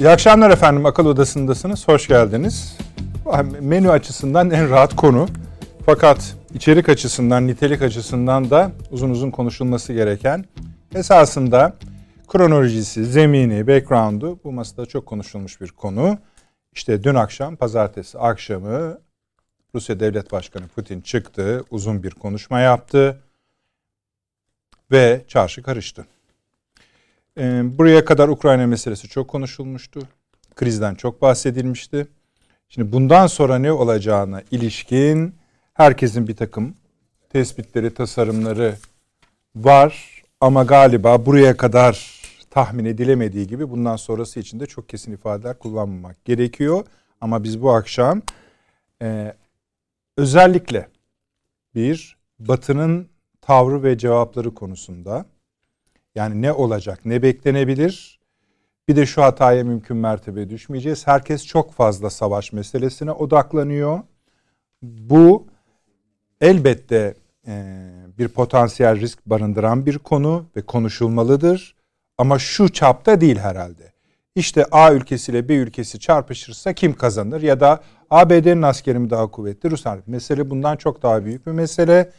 İyi akşamlar efendim. Akıl Odası'ndasınız. Hoş geldiniz. Menü açısından en rahat konu. Fakat içerik açısından, nitelik açısından da uzun uzun konuşulması gereken esasında kronolojisi, zemini, background'u bu masada çok konuşulmuş bir konu. İşte dün akşam, pazartesi akşamı Rusya Devlet Başkanı Putin çıktı, uzun bir konuşma yaptı ve çarşı karıştı. Ee, buraya kadar Ukrayna meselesi çok konuşulmuştu. Krizden çok bahsedilmişti. Şimdi bundan sonra ne olacağına ilişkin herkesin bir takım tespitleri, tasarımları var. Ama galiba buraya kadar tahmin edilemediği gibi bundan sonrası için de çok kesin ifadeler kullanmamak gerekiyor. Ama biz bu akşam e, özellikle bir Batı'nın tavrı ve cevapları konusunda yani ne olacak, ne beklenebilir? Bir de şu hataya mümkün mertebe düşmeyeceğiz. Herkes çok fazla savaş meselesine odaklanıyor. Bu elbette e, bir potansiyel risk barındıran bir konu ve konuşulmalıdır. Ama şu çapta değil herhalde. İşte A ülkesiyle B ülkesi çarpışırsa kim kazanır ya da ABD'nin askeri mi daha kuvvetli Rusya mesele bundan çok daha büyük bir mesele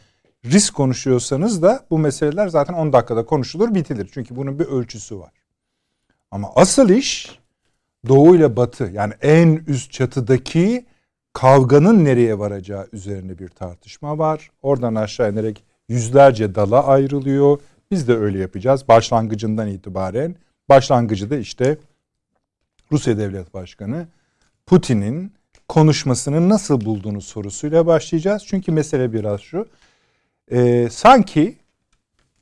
risk konuşuyorsanız da bu meseleler zaten 10 dakikada konuşulur bitilir. Çünkü bunun bir ölçüsü var. Ama asıl iş doğu ile batı yani en üst çatıdaki kavganın nereye varacağı üzerine bir tartışma var. Oradan aşağı inerek yüzlerce dala ayrılıyor. Biz de öyle yapacağız başlangıcından itibaren. Başlangıcı da işte Rusya Devlet Başkanı Putin'in konuşmasını nasıl bulduğunu sorusuyla başlayacağız. Çünkü mesele biraz şu e, sanki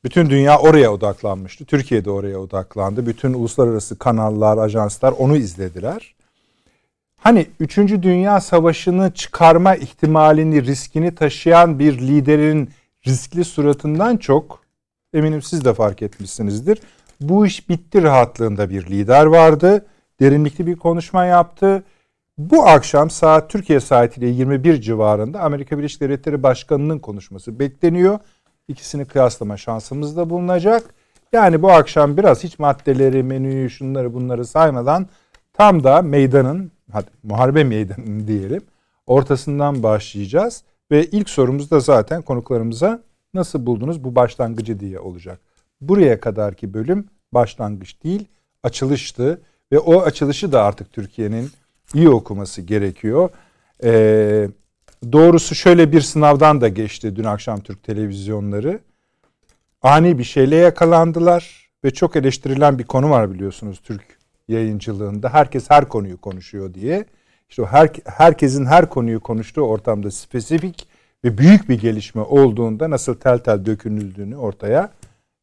bütün dünya oraya odaklanmıştı. Türkiye de oraya odaklandı. Bütün uluslararası kanallar, ajanslar onu izlediler. Hani 3. Dünya Savaşı'nı çıkarma ihtimalini, riskini taşıyan bir liderin riskli suratından çok eminim siz de fark etmişsinizdir. Bu iş bitti rahatlığında bir lider vardı. Derinlikli bir konuşma yaptı bu akşam saat Türkiye saatiyle 21 civarında Amerika Birleşik Devletleri Başkanı'nın konuşması bekleniyor. İkisini kıyaslama şansımız da bulunacak. Yani bu akşam biraz hiç maddeleri, menüyü, şunları bunları saymadan tam da meydanın, hadi muharebe meydanı diyelim, ortasından başlayacağız. Ve ilk sorumuz da zaten konuklarımıza nasıl buldunuz bu başlangıcı diye olacak. Buraya kadarki bölüm başlangıç değil, açılıştı. Ve o açılışı da artık Türkiye'nin iyi okuması gerekiyor. Ee, doğrusu şöyle bir sınavdan da geçti dün akşam Türk televizyonları. Ani bir şeyle yakalandılar ve çok eleştirilen bir konu var biliyorsunuz Türk yayıncılığında. Herkes her konuyu konuşuyor diye. İşte her, herkesin her konuyu konuştuğu ortamda spesifik ve büyük bir gelişme olduğunda nasıl tel tel dökünüldüğünü ortaya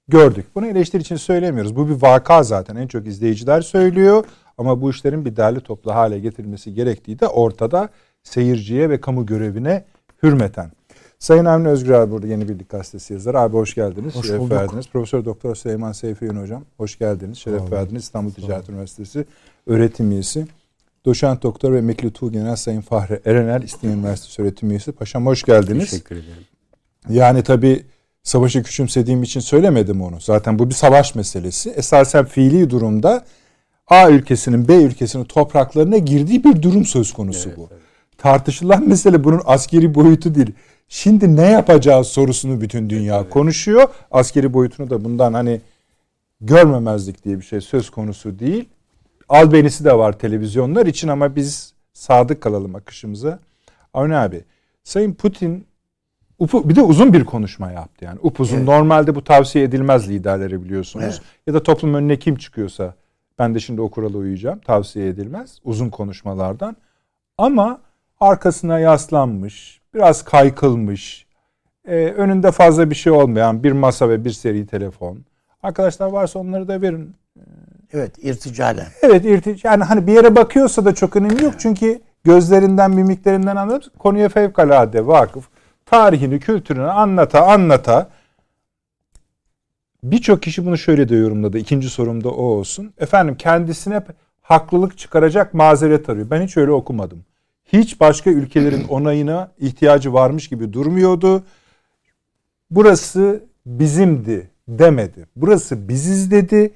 gördük. Bunu eleştiri için söylemiyoruz. Bu bir vaka zaten. En çok izleyiciler söylüyor. Ama bu işlerin bir derli toplu hale getirilmesi gerektiği de ortada seyirciye ve kamu görevine hürmeten. Sayın Avni Özgür abi burada Yeni Birlik Gazetesi yazarı. Abi hoş geldiniz. Hoş şeref bulduk. verdiniz. Profesör Doktor Süleyman Seyfiyen hocam hoş geldiniz. Şeref Doğru. verdiniz. İstanbul Ticaret. Üniversitesi öğretim üyesi. Doçent Doktor ve Emekli Tuğ Genel Sayın Fahri Erenel İstinye Üniversitesi öğretim üyesi. Paşam hoş geldiniz. Teşekkür ederim. Yani tabii savaşı küçümsediğim için söylemedim onu. Zaten bu bir savaş meselesi. Esasen fiili durumda A ülkesinin B ülkesinin topraklarına girdiği bir durum söz konusu evet, bu. Evet. Tartışılan mesele bunun askeri boyutu değil. Şimdi ne yapacağız sorusunu bütün dünya evet. konuşuyor. Askeri boyutunu da bundan hani görmemezlik diye bir şey söz konusu değil. Albenisi de var televizyonlar için ama biz sadık kalalım akışımıza. Avni abi, Sayın Putin upu, bir de uzun bir konuşma yaptı yani. Upuzun evet. normalde bu tavsiye edilmez liderleri biliyorsunuz. Evet. Ya da toplum önüne kim çıkıyorsa ben de şimdi o kurala uyacağım. Tavsiye edilmez uzun konuşmalardan. Ama arkasına yaslanmış, biraz kaykılmış, e, önünde fazla bir şey olmayan bir masa ve bir seri telefon. Arkadaşlar varsa onları da verin. Evet, irticalen. Evet, irtic yani hani bir yere bakıyorsa da çok önemli yok. Çünkü gözlerinden, mimiklerinden anlarız. Konuya fevkalade vakıf. Tarihini, kültürünü anlata anlata Birçok kişi bunu şöyle de yorumladı. İkinci sorumda o olsun. Efendim kendisine haklılık çıkaracak mazeret arıyor. Ben hiç öyle okumadım. Hiç başka ülkelerin onayına ihtiyacı varmış gibi durmuyordu. Burası bizimdi demedi. Burası biziz dedi.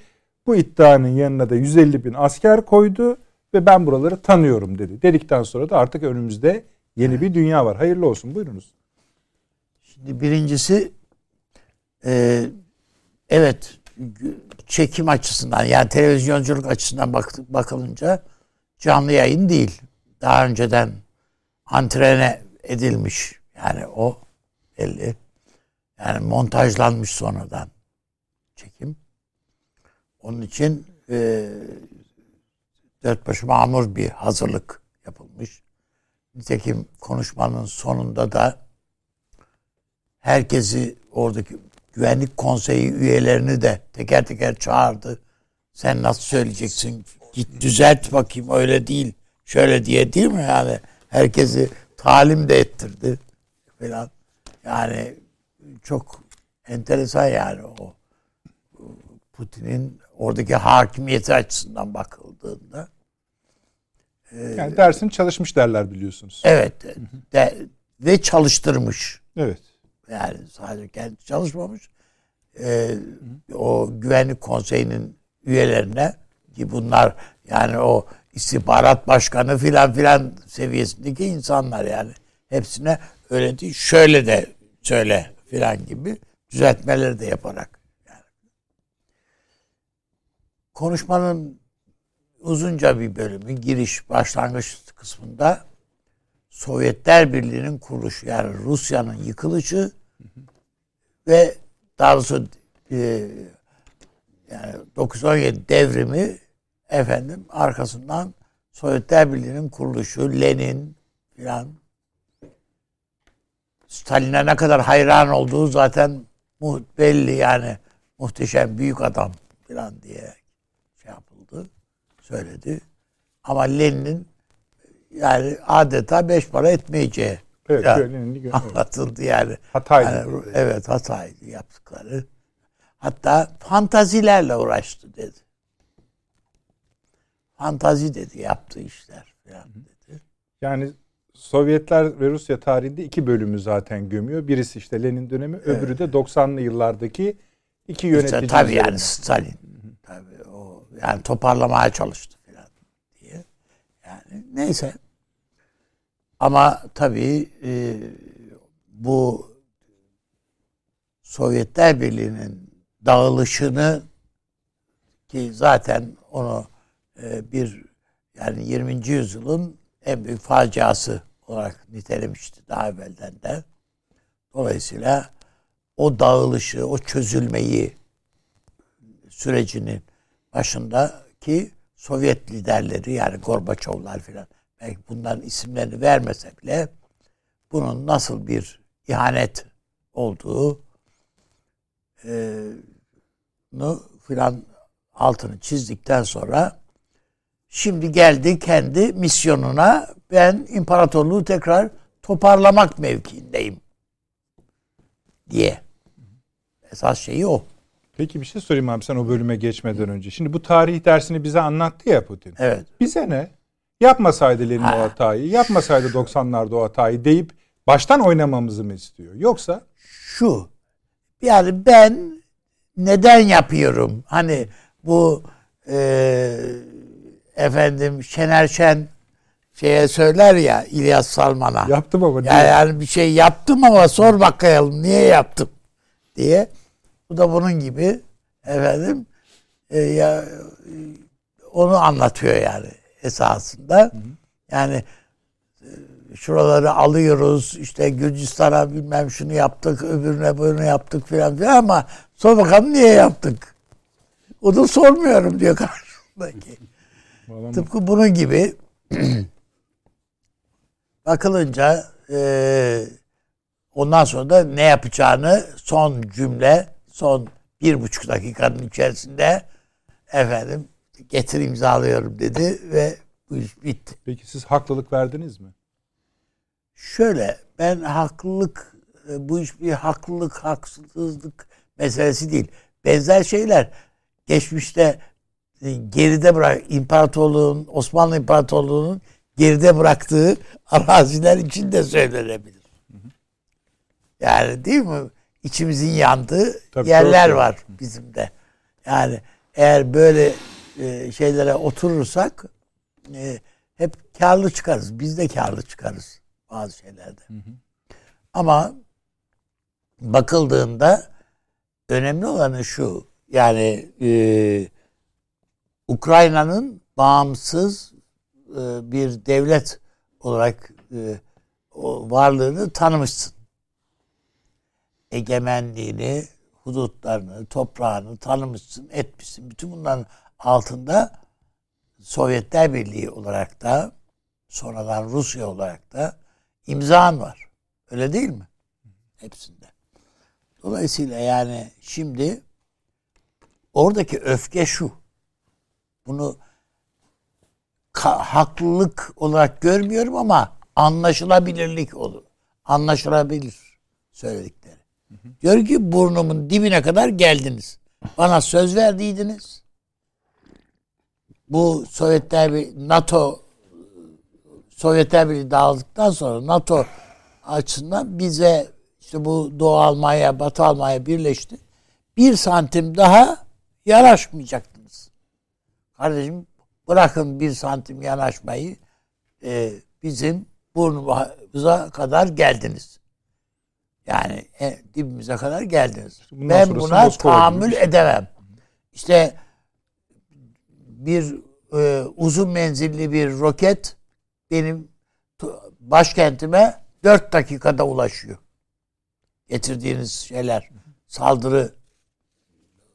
Bu iddianın yanına da 150 bin asker koydu ve ben buraları tanıyorum dedi. Dedikten sonra da artık önümüzde yeni bir dünya var. Hayırlı olsun buyurunuz. Şimdi birincisi e, evet çekim açısından yani televizyonculuk açısından bak, bakılınca canlı yayın değil. Daha önceden antrene edilmiş. Yani o belli. Yani montajlanmış sonradan çekim. Onun için e, dört başı mamur bir hazırlık yapılmış. Nitekim konuşmanın sonunda da herkesi oradaki güvenlik konseyi üyelerini de teker teker çağırdı. Sen nasıl söyleyeceksin? Git düzelt bakayım öyle değil. Şöyle diye değil mi yani? Herkesi talim de ettirdi falan. Yani çok enteresan yani o Putin'in oradaki hakimiyeti açısından bakıldığında. Yani dersini çalışmış derler biliyorsunuz. Evet. De, ve çalıştırmış. Evet. Yani sadece kendi çalışmamış. Ee, o güvenlik konseyinin üyelerine ki bunlar yani o istihbarat başkanı filan filan seviyesindeki insanlar yani. Hepsine öyle değil şöyle de söyle filan gibi düzeltmeleri de yaparak. Yani. Konuşmanın uzunca bir bölümü giriş başlangıç kısmında Sovyetler Birliği'nin kuruluşu yani Rusya'nın yıkılışı ve daha doğrusu e, yani 917 devrimi efendim arkasından Sovyetler Birliği'nin kuruluşu, Lenin filan Stalin'e ne kadar hayran olduğu zaten belli yani muhteşem büyük adam filan diye şey yapıldı, söyledi. Ama Lenin'in yani adeta beş para etmeyeceği evet, yani, anlatıldı yani. Hataydı. Yani, evet hataydı yaptıkları. Hatta fantazilerle uğraştı dedi. Fantazi dedi yaptığı işler falan dedi. Yani Sovyetler ve Rusya tarihinde iki bölümü zaten gömüyor. Birisi işte Lenin dönemi, evet. öbürü de 90'lı yıllardaki iki yönetici. İşte, tabii yani Stalin. Tabii o yani toparlamaya çalıştı falan diye. Yani neyse. Ama tabii e, bu Sovyetler Birliği'nin dağılışını ki zaten onu e, bir yani 20. yüzyılın en büyük faciası olarak nitelemişti daha evvelden de. Dolayısıyla o dağılışı, o çözülmeyi sürecinin başındaki Sovyet liderleri yani Gorbaçovlar filan belki bunların isimlerini vermese bile bunun nasıl bir ihanet olduğu e, filan altını çizdikten sonra şimdi geldi kendi misyonuna ben imparatorluğu tekrar toparlamak mevkiindeyim diye. Esas şeyi o. Peki bir şey sorayım abi sen o bölüme geçmeden önce. Şimdi bu tarih dersini bize anlattı ya Putin. Evet. Bize ne? Yapmasaydı Lenin ha. o hatayı, yapmasaydı 90'larda o hatayı deyip baştan oynamamızı mı istiyor? Yoksa? Şu, yani ben neden yapıyorum? Hani bu e, efendim Şener Şen şeye söyler ya İlyas Salman'a. Yaptım ama. Yani, yani bir şey yaptım ama sor bakalım niye yaptım diye. Bu da bunun gibi efendim e, ya onu anlatıyor yani esasında. Hı hı. Yani e, şuraları alıyoruz işte Gürcistan'a bilmem şunu yaptık öbürüne bunu yaptık filan filan ama sor bakalım niye yaptık. O da sormuyorum diyor karşımdaki. Tıpkı bunun gibi bakılınca e, ondan sonra da ne yapacağını son cümle son bir buçuk dakikanın içerisinde efendim getir imzalıyorum dedi ve bu iş bitti. Peki siz haklılık verdiniz mi? Şöyle ben haklılık e, bu iş bir haklılık haksızlık meselesi değil. Benzer şeyler geçmişte e, geride bırak imparatorluğun Osmanlı İmparatorluğu'nun geride bıraktığı araziler için de söylenebilir. Yani değil mi? İçimizin yandığı Tabii, yerler var bizim de. Yani eğer böyle e, şeylere oturursak e, hep karlı çıkarız. Biz de karlı çıkarız bazı şeylerde. Hı hı. Ama bakıldığında önemli olanı şu. Yani e, Ukrayna'nın bağımsız e, bir devlet olarak e, o varlığını tanımışsın. Egemenliğini, hudutlarını, toprağını tanımışsın, etmişsin. Bütün bunların altında Sovyetler Birliği olarak da sonradan Rusya olarak da imzan var. Öyle değil mi? Hepsinde. Dolayısıyla yani şimdi oradaki öfke şu. Bunu haklılık olarak görmüyorum ama anlaşılabilirlik olur. Anlaşılabilir söyledikleri. Hı hı. Diyor ki burnumun dibine kadar geldiniz. Bana söz verdiydiniz. Bu Sovyetler bir NATO Sovyetler Birliği dağıldıktan sonra NATO açısından bize işte bu Doğu Almanya, Batı Almanya birleşti. Bir santim daha yanaşmayacaktınız. Kardeşim bırakın bir santim yanaşmayı e, bizim burnumuza kadar geldiniz. Yani e, dibimize kadar geldiniz. Bundan ben buna tahammül şey. edemem. İşte bir e, uzun menzilli bir roket benim başkentime dört dakikada ulaşıyor. Getirdiğiniz şeyler, saldırı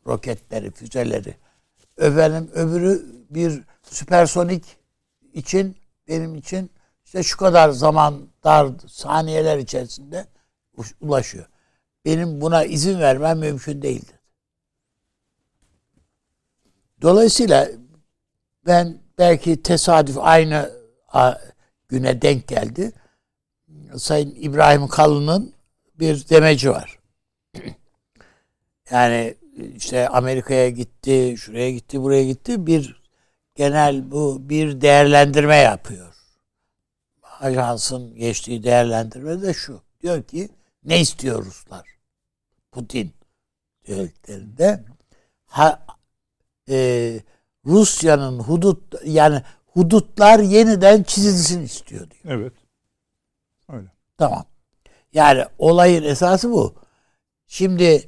roketleri, füzeleri. Efendim öbürü bir süpersonik için benim için işte şu kadar zaman dar saniyeler içerisinde ulaşıyor. Benim buna izin vermem mümkün değildir. Dolayısıyla ben belki tesadüf aynı güne denk geldi. Sayın İbrahim Kalın'ın bir demeci var. Yani işte Amerika'ya gitti, şuraya gitti, buraya gitti. Bir genel bu bir değerlendirme yapıyor. Ajansın geçtiği değerlendirme de şu. Diyor ki ne istiyor Ruslar? Putin dediklerinde ha, e, Rusya'nın hudut yani hudutlar yeniden çizilsin istiyor diyor. Evet. Öyle. Tamam. Yani olayın esası bu. Şimdi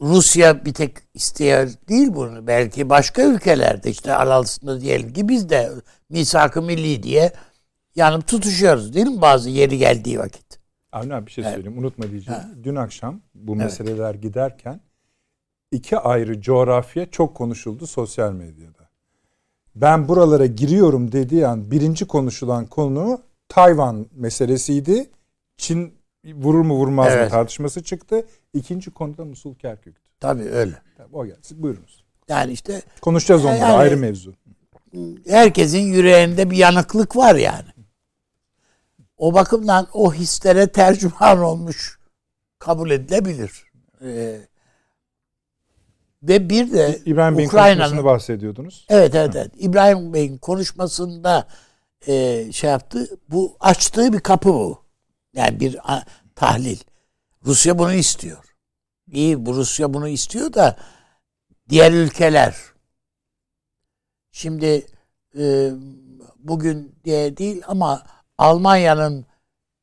Rusya bir tek isteyen değil bunu. Belki başka ülkelerde işte aralısında diyelim ki biz de misak-ı milli diye yanıp tutuşuyoruz değil mi bazı yeri geldiği vakit. Avni abi bir şey evet. söyleyeyim unutma diyeceğim. Ha. Dün akşam bu evet. meseleler giderken iki ayrı coğrafya çok konuşuldu sosyal medyada. Ben buralara giriyorum dediği an birinci konuşulan konu Tayvan meselesiydi. Çin vurur mu vurmaz evet. mı tartışması çıktı. İkinci konuda Musul Kerkük'tü. Tabii öyle. Tabii o gelsin. Buyurunuz. Yani işte konuşacağız onları yani, ayrı mevzu. Herkesin yüreğinde bir yanıklık var yani. O bakımdan o hislere tercüman olmuş kabul edilebilir. Ee, ve bir de İbrahim Bey'in konuşmasını bahsediyordunuz. Evet evet, evet. İbrahim Bey'in konuşmasında e, şey yaptı. Bu açtığı bir kapı bu. Yani bir tahlil. Rusya bunu istiyor. İyi bu Rusya bunu istiyor da diğer ülkeler şimdi e, bugün diye değil ama Almanya'nın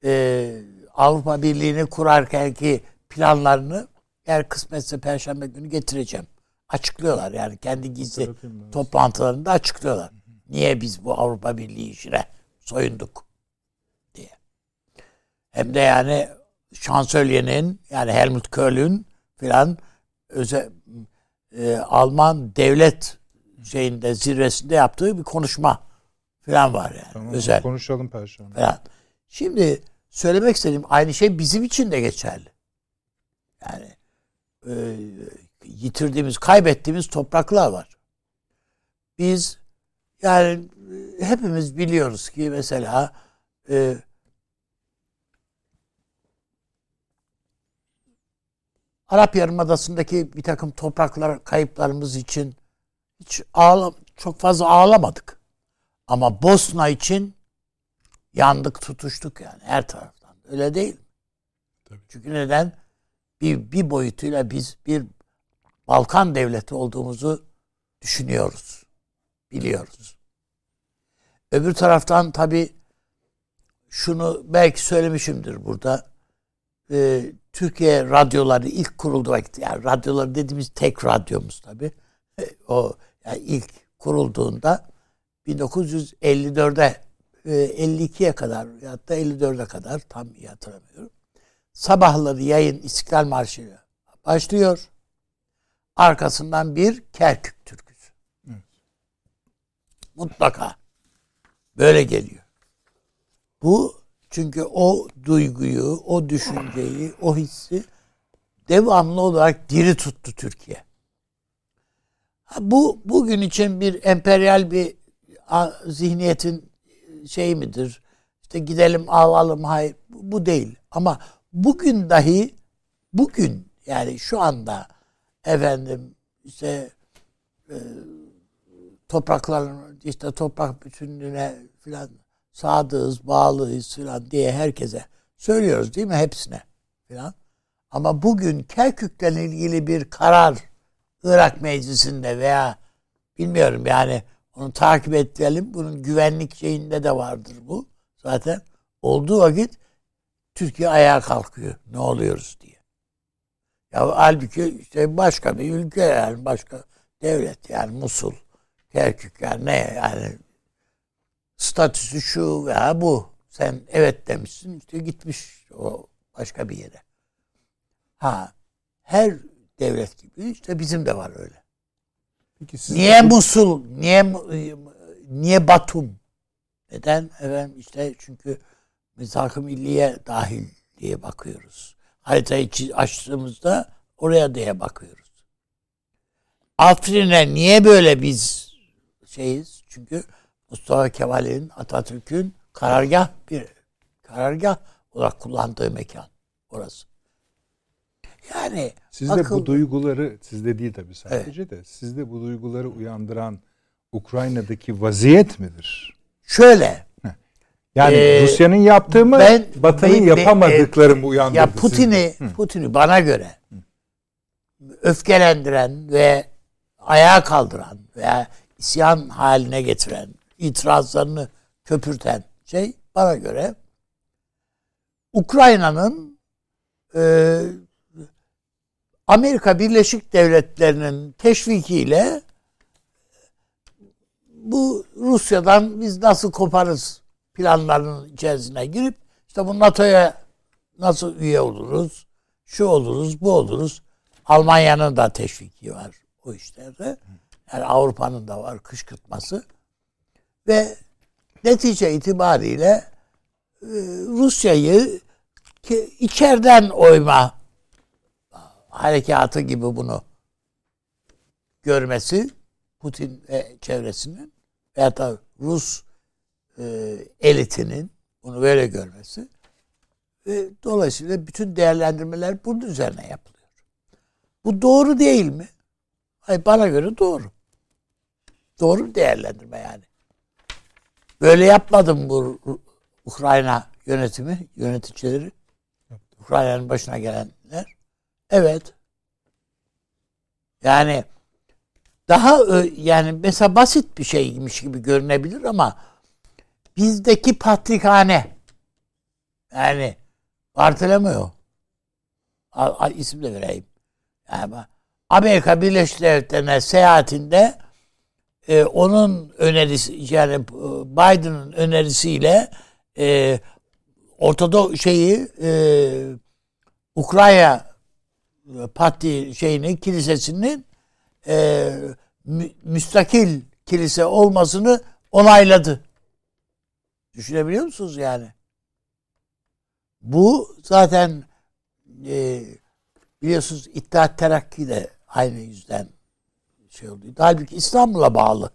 e, Avrupa Birliği'ni kurarken ki planlarını eğer kısmetse Perşembe günü getireceğim. Açıklıyorlar yani kendi gizli toplantılarında açıklıyorlar. Niye biz bu Avrupa Birliği işine soyunduk diye. Hem de yani şansölyenin yani Helmut Kohl'ün filan özel e, Alman devlet şeyinde zirvesinde yaptığı bir konuşma filan var yani. Tamam, özel. Konuşalım perşembe. Falan. Şimdi söylemek istediğim aynı şey bizim için de geçerli. Yani e, yitirdiğimiz, kaybettiğimiz topraklar var. Biz yani hepimiz biliyoruz ki mesela e, Arap Yarımadası'ndaki bir takım topraklar kayıplarımız için hiç ağla, çok fazla ağlamadık. Ama Bosna için yandık, tutuştuk yani her taraftan. Öyle değil Tabii. Çünkü neden? Bir, bir boyutuyla biz bir Balkan devleti olduğumuzu düşünüyoruz. Biliyoruz. Öbür taraftan tabii şunu belki söylemişimdir burada. Ee, Türkiye radyoları ilk kuruldu vakit yani radyoları dediğimiz tek radyomuz tabii. o yani ilk kurulduğunda 1954'e 52'ye kadar ya da 54'e kadar tam iyi hatırlamıyorum. Sabahları yayın İstiklal Marşı başlıyor. Arkasından bir Kerkük türküsü. Mutlaka. Böyle geliyor. Bu çünkü o duyguyu, o düşünceyi, o hissi devamlı olarak diri tuttu Türkiye. Bu bugün için bir emperyal bir zihniyetin şey midir? İşte gidelim alalım hayır bu değil. Ama bugün dahi bugün yani şu anda efendim işte e, toprakların işte toprak bütünlüğüne filan sadığız, bağlıyız filan diye herkese söylüyoruz değil mi hepsine filan. Ama bugün Kerkük'le ilgili bir karar Irak Meclisi'nde veya bilmiyorum yani onu takip edelim. Bunun güvenlik şeyinde de vardır bu. Zaten olduğu vakit Türkiye ayağa kalkıyor. Ne oluyoruz diye. Ya halbuki işte başka bir ülke yani başka devlet yani Musul, Kerkük yani ne yani statüsü şu veya bu. Sen evet demişsin işte gitmiş o başka bir yere. Ha her devlet gibi işte bizim de var öyle. Peki siz niye bu... Musul? Niye niye Batum? Neden? Efendim işte çünkü misak-ı milliye dahil diye bakıyoruz. Haritayı açtığımızda oraya diye bakıyoruz. Afrin'e niye böyle biz şeyiz? Çünkü Mustafa Kemal'in, Atatürk'ün karargah bir karargah olarak kullandığı mekan orası. Yani sizde akıl... bu duyguları sizde değil tabii sadece evet. de sizde bu duyguları uyandıran Ukrayna'daki vaziyet midir? Şöyle. Yani ee, Rusya'nın yaptığı mı, ben, Batı'nın ben, yapamadıkları mı uyandırdı? Ya Putin'i Putin'i bana göre öfkelendiren ve ayağa kaldıran veya isyan haline getiren, itirazlarını köpürten şey bana göre Ukrayna'nın e, Amerika Birleşik Devletleri'nin teşvikiyle bu Rusya'dan biz nasıl koparız planlarının içerisine girip işte bu NATO'ya nasıl üye oluruz, şu oluruz, bu oluruz. Almanya'nın da teşviki var o işlerde. Yani Avrupa'nın da var kışkırtması. Ve netice itibariyle e, Rusya'yı içeriden oyma harekatı gibi bunu görmesi Putin ve çevresinin veya da Rus e, elitinin bunu böyle görmesi ve dolayısıyla bütün değerlendirmeler bunun üzerine yapılıyor. Bu doğru değil mi? Hayır bana göre doğru. Doğru değerlendirme yani. Böyle yapmadım bu Ukrayna yönetimi, yöneticileri. Ukrayna'nın başına gelenler. Evet. Yani daha yani mesela basit bir şeymiş gibi görünebilir ama bizdeki patrikhane yani Bartolomeo isim de vereyim. Yani Amerika Birleşik Devletleri'ne seyahatinde e, onun önerisi yani Biden'ın önerisiyle e, Ortada şeyi e, Ukrayna parti şeyinin kilisesinin e, mü, müstakil kilise olmasını onayladı. Düşünebiliyor musunuz yani? Bu zaten e, biliyorsunuz İttihat Terakki de aynı yüzden şey oldu. Halbuki İstanbul'a bağlı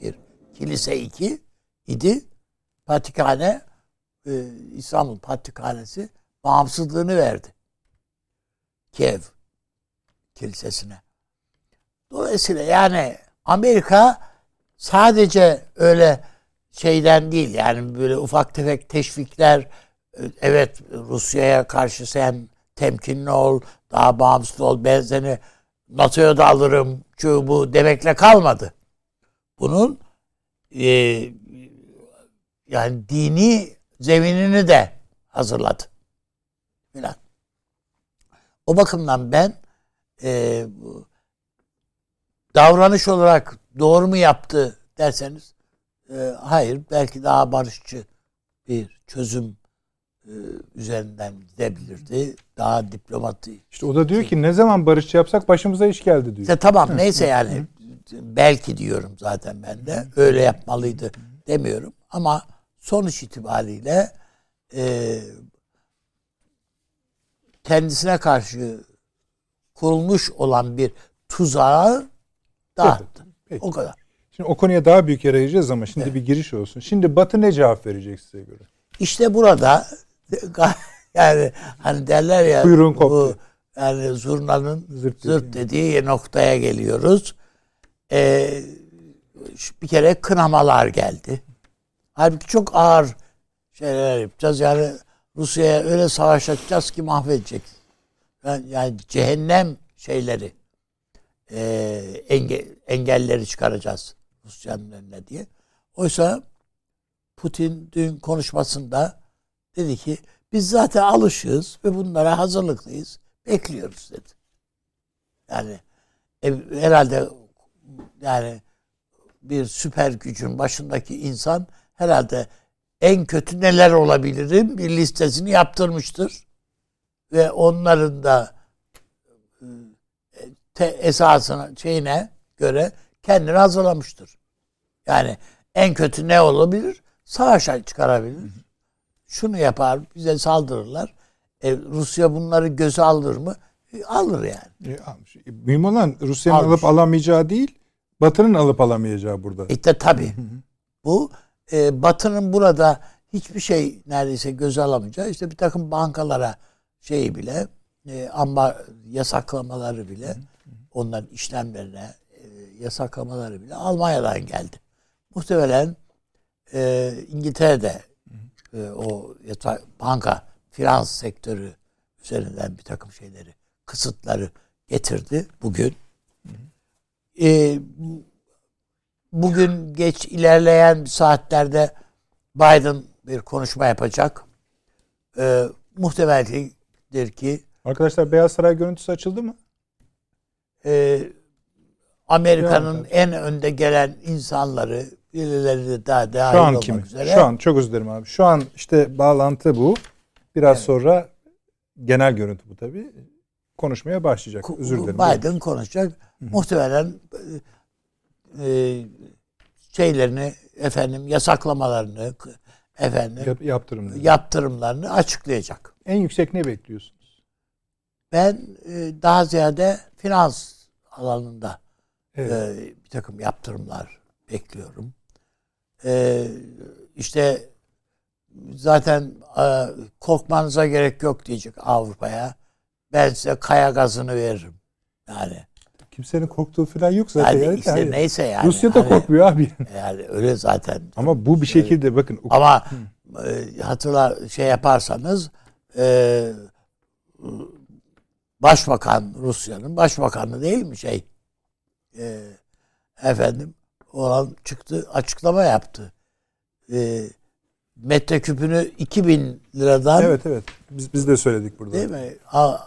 bir kilise iki idi. Patrikhane e, İstanbul Patrikhanesi bağımsızlığını verdi. Kiev kilisesine. Dolayısıyla yani Amerika sadece öyle şeyden değil yani böyle ufak tefek teşvikler evet Rusya'ya karşı sen temkinli ol, daha bağımsız ol, ben seni NATO'ya da alırım, şu bu demekle kalmadı. Bunun e, yani dini zeminini de hazırladı. Falan. O bakımdan ben e, davranış olarak doğru mu yaptı derseniz e, hayır belki daha barışçı bir çözüm e, üzerinden gidebilirdi. Daha diplomatik. İşte o da diyor ki ne zaman barışçı yapsak başımıza iş geldi diyor. İşte tamam neyse yani belki diyorum zaten ben de öyle yapmalıydı demiyorum ama sonuç itibariyle e, kendisine karşı kurulmuş olan bir tuzağı dağıttı. Peki. O kadar. Şimdi o konuya daha büyük yer ayıracağız ama şimdi bir giriş olsun. Şimdi Batı ne cevap verecek size göre? İşte burada yani hani derler ya Kuyruğun bu koptu. yani zurnanın Zırt zırt, dediği. noktaya geliyoruz. Ee, bir kere kınamalar geldi. Halbuki çok ağır şeyler yapacağız. Yani Rusya'ya öyle savaş açacağız ki mahvedecek. Yani, yani cehennem şeyleri e, enge, engelleri çıkaracağız Rusya'nın önüne diye. Oysa Putin dün konuşmasında dedi ki biz zaten alışığız ve bunlara hazırlıklıyız. Bekliyoruz dedi. Yani e, herhalde yani bir süper gücün başındaki insan herhalde en kötü neler olabilirim bir listesini yaptırmıştır. Ve onların da e, te, esasına şeyine göre kendini hazırlamıştır. Yani en kötü ne olabilir? Savaşa çıkarabilir. Şunu yapar, bize saldırırlar. E, Rusya bunları göze alır mı? E, alır yani. E, almış. E, mühim olan Rusya'nın alıp alamayacağı değil, Batı'nın alıp alamayacağı burada. İşte tabii. Bu e, Batı'nın burada hiçbir şey neredeyse göze alamayacağı işte bir takım bankalara şeyi bile e, ambar yasaklamaları bile onların işlemlerine yasaklamaları bile Almanya'dan geldi. Muhtemelen e, İngiltere'de e, o yata- banka finans sektörü üzerinden bir takım şeyleri kısıtları getirdi bugün. E, bugün geç ilerleyen saatlerde Biden bir konuşma yapacak. E, muhtemeldir ki Arkadaşlar Beyaz Saray görüntüsü açıldı mı? e, Amerika'nın en önde gelen insanları birileri de daha dahil Şu an olmak kimi? üzere. Şu an çok özür dilerim abi. Şu an işte bağlantı bu. Biraz Evet. sonra genel görüntü bu tabii. Konuşmaya başlayacak. Özür dilerim. Biden konuşacak. Muhtemelen e, e, şeylerini efendim yasaklamalarını efendim Yap- yaptırım. dedi. yaptırımlarını açıklayacak. En yüksek ne bekliyorsunuz? Ben e, daha ziyade finans alanında Evet. e, bir takım yaptırımlar bekliyorum. E, işte zaten e, korkmanıza gerek yok diyecek Avrupa'ya. Ben size kaya gazını veririm. Yani, Kimsenin korktuğu falan yok zaten. yani Yani. işte Yani neyse yani. Rusya da Hani- korkmuyor abi. Yani öyle zaten. Ama bu bir şekilde bakın Ama e, hatırla şey yaparsanız e, başbakan Rusya'nın başbakanı değil mi şey e, efendim olan çıktı açıklama yaptı. E, metreküpünü 2000 liradan evet evet. Biz biz de söyledik burada. değil mi a-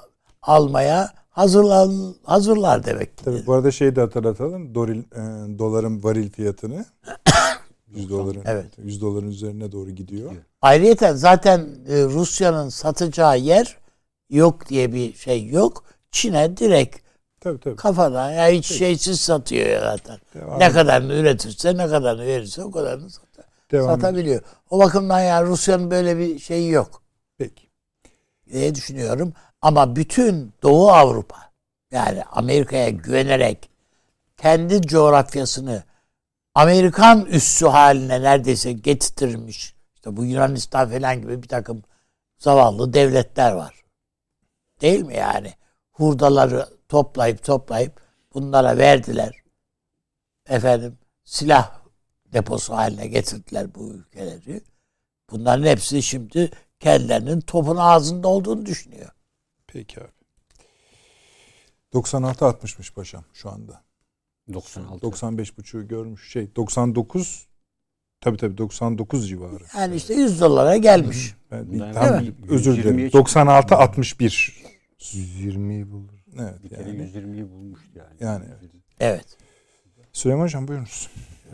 almaya hazırlan hazırlar demek ki. Tabii bu arada şeyi de hatırlatalım. Doril, e, doların varil fiyatını 100 doların Evet. 100 doların üzerine doğru gidiyor. Ayrıca zaten e, Rusya'nın satacağı yer yok diye bir şey yok. Çin'e direkt Tabii tabii. kafadan ya hiç şeysiz satıyor ya zaten. Devam ne kadarını üretirse ne kadarını verirse o kadarını satar, Devam satabiliyor. O bakımdan yani Rusya'nın böyle bir şeyi yok Peki. diye düşünüyorum. Ama bütün Doğu Avrupa yani Amerika'ya güvenerek kendi coğrafyasını Amerikan üssü haline neredeyse getirmiş. İşte bu Yunanistan falan gibi bir takım zavallı devletler var. Değil mi yani? Hurdaları toplayıp toplayıp bunlara verdiler. Efendim silah deposu haline getirdiler bu ülkeleri. Bunların hepsi şimdi kendilerinin topun ağzında olduğunu düşünüyor. Peki abi. 96-60'mış paşam şu anda. 96. 95 buçuğu görmüş şey 99 tabii tabii 99 civarı. Yani işte 100 dolara gelmiş. Ben, Ben- tam özür dilerim. 120'ye 96 61. 120'yi bulur. Evet Bir kere yani. 120'yi bulmuştu yani. Yani. Evet. Süleyman Hocam buyurunuz.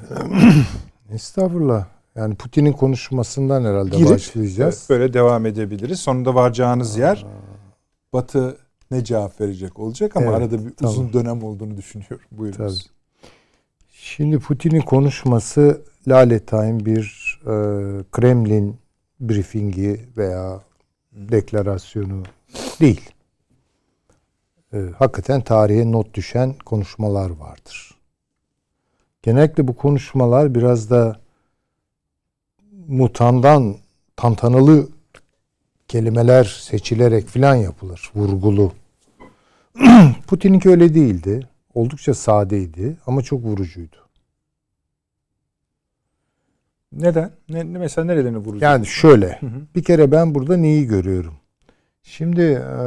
Estağfurullah. Yani Putin'in konuşmasından herhalde Girip, başlayacağız. Evet, böyle devam edebiliriz. Sonunda varacağınız yer Batı ne cevap verecek olacak ama Evet, arada bir tamam. uzun dönem olduğunu düşünüyorum. Buyurunuz. Şimdi Putin'in konuşması lalettayn bir e, Kremlin briefingi veya deklarasyonu değil. E, hakikaten tarihe not düşen konuşmalar vardır. Genellikle bu konuşmalar biraz da mutandan tantanalı kelimeler seçilerek filan yapılır. Vurgulu. Putin'inki öyle değildi. Oldukça sadeydi ama çok vurucuydu. Neden? Ne, mesela nerelerini vuracak? Yani şöyle. Hı hı. Bir kere ben burada neyi görüyorum? Şimdi e,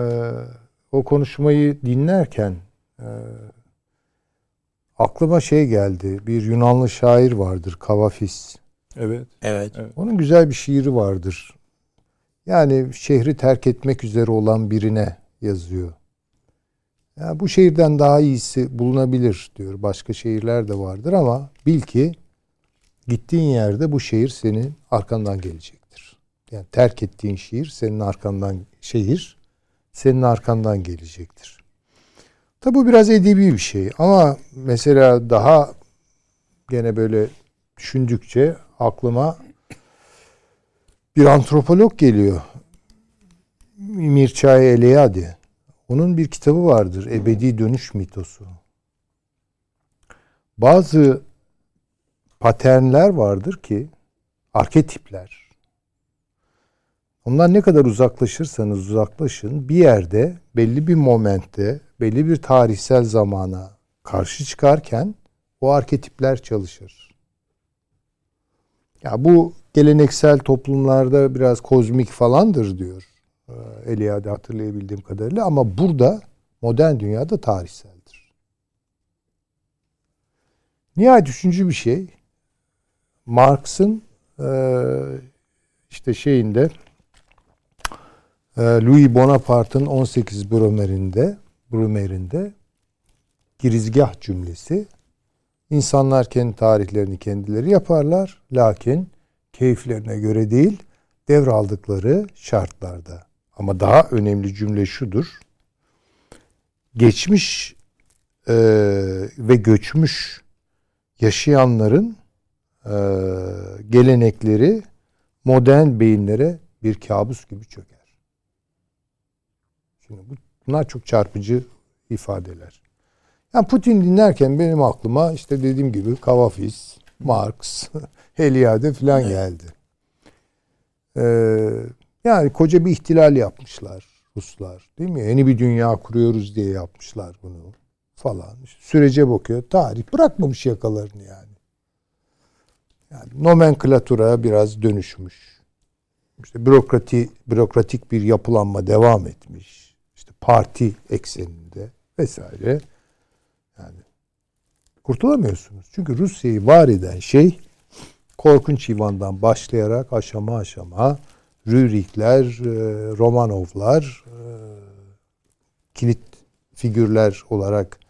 o konuşmayı dinlerken e, aklıma şey geldi. Bir Yunanlı şair vardır Kavafis. Evet. Evet. Onun güzel bir şiiri vardır. Yani şehri terk etmek üzere olan birine yazıyor. Ya bu şehirden daha iyisi bulunabilir diyor. Başka şehirler de vardır ama bil ki gittiğin yerde bu şehir senin arkandan gelecektir. Yani terk ettiğin şehir senin arkandan şehir senin arkandan gelecektir. Tabi bu biraz edebi bir şey ama mesela daha gene böyle düşündükçe aklıma bir antropolog geliyor. Mircea Eliade. Onun bir kitabı vardır. Ebedi Dönüş Mitosu. Bazı paternler vardır ki arketipler. Ondan ne kadar uzaklaşırsanız uzaklaşın bir yerde belli bir momentte belli bir tarihsel zamana karşı çıkarken o arketipler çalışır. Ya bu geleneksel toplumlarda biraz kozmik falandır diyor. Ee, Eliade hatırlayabildiğim kadarıyla ama burada modern dünyada tarihseldir. Nihayet üçüncü bir şey Marx'ın e, işte şeyinde e, Louis Bonaparte'ın 18 Brumair'inde Brumair'inde girizgah cümlesi İnsanlar kendi tarihlerini kendileri yaparlar. Lakin keyiflerine göre değil, devraldıkları şartlarda. Ama daha önemli cümle şudur. Geçmiş e, ve göçmüş yaşayanların e, gelenekleri modern beyinlere bir kabus gibi çöker. Şimdi bu- bunlar çok çarpıcı ifadeler. Yani Putin dinlerken benim aklıma işte dediğim gibi Kavafis, Marx, Heliade falan geldi. Ee, yani koca bir ihtilal yapmışlar Ruslar. Değil mi? Yeni bir dünya kuruyoruz diye yapmışlar bunu falan. İşte sürece bakıyor. Tarih bırakmamış yakalarını yani. Yani nomenklatura biraz dönüşmüş. İşte bürokrati, bürokratik bir yapılanma devam etmiş. Parti ekseninde vesaire. Yani kurtulamıyorsunuz. Çünkü Rusya'yı var eden şey korkunç Ivan'dan başlayarak aşama aşama Rürikler, e, Romanovlar, e, kilit figürler olarak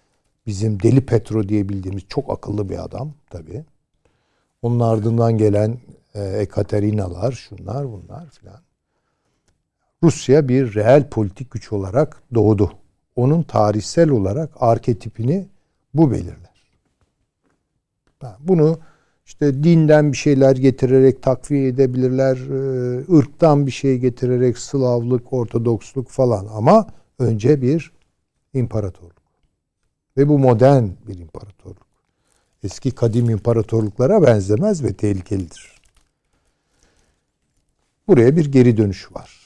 bizim Deli Petro diye bildiğimiz çok akıllı bir adam tabii. Onun ardından gelen e, Ekaterinalar, şunlar bunlar filan. Rusya bir reel politik güç olarak doğdu. Onun tarihsel olarak arketipini bu belirler. Bunu işte dinden bir şeyler getirerek takviye edebilirler, e, ırktan bir şey getirerek Slavlık, Ortodoksluk falan ama önce bir imparatorluk. Ve bu modern bir imparatorluk. Eski kadim imparatorluklara benzemez ve tehlikelidir. Buraya bir geri dönüş var.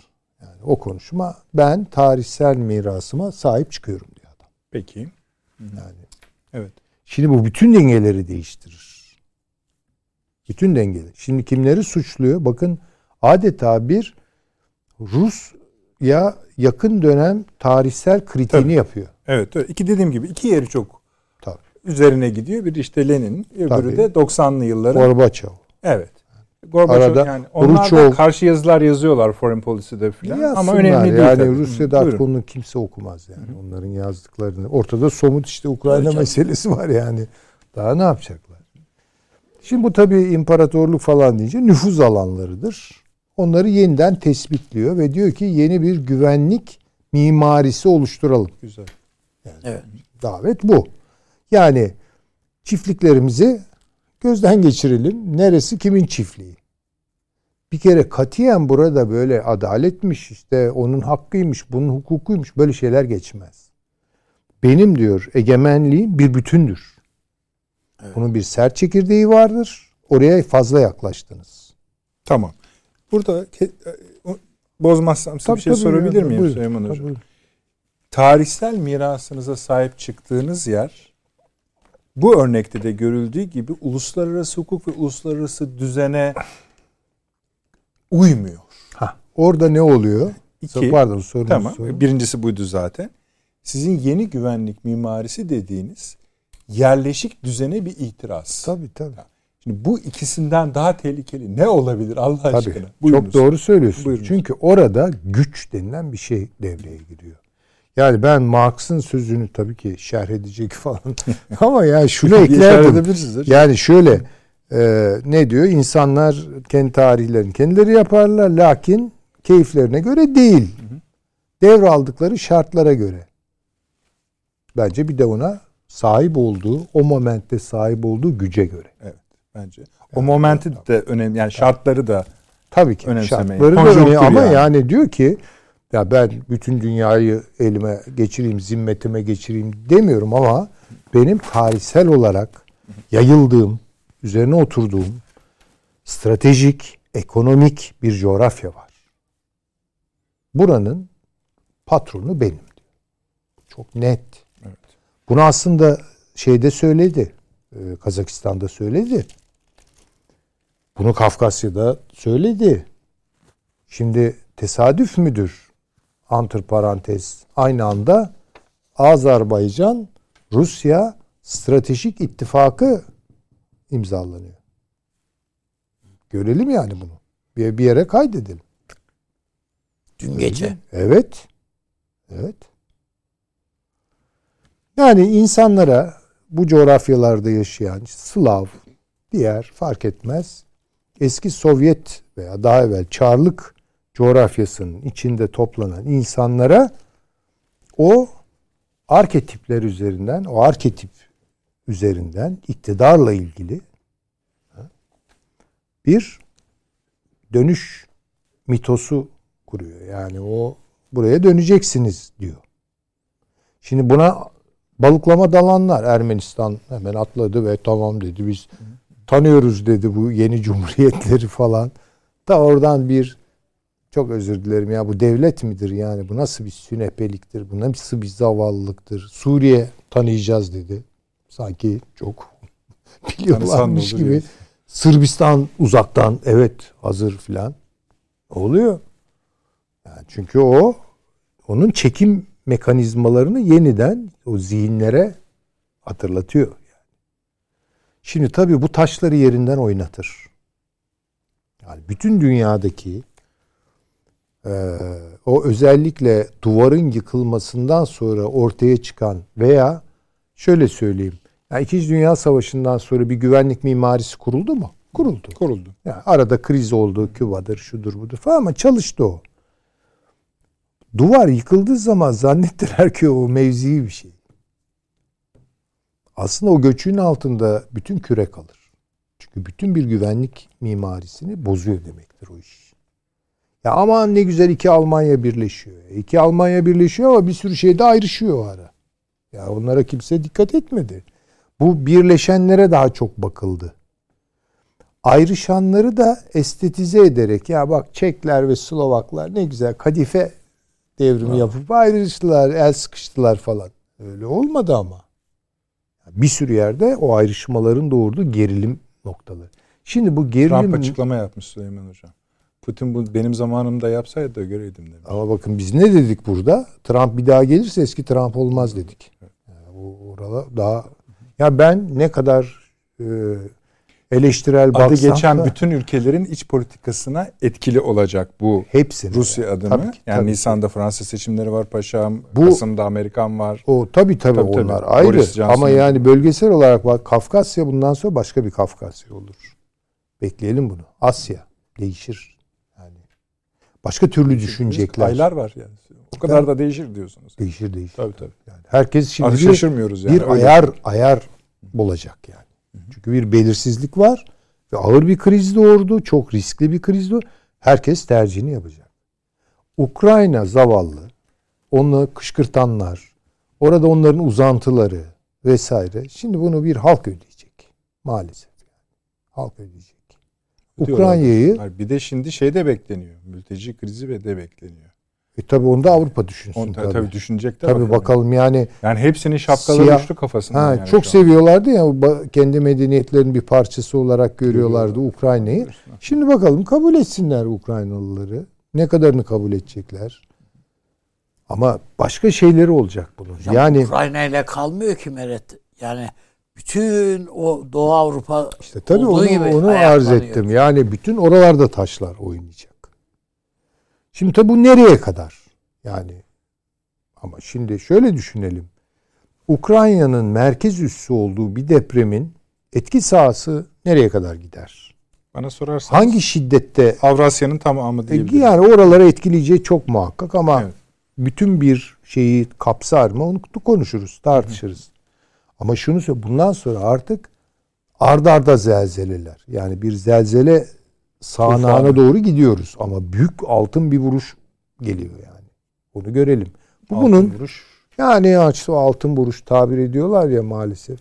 Yani o konuşma ben tarihsel mirasıma sahip çıkıyorum diyor adam. Peki. Yani Evet. Şimdi bu bütün dengeleri değiştirir. Bütün dengeleri. Şimdi kimleri suçluyor? Bakın adeta bir Rus ya yakın dönem tarihsel kritiğini Tabii. yapıyor. Evet, öyle. iki dediğim gibi iki yeri çok Tabii. üzerine gidiyor. Bir işte Lenin, öbürü Tabii. de 90'lı yılların. Gorbaçov. evet. Gorbaçov Arada yani onlar da Khrushchev- karşı yazılar yazıyorlar Foreign Policy'de falan ama önemli değil. Yani tabii. Rusya'da Hı, artık onu kimse okumaz yani. Onların yazdıklarını. Ortada somut işte Ukrayna meselesi var yani. Daha ne yapacaklar? Şimdi bu tabii imparatorluk falan deyince nüfuz alanlarıdır. Onları yeniden tespitliyor ve diyor ki yeni bir güvenlik mimarisi oluşturalım. Güzel. Evet. Davet bu. Yani çiftliklerimizi gözden geçirelim. Neresi kimin çiftliği? Bir kere katiyen burada böyle adaletmiş işte onun hakkıymış, bunun hukukuymuş böyle şeyler geçmez. Benim diyor egemenliğim bir bütündür. Bunun bir sert çekirdeği vardır. Oraya fazla yaklaştınız. Tamam. Burada e, bozmazsam size Tabii, bir şey tabii sorabilir yani. miyim Buyurun, Süleyman Hocam? Tarihsel mirasınıza sahip çıktığınız yer bu örnekte de görüldüğü gibi uluslararası hukuk ve uluslararası düzene uymuyor. Hah, orada ne oluyor? İki, Pardon sorunuzu Tamam. sorun. Birincisi buydu zaten. Sizin yeni güvenlik mimarisi dediğiniz yerleşik düzene bir itiraz. Tabii tabii. Şimdi bu ikisinden daha tehlikeli ne olabilir Allah Tabii. aşkına? Çok Buyurunuz. doğru söylüyorsun. Buyurunuz. Çünkü orada güç denilen bir şey devreye giriyor. Yani ben Marx'ın sözünü tabii ki şerh edecek falan. Ama ya şunu eklerdim. Yani şöyle e, ne diyor? İnsanlar kendi tarihlerini kendileri yaparlar. Lakin keyiflerine göre değil. Devraldıkları şartlara göre. Bence bir de ona sahip olduğu, o momentte sahip olduğu güce göre. bence. O momenti de önemli. Yani şartları da Tabii ki Önemsemeyin. şartları da önemli ama yani. yani. diyor ki ya ben bütün dünyayı elime geçireyim, zimmetime geçireyim demiyorum ama benim tarihsel olarak yayıldığım, üzerine oturduğum stratejik, ekonomik bir coğrafya var. Buranın patronu benim diyor. Çok net. Evet. Bunu aslında şeyde söyledi. e, Kazakistan'da söyledi. Bunu Kafkasya'da söyledi. Şimdi tesadüf müdür? Antır parantez. Aynı anda Azerbaycan Rusya stratejik ittifakı imzalanıyor. Görelim yani bunu. Bir, bir yere kaydedelim. Dün gece. Evet. Evet. Yani insanlara bu coğrafyalarda yaşayan Slav, diğer fark etmez. Eski Sovyet veya daha evvel Çarlık coğrafyasının içinde toplanan insanlara o arketipler üzerinden, o arketip üzerinden iktidarla ilgili bir dönüş mitosu kuruyor. Yani o buraya döneceksiniz diyor. Şimdi buna balıklama dalanlar Ermenistan hemen atladı ve tamam dedi biz tanıyoruz dedi bu yeni cumhuriyetleri falan. Da oradan bir çok özür dilerim ya bu devlet midir yani bu nasıl bir sünepeliktir bu nasıl bir zavallılıktır Suriye tanıyacağız dedi. Sanki çok biliyorlarmış gibi. Sırbistan uzaktan evet hazır filan oluyor. Yani çünkü o onun çekim mekanizmalarını yeniden o zihinlere hatırlatıyor. Şimdi tabii bu taşları yerinden oynatır. Yani bütün dünyadaki o özellikle duvarın yıkılmasından sonra ortaya çıkan veya şöyle söyleyeyim. Yani İkinci Dünya Savaşı'ndan sonra bir güvenlik mimarisi kuruldu mu? Kuruldu. kuruldu. Yani arada kriz oldu, Küba'dır, şudur budur falan ama çalıştı o. Duvar yıkıldığı zaman zannettiler ki o mevzi bir şey. Aslında o göçün altında bütün küre kalır. Çünkü bütün bir güvenlik mimarisini bozuyor demektir o iş. Ya aman ne güzel iki Almanya birleşiyor. İki Almanya birleşiyor ama bir sürü şeyde ayrışıyor o ara. Ya onlara kimse dikkat etmedi. Bu birleşenlere daha çok bakıldı ayrışanları da estetize ederek ya bak Çekler ve Slovaklar ne güzel kadife devrimi yapıp ayrıştılar, el sıkıştılar falan. Öyle olmadı ama. Bir sürü yerde o ayrışmaların doğurduğu gerilim noktaları. Şimdi bu Trump gerilim açıklama yapmış Süleyman Hocam. Putin bu benim zamanımda yapsaydı da göreydim demiş. Ama bakın biz ne dedik burada? Trump bir daha gelirse eski Trump olmaz dedik. Yani o orada daha ya ben ne kadar e, eleştirel Adı baksam geçen da bütün ülkelerin iç politikasına etkili olacak bu hepsini Rusya adımı. Tabii ki, yani tabii ki. Nisan'da Fransa seçimleri var paşam. Bu- Kasım'da Amerikan var. O tabii tabii, Tabii, tabii. onlar ayrı. Boris Johnson'ın- Ama yani bölgesel olarak bak Kafkasya bundan sonra başka bir Kafkasya olur. Bekleyelim bunu. Asya değişir. Başka türlü düşünecekler. Aylar var yani. O kadar da değişir diyorsunuz. Değişir değişir. Tabii tabii. Yani herkes şimdi Artık bir- şaşırmıyoruz yani. bir Öyle. ayar ayar olacak yani. Çünkü bir belirsizlik var ve ağır bir kriz doğurdu. Çok riskli bir kriz doğurdu. Herkes tercihini yapacak. Ukrayna zavallı, onu kışkırtanlar, orada onların uzantıları vesaire. Şimdi bunu bir halk ödeyecek. Maalesef. Halk ödeyecek. Ukrayna'yı Bir de şimdi şey de bekleniyor. Mülteci krizi ve de bekleniyor. e, tabii onu da Avrupa düşünsün Onu tabii. tabii, düşünecek de Tabii var bakalım yani Yani hepsinin şapkaları Siyah- uçtu kafasında. Ha, yani çok seviyorlardı ya kendi medeniyetlerinin bir parçası olarak görüyorlardı Ukrayna'yı. Şimdi bakalım kabul etsinler Ukraynalıları. Ne kadarını kabul edecekler? Ama başka şeyleri olacak bunun. Hocam yani Ukrayna ile kalmıyor ki Meret. Yani bütün o Doğu Avrupa işte tabii onu gibi onu arz ettim. Yani bütün oralarda taşlar oynayacak. Şimdi tabii bu nereye kadar? Yani ama şimdi şöyle düşünelim. Ukrayna'nın merkez üssü olduğu bir depremin etki sahası nereye kadar gider? Bana sorarsanız Hangi şiddette Avrasya'nın tamamı E, diyebilirim. Yani oralara etkileyeceği çok muhakkak ama Evet. bütün bir şeyi kapsar mı onu konuşuruz, tartışırız. Ama şunu söyle bundan sonra artık ard arda zelzeleler. Yani bir zelzele sağanağına doğru gidiyoruz ama büyük altın bir vuruş geliyor yani. Onu görelim. Bu Altın bunun vuruş. yani açtı altın vuruş tabir ediyorlar ya maalesef.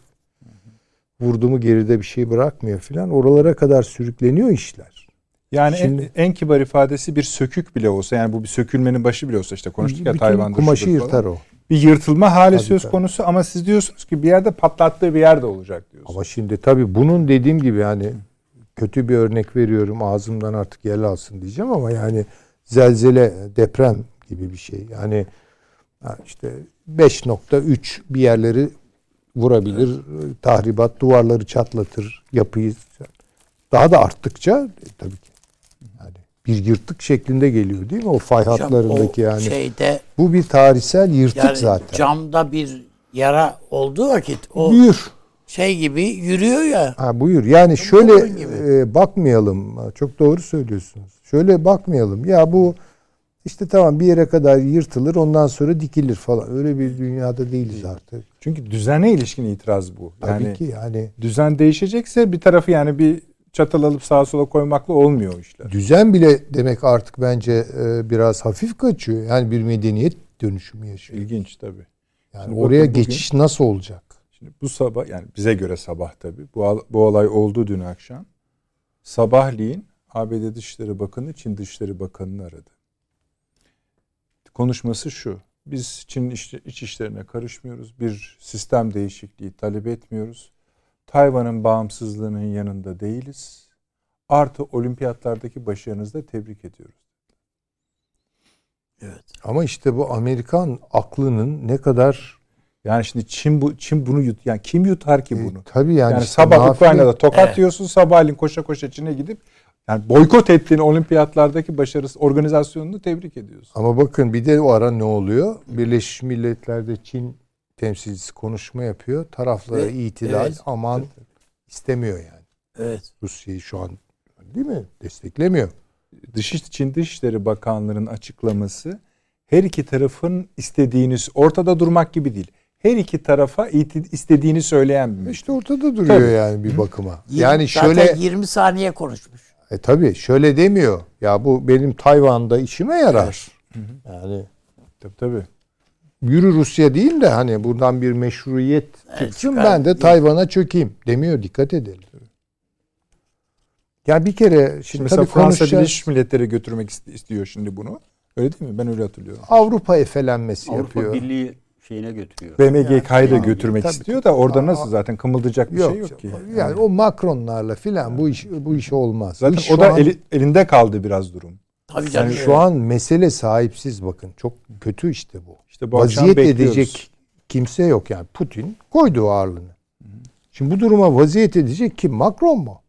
Vurdu mu geride bir şey bırakmıyor filan. Oralara kadar sürükleniyor işler. Yani Şimdi- en, en kibar ifadesi bir sökük bile olsa yani bu bir sökülmenin başı bile olsa işte konuştuk ya Tayvan'da kumaşı yırtar o. Bir yırtılma hali Tabii, söz tabii. konusu ama siz diyorsunuz ki bir yerde patlattığı bir yerde olacak diyorsunuz. Ama şimdi tabii bunun dediğim gibi yani kötü bir örnek veriyorum ağzımdan artık yel alsın diyeceğim ama yani zelzele deprem gibi bir şey. Yani işte 5.3 bir yerleri vurabilir, tahribat duvarları çatlatır, yapıyı daha da arttıkça e, tabii ki bir yırtık şeklinde geliyor değil mi o fay Hocam, hatlarındaki o yani. şeyde Bu bir tarihsel yırtık yani zaten. camda bir yara olduğu vakit o Buyur. şey gibi yürüyor ya. Ha buyur. Yani şöyle e, bakmayalım. Çok doğru söylüyorsunuz. Şöyle bakmayalım. Ya bu işte tamam bir yere kadar yırtılır ondan sonra dikilir falan. Öyle bir dünyada değiliz artık. Çünkü düzene ilişkin itiraz bu. Tabii Yani ki yani düzen değişecekse bir tarafı yani bir çatal alıp sağa sola koymakla olmuyor işler. düzen bile demek artık bence e, biraz hafif kaçıyor. Yani bir medeniyet dönüşümü yaşıyor. İlginç tabii. Yani Şimdi oraya bakın bugün- geçiş nasıl olacak? Şimdi bu sabah yani bize göre sabah tabii. Bu, bu olay oldu dün akşam. Sabahleyin ABD Dışişleri Bakanı Çin Dışişleri Bakanı'nı aradı. Konuşması şu. Biz Çin iç işlerine karışmıyoruz. Bir sistem değişikliği talep etmiyoruz. Tayvan'ın bağımsızlığının yanında değiliz. Artı olimpiyatlardaki başarınızı da tebrik ediyoruz. Evet. Ama işte bu Amerikan aklının ne kadar Yani şimdi Çin bu Çin bunu yut yani kim yutar ki e, bunu? tabii yani, Yani, işte sabah nafile- Ukrayna'da tokat Evet. yiyorsun sabahleyin koşa koşa Çin'e gidip yani boykot ettiğin olimpiyatlardaki başarısı organizasyonunu tebrik ediyorsun. Ama bakın bir de o ara ne oluyor? Birleşmiş Milletler'de Çin temsilcisi konuşma yapıyor. Taraflara Ve- itidal evet. aman istemiyor yani. Evet. Rusya'yı şu an değil mi? Desteklemiyor. Dış Çin Dışişleri Bakanlığı'nın açıklaması her iki tarafın istediğiniz ortada durmak gibi değil. Her iki tarafa istediğini söyleyen bir İşte ortada duruyor Tabii. yani bir bakıma. Yirmi- Yani zaten şöyle 20 saniye konuşmuş. e tabii şöyle demiyor. Ya bu benim Tayvan'da işime yarar. Yani Tabii tabii. Yürü Rusya değil de hani buradan bir meşruiyet Evet, çıksın çıkar. ben de Tayvan'a çökeyim demiyor. Dikkat edelim. Ya bir kere şimdi, Şimdi mesela tabii Fransa konuşacağız. Birleşmiş Milletleri götürmek istiyor şimdi bunu. Öyle değil mi? Ben öyle hatırlıyorum. Avrupa efelenmesi Avrupa yapıyor. Birliği şeyine götürüyor. BMGK'yı da Yani, götürmek tabii, istiyor da orada Aa, nasıl zaten kımıldayacak bir şey yok yok ki. Yani o Macronlarla filan bu iş bu iş olmaz. Bu Zaten iş o da an- eli- elinde kaldı biraz durum. Tabii canım. yani şu an mesele sahipsiz bakın. Çok kötü işte bu. İşte bu vaziyet edecek kimse yok yani. Putin koydu ağırlığını. Şimdi bu duruma vaziyet edecek kim? Macron mu?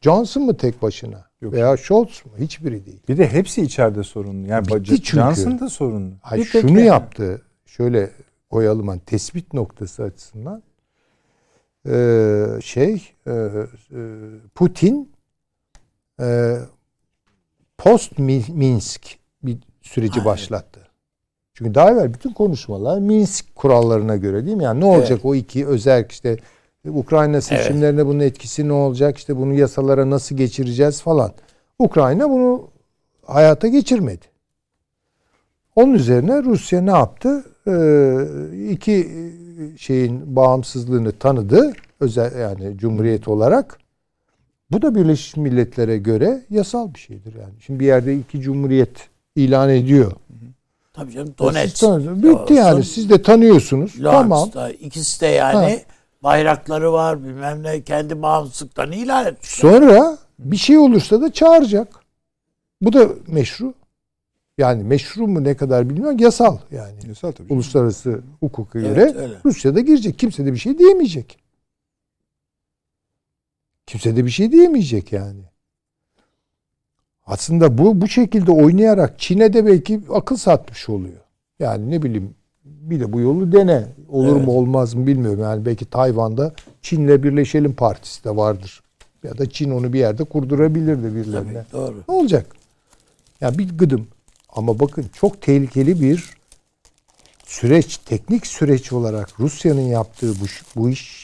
Johnson mu tek başına? Yok. Veya Scholz mu? Hiçbiri değil. Bir de hepsi içeride sorunlu. Yani Bitti çünkü. Johnson da sorunlu. Hayır, şunu yani. yaptı. Şöyle oyalıman tespit noktası açısından Ee, şey e, e, Putin e, post Minsk bir süreci Ha, başlattı. Çünkü daha evvel bütün konuşmalar Minsk kurallarına göre değil mi? Yani ne olacak o iki özel işte Ukrayna seçimlerine bunun etkisi ne olacak? İşte bunu yasalara nasıl geçireceğiz falan. Ukrayna bunu hayata geçirmedi. Onun üzerine Rusya ne yaptı? Ee, iki şeyin bağımsızlığını tanıdı. Özel yani cumhuriyet olarak. Bu da Birleşmiş Milletler'e göre yasal bir şeydir yani. Şimdi bir yerde iki cumhuriyet ilan ediyor. Tabii canım Donetsk. Bitti yani. Siz de tanıyorsunuz. Tamam. İkisi de yani bayrakları var bilmem ne kendi bağımsızlıklarını ilan etmişler. Sonra bir şey olursa da çağıracak. Bu da meşru. Yani meşru mu ne kadar bilmiyorum. Yasal yani. Yasal tabii. Uluslararası hukuka Evet, göre öyle. Rusya da girecek. Kimse de bir şey diyemeyecek. Kimse de bir şey diyemeyecek yani. Aslında bu bu şekilde oynayarak Çin'e de belki akıl satmış oluyor. Yani ne bileyim bir de bu yolu dene. Olur Evet. mu olmaz mı bilmiyorum. Yani belki Tayvan'da Çin'le birleşelim partisi de vardır. Ya da Çin onu bir yerde kurdurabilirdi birilerine. Tabii, doğru. Ne olacak? Ya bir gıdım. Ama bakın çok tehlikeli bir süreç, teknik süreç olarak Rusya'nın yaptığı bu, bu iş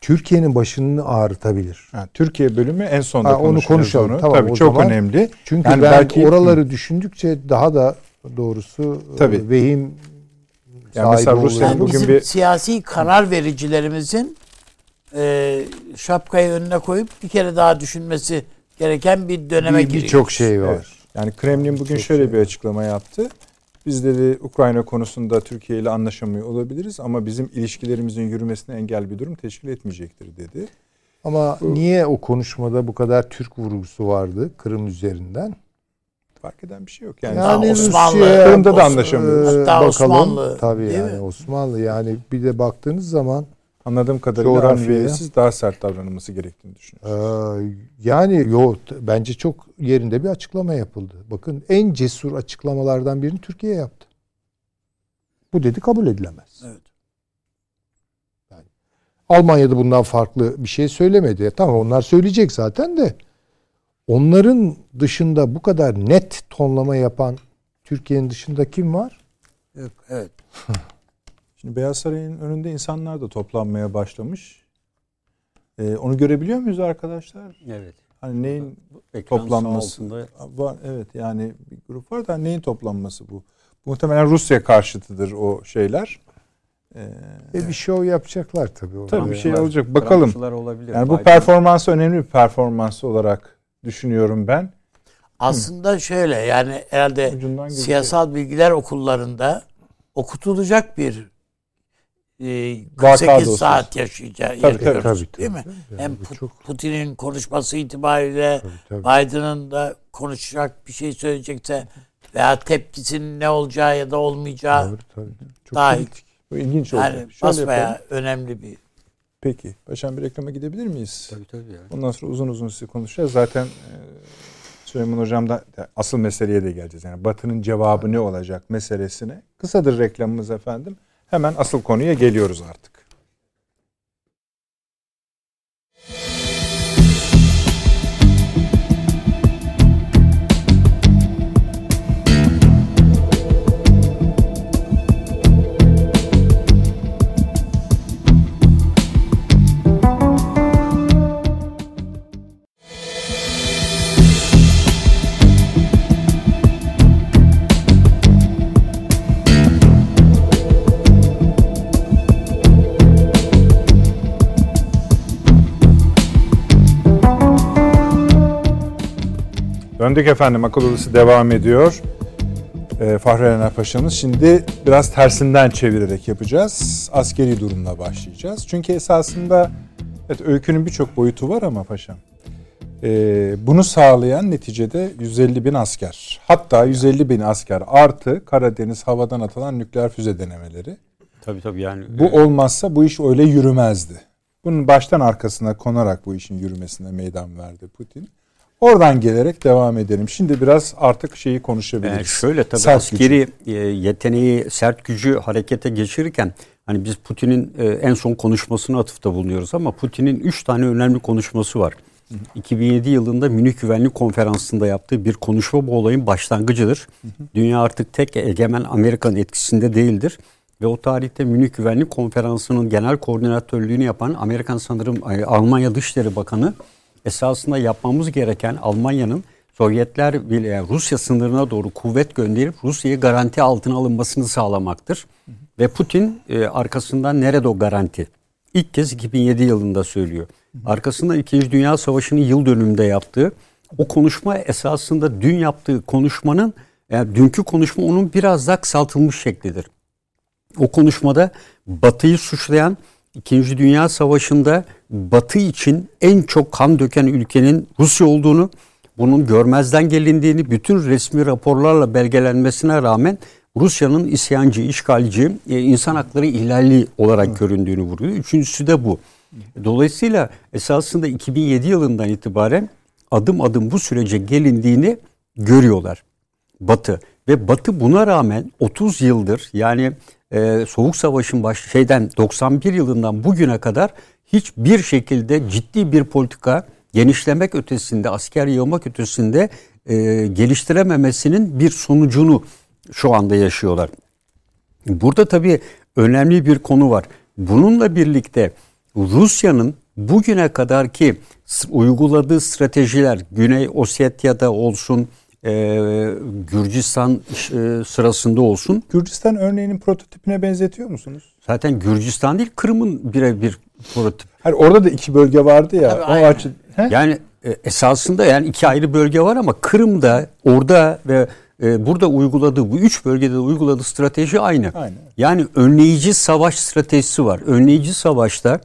Türkiye'nin başını ağrıtabilir. Ha, Türkiye bölümü en sonda Ha, onu konuşalım. onu. Tamam, Tabii o çok zaman- önemli. Çünkü Yani ben belki- oraları düşündükçe daha da doğrusu e, Tabii. vehim Yani mesela Rusya'nın Yani bugün bizim bir- siyasi karar vericilerimizin e, şapkayı önüne koyup bir kere daha düşünmesi gereken bir döneme Bir- giriyor. birçok şey var. Evet. Yani Kremlin bugün Çok şöyle şey bir açıklama yaptı. Biz dedi Ukrayna konusunda Türkiye ile anlaşamıyor olabiliriz ama bizim ilişkilerimizin yürümesine engel bir durum teşkil etmeyecektir dedi. Ama niye o konuşmada bu kadar Türk vurgusu vardı Kırım üzerinden? Fark eden bir şey yok. Yani, Yani Osmanlı, Kırım'da da anlaşamıyoruz. Hatta Osmanlı, Tabii yani mi? Osmanlı yani bir de baktığınız zaman anladığım kadarıyla Coğrafyaya- Avni siz daha sert davranılması gerektiğini düşünüyorsunuz. e, yani yo bence çok yerinde bir açıklama yapıldı. Bakın en cesur açıklamalardan birini Türkiye yaptı. Bu dedi kabul edilemez. Evet. Almanya'da bundan farklı bir şey söylemedi. Tamam onlar söyleyecek zaten de onların dışında bu kadar net tonlama yapan Türkiye'nin dışında kim var? Yok, evet. Şimdi Beyaz Saray'ın önünde insanlar da toplanmaya başlamış. Ee, onu görebiliyor muyuz arkadaşlar? Evet. Hani neyin Ekran toplanması? Var, evet yani bir grup var da neyin toplanması bu? Muhtemelen Rusya karşıtıdır o şeyler. Ee, E bir şov yapacaklar tabii. orada. tabii bir şey olacak. Bakalım. Olabilir. Yani bu Biden- performans önemli bir performans olarak düşünüyorum ben. Aslında şöyle yani herhalde siyasal bilgiler okullarında okutulacak bir 48 dosyası. saat yaşayacağız. Tabii, tabii, tabii, tabii, değil mi? tabii. Hem Yani Pu- çok- Putin'in konuşması itibariyle Tabii, tabii. Biden'ın da konuşacak bir şey söyleyecekse veya tepkisinin ne olacağı ya da olmayacağı Doğru, tabii. Çok dahil. kritik. Bu ilginç olacak. Yani Şöyle basbaya yapalım. önemli bir Peki. Başan bir reklama gidebilir miyiz? Tabii tabii. Yani. Ondan sonra uzun uzun size konuşacağız. Zaten e, Süleyman Hocam da asıl meseleye de geleceğiz. Yani Batı'nın cevabı ne olacak meselesine. Kısadır reklamımız efendim. Hemen asıl konuya geliyoruz artık. Döndük efendim. Akıl Odası devam ediyor. e, Fahri Erener Paşa'mız. Şimdi biraz tersinden çevirerek yapacağız. Askeri durumla başlayacağız. Çünkü esasında evet, öykünün birçok boyutu var ama paşam. E, bunu sağlayan neticede 150 bin asker. Hatta 150 bin asker artı Karadeniz havadan atılan nükleer füze denemeleri. Tabii tabii yani. Bu olmazsa bu iş öyle yürümezdi. Bunun baştan arkasına konarak bu işin yürümesine meydan verdi Putin. Oradan gelerek devam edelim. Şimdi biraz artık şeyi konuşabiliriz. Yani şöyle tabii Sert askeri gücü. yeteneği, sert gücü harekete geçirirken hani biz Putin'in e, en son konuşmasını atıfta bulunuyoruz ama Putin'in 3 tane önemli konuşması var. 2007 yılında Münih Güvenlik Konferansı'nda yaptığı bir konuşma bu olayın başlangıcıdır. Dünya artık tek egemen Amerika'nın etkisinde değildir. Ve o tarihte Münih Güvenlik Konferansı'nın genel koordinatörlüğünü yapan Amerikan sanırım Almanya Dışişleri Bakanı esasında yapmamız gereken Almanya'nın Sovyetler bile yani Rusya sınırına doğru kuvvet gönderip Rusya'yı garanti altına alınmasını sağlamaktır. Hı hı. Ve Putin e, arkasından nerede o garanti? İlk kez 2007 yılında söylüyor. Arkasından 2. Dünya Savaşı'nın yıl dönümünde yaptığı o konuşma esasında dün yaptığı konuşmanın yani dünkü konuşma onun biraz daha kısaltılmış şeklidir. O konuşmada Batı'yı suçlayan İkinci Dünya Savaşı'nda Batı için en çok kan döken ülkenin Rusya olduğunu, bunun görmezden gelindiğini bütün resmi raporlarla belgelenmesine rağmen Rusya'nın isyancı, işgalci, e, insan hakları ihlalli olarak göründüğünü vuruyor. Üçüncüsü de bu. Dolayısıyla esasında 2007 yılından itibaren adım adım bu sürece gelindiğini görüyorlar Batı. Ve Batı buna rağmen 30 yıldır yani e, Soğuk Savaş'ın baş şeyden 91 yılından bugüne kadar hiçbir şekilde ciddi bir politika genişlemek ötesinde, asker yığmak ötesinde e, geliştirememesinin bir sonucunu şu anda yaşıyorlar. Burada tabii önemli bir konu var. Bununla birlikte Rusya'nın bugüne kadar ki uyguladığı stratejiler Güney Ossetya'da olsun, e, Gürcistan e, sırasında olsun. Gürcistan örneğinin prototipine benzetiyor musunuz? Zaten Gürcistan değil Kırım'ın birebir prototip. Hayır orada da iki bölge vardı ya. Tabii, o açı, yani e, esasında yani iki ayrı bölge var ama Kırım'da orada ve e, burada uyguladığı bu üç bölgede de uyguladığı strateji aynı. aynı. Yani önleyici savaş stratejisi var. Önleyici savaşta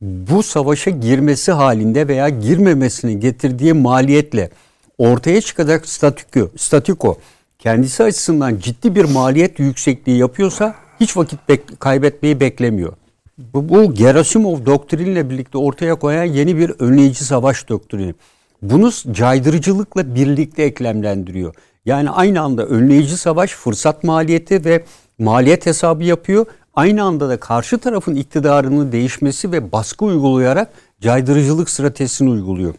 bu savaşa girmesi halinde veya girmemesini getirdiği maliyetle ortaya çıkacak statüko, statüko kendisi açısından ciddi bir maliyet yüksekliği yapıyorsa hiç vakit bek- kaybetmeyi beklemiyor. Bu, bu Gerasimov doktrinle birlikte ortaya koyan yeni bir önleyici savaş doktrini. Bunu caydırıcılıkla birlikte eklemlendiriyor. Yani aynı anda önleyici savaş fırsat maliyeti ve maliyet hesabı yapıyor. Aynı anda da karşı tarafın iktidarının değişmesi ve baskı uygulayarak caydırıcılık stratejisini uyguluyor.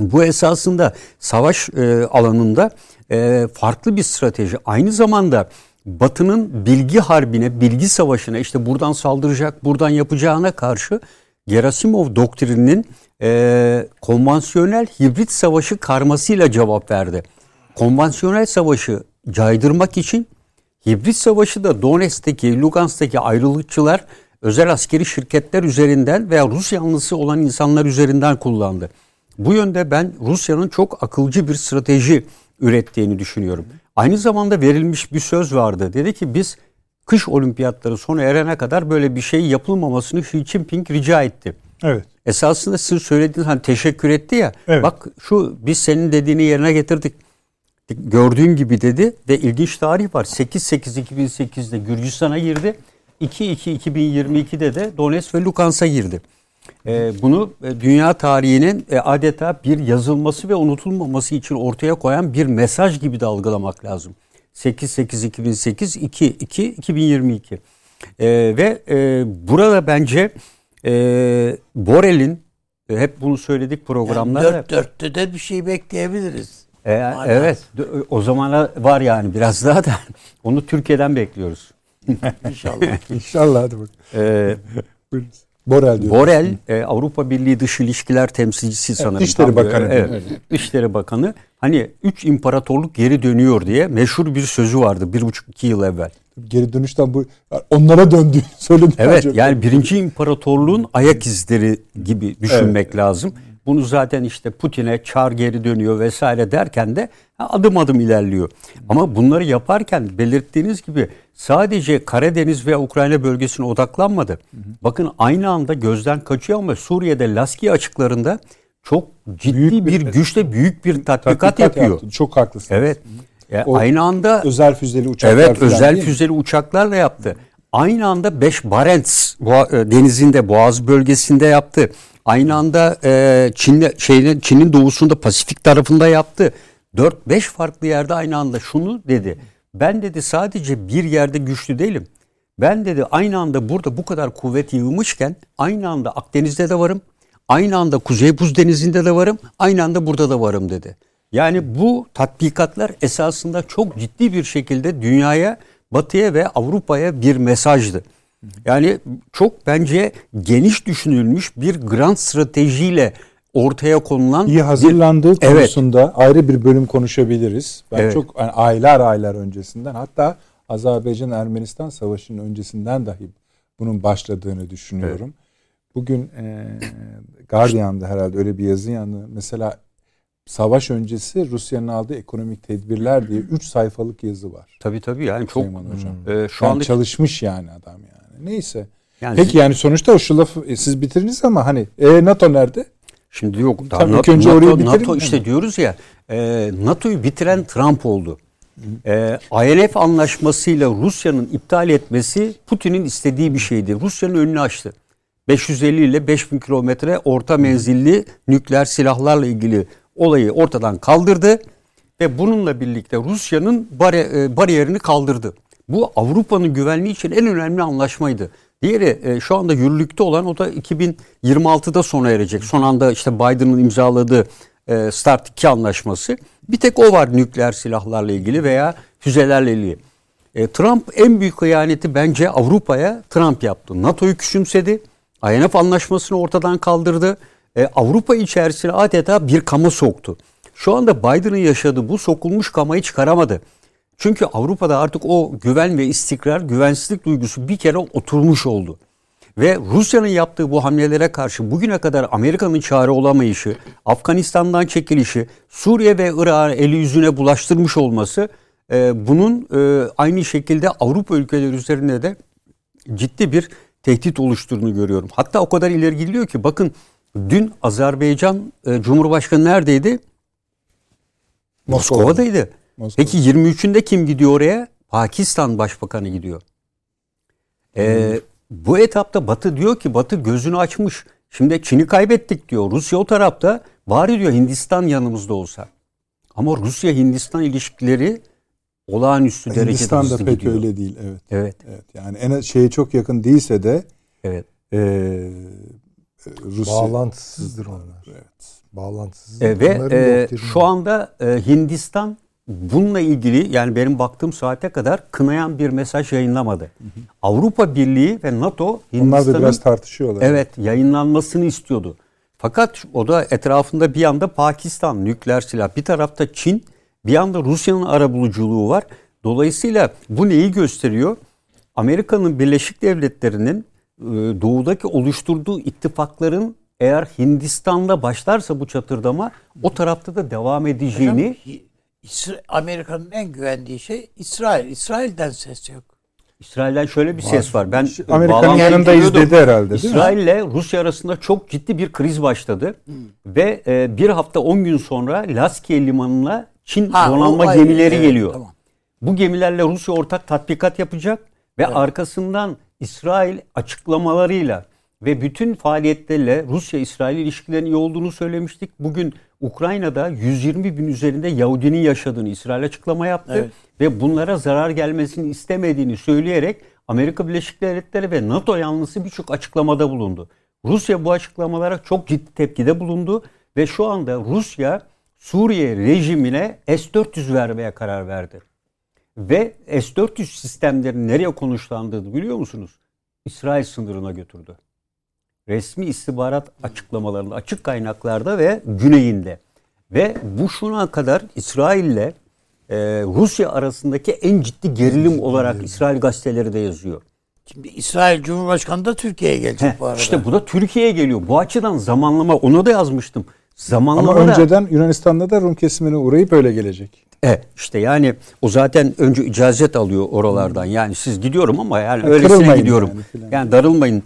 Bu esasında savaş e, alanında e, farklı bir strateji. Aynı zamanda Batı'nın bilgi harbine, bilgi savaşına işte buradan saldıracak, buradan yapacağına karşı Gerasimov doktrininin e, konvansiyonel hibrit savaşı karmasıyla cevap verdi. Konvansiyonel savaşı caydırmak için hibrit savaşı da Donetsk'teki, Lugansk'taki ayrılıkçılar özel askeri şirketler üzerinden veya Rus yanlısı olan insanlar üzerinden kullandı. Bu yönde ben Rusya'nın çok akılcı bir strateji ürettiğini düşünüyorum. Aynı zamanda verilmiş bir söz vardı. Dedi ki biz kış olimpiyatları sona erene kadar böyle bir şey yapılmamasını Xi Jinping rica etti. Evet. Esasında siz söylediğiniz hani teşekkür etti ya. Evet. Bak şu biz senin dediğini yerine getirdik. Gördüğün gibi dedi ve ilginç tarih var. 8-8-2008'de Gürcistan'a girdi. 2-2-2022'de de Donetsk ve Lukansk'a girdi. E, bunu e, dünya tarihinin e, adeta bir yazılması ve unutulmaması için ortaya koyan bir mesaj gibi de algılamak lazım. 8-8-2008, 2-2-2022. E, ve e, burada bence e, Borel'in e, hep bunu söyledik programlarda. Yani dört dörtte de bir şey bekleyebiliriz. E, evet o zamana var yani biraz daha da onu Türkiye'den bekliyoruz. İnşallah. İnşallah hadi bakalım. Ee, Borel diyor. Borel e, Avrupa Birliği Dış İlişkiler Temsilcisi sanırım. Evet, Dışişleri Bakanı. Evet, evet. Dışişleri Bakanı. Hani üç imparatorluk geri dönüyor diye meşhur bir sözü vardı bir buçuk iki yıl evvel. Geri dönüşten bu onlara döndü söyledi. Evet acaba. yani birinci imparatorluğun ayak izleri gibi düşünmek evet. lazım. Bunu zaten işte Putin'e çar geri dönüyor vesaire derken de adım adım ilerliyor. Ama bunları yaparken belirttiğiniz gibi sadece Karadeniz ve Ukrayna bölgesine odaklanmadı. Bakın aynı anda gözden kaçıyor ama Suriye'de Laski açıklarında çok ciddi Büyük bir, bir- güçle büyük bir tatbikat, Tatbikat yapıyor. yaptı. Çok haklısınız. Evet. Ya O aynı anda Özel füzeli uçaklar Evet özel füzeli uçaklarla yaptı. Aynı anda 5 Barents e, denizinde Boğaz bölgesinde yaptı. Aynı anda e, Çin'de şeyin Çin'in doğusunda Pasifik tarafında yaptı. 4-5 farklı yerde aynı anda şunu dedi. Ben dedi sadece bir yerde güçlü değilim. Ben dedi aynı anda burada bu kadar kuvvet yığılmışken aynı anda Akdeniz'de de varım. Aynı anda Kuzey Buz Denizi'nde de varım. Aynı anda burada da varım dedi. Yani bu tatbikatlar esasında çok ciddi bir şekilde dünyaya, batıya ve Avrupa'ya bir mesajdı. Yani çok bence geniş düşünülmüş bir grand stratejiyle ortaya konulan İyi bir- hazırlandığı Evet. konusunda ayrı bir bölüm konuşabiliriz. Ben Evet. çok yani aylar aylar öncesinden hatta Azerbaycan-Ermenistan savaşının öncesinden dahi bunun başladığını düşünüyorum. Bugün e, Guardian'da herhalde öyle bir yazı yandı. Mesela savaş öncesi Rusya'nın aldığı ekonomik tedbirler diye 3 sayfalık yazı var. Tabii tabii yani çok Süleyman Hocam. e, şu Yani anda çalışmış yani adam yani. Neyse. yani Peki yani sonuçta o şu lafı e, siz bitiriniz ama hani e, NATO nerede? Şimdi yok. Daha Tabii NATO, önce NATO, orayı NATO mi? işte diyoruz ya e, NATO'yu bitiren Trump oldu. E, INF anlaşmasıyla Rusya'nın iptal etmesi Putin'in istediği bir şeydi. Rusya'nın önünü açtı. 550 ile 5000 kilometre orta menzilli nükleer silahlarla ilgili olayı ortadan kaldırdı ve bununla birlikte Rusya'nın bari- e, bariyerini kaldırdı. Bu Avrupa'nın güvenliği için en önemli anlaşmaydı. Diğeri e, şu anda yürürlükte olan o da 2026'da sona erecek. Son anda işte Biden'ın imzaladığı e, Start 2 anlaşması. Bir tek o var nükleer silahlarla ilgili veya füzelerle ilgili. E, Trump en büyük hıyaneti bence Avrupa'ya Trump yaptı. NATO'yu küçümsedi. INF anlaşmasını ortadan kaldırdı. E, Avrupa içerisine adeta bir kama soktu. Şu anda Biden'ın yaşadığı bu sokulmuş kamayı çıkaramadı. Çünkü Avrupa'da artık o güven ve istikrar, güvensizlik duygusu bir kere oturmuş oldu. Ve Rusya'nın yaptığı bu hamlelere karşı bugüne kadar Amerika'nın çare olamayışı, Afganistan'dan çekilişi, Suriye ve Irak'ı eli yüzüne bulaştırmış olması e, bunun e, aynı şekilde Avrupa ülkeleri üzerinde de ciddi bir tehdit oluşturduğunu görüyorum. Hatta o kadar ileri gidiliyor ki bakın dün Azerbaycan e, Cumhurbaşkanı neredeydi? Moskova'daydı. Moskova. Peki 23'ünde kim gidiyor oraya? Pakistan Başbakanı gidiyor. Ee, Bu etapta Batı diyor ki Batı gözünü açmış. Şimdi Çin'i kaybettik diyor. Rusya o tarafta bari diyor Hindistan yanımızda olsa. Ama Rusya-Hindistan ilişkileri olağanüstü derecede Hindistan'da hızlı pek gidiyor. öyle değil. Evet. Evet, Evet. Yani en şeye çok yakın değilse de evet. e, Rusya Bağlantısızdır onlar. Evet. Bağlantısız. E, ve e, şu anda e, Hindistan bununla ilgili yani benim baktığım saate kadar kınayan bir mesaj yayınlamadı. Avrupa Birliği ve NATO Onlar da Hindistan'ın biraz tartışıyorlar. evet yayınlanmasını istiyordu. Fakat o da etrafında bir yanda Pakistan nükleer silah, bir tarafta Çin, bir yanda Rusya'nın arabuluculuğu var. Dolayısıyla bu neyi gösteriyor? Amerika'nın Birleşik Devletleri'nin e, doğudaki oluşturduğu ittifakların eğer Hindistan'da başlarsa bu çatırdama o tarafta da devam edeceğini Hocam, Amerika'nın en güvendiği şey İsrail. İsrail'den ses yok. İsrail'den şöyle bir ses var. Ben Amerika'nın yanındayız dedi herhalde değil mi? İsrail ile Rusya arasında çok ciddi bir kriz başladı. Ve e, bir hafta 10 gün sonra Laskiye limanına Çin Ha, donanma gemileri evet, geliyor. tamam. Bu gemilerle Rusya ortak tatbikat yapacak ve arkasından İsrail açıklamalarıyla ve bütün faaliyetleriyle Rusya-İsrail ilişkilerinin iyi olduğunu söylemiştik. Bugün Ukrayna'da 120 bin üzerinde Yahudinin yaşadığını İsrail açıklama yaptı Evet. ve bunlara zarar gelmesini istemediğini söyleyerek Amerika Birleşik Devletleri ve NATO yanlısı birçok açıklamada bulundu. Rusya bu açıklamalara çok ciddi tepkide bulundu ve şu anda Rusya Suriye rejimine S-400 vermeye karar verdi. Ve S-400 sistemlerin nereye konuşlandığını biliyor musunuz? İsrail sınırına götürdü. Resmi istihbarat açıklamalarında, açık kaynaklarda ve güneyinde. Ve bu şuna kadar İsrail ile e, Rusya arasındaki en ciddi gerilim olarak İsrail gazeteleri de yazıyor. Şimdi İsrail Cumhurbaşkanı da Türkiye'ye gelecek Heh, bu arada. İşte bu da Türkiye'ye geliyor. Bu açıdan zamanlama onu da yazmıştım. Zamanlama Ama da- önceden Yunanistan'da da Rum kesimine uğrayıp öyle gelecek. E işte yani o zaten önce icazet alıyor oralardan. Yani siz gidiyorum ama yani Ha, öylesine gidiyorum. yani. Yani darılmayın.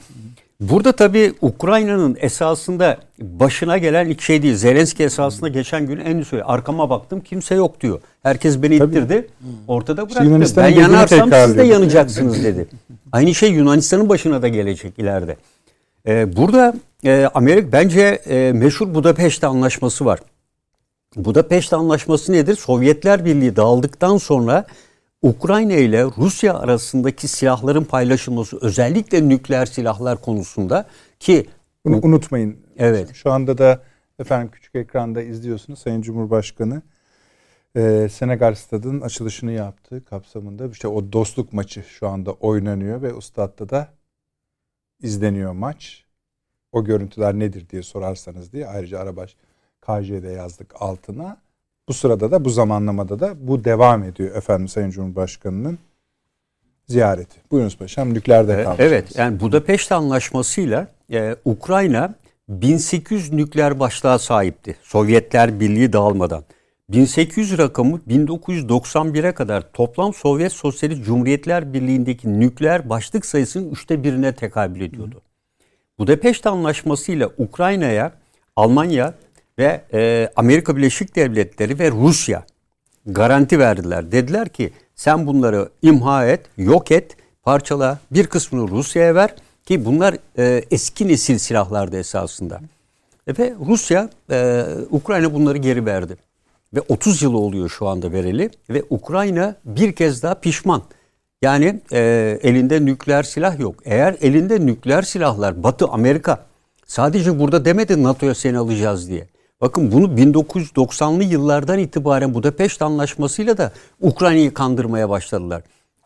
Burada tabii Ukrayna'nın esasında başına gelen ilk şey değil. Zelenski esasında geçen gün en söylüyor. Arkama baktım kimse yok diyor. Herkes beni ittirdi. Ortada bıraktı. Yunanistan'ın Ben yanarsam siz de yanacaksınız dedi. Aynı şey Yunanistan'ın başına da gelecek ileride. Ee, burada e, Amerika bence e, meşhur Budapeşte Anlaşması var. Budapeşte Anlaşması nedir? Sovyetler Birliği dağıldıktan sonra Ukrayna ile Rusya arasındaki silahların paylaşılması özellikle nükleer silahlar konusunda ki Bunu unutmayın. Evet. Şu anda da efendim küçük ekranda izliyorsunuz Sayın Cumhurbaşkanı e, Senegal Stadı'nın açılışını yaptı kapsamında. İşte o dostluk maçı şu anda oynanıyor ve o statta da izleniyor maç. O görüntüler nedir diye sorarsanız diye ayrıca Arabaş KJ'de yazdık altına. Bu sırada da bu zamanlamada da bu devam ediyor efendim Sayın Cumhurbaşkanı'nın ziyareti. Buyurunuz paşam nükleerde E, kalmışsınız. Evet yani Budapeşte Anlaşması'yla e, Ukrayna 1800 nükleer başlığa sahipti. Sovyetler Birliği dağılmadan. 1800 rakamı 1991'e kadar toplam Sovyet Sosyalist Cumhuriyetler Birliği'ndeki nükleer başlık sayısının üçte birine tekabül ediyordu. Budapeşte Anlaşması ile Ukrayna'ya Almanya ve e, Amerika Birleşik Devletleri ve Rusya garanti verdiler. Dediler ki sen bunları imha et, yok et, parçala. Bir kısmını Rusya'ya ver ki bunlar e, eski nesil silahlardı esasında. Ve Rusya, e, Ukrayna bunları geri verdi. Ve 30 yıl oluyor şu anda vereli ve Ukrayna bir kez daha pişman. Yani e, elinde nükleer silah yok. Eğer elinde nükleer silahlar Batı Amerika sadece burada demedi NATO'ya seni alacağız diye. Bakın bunu 1990'lı yıllardan itibaren Budapeşte Anlaşması'yla da Ukrayna'yı kandırmaya başladılar.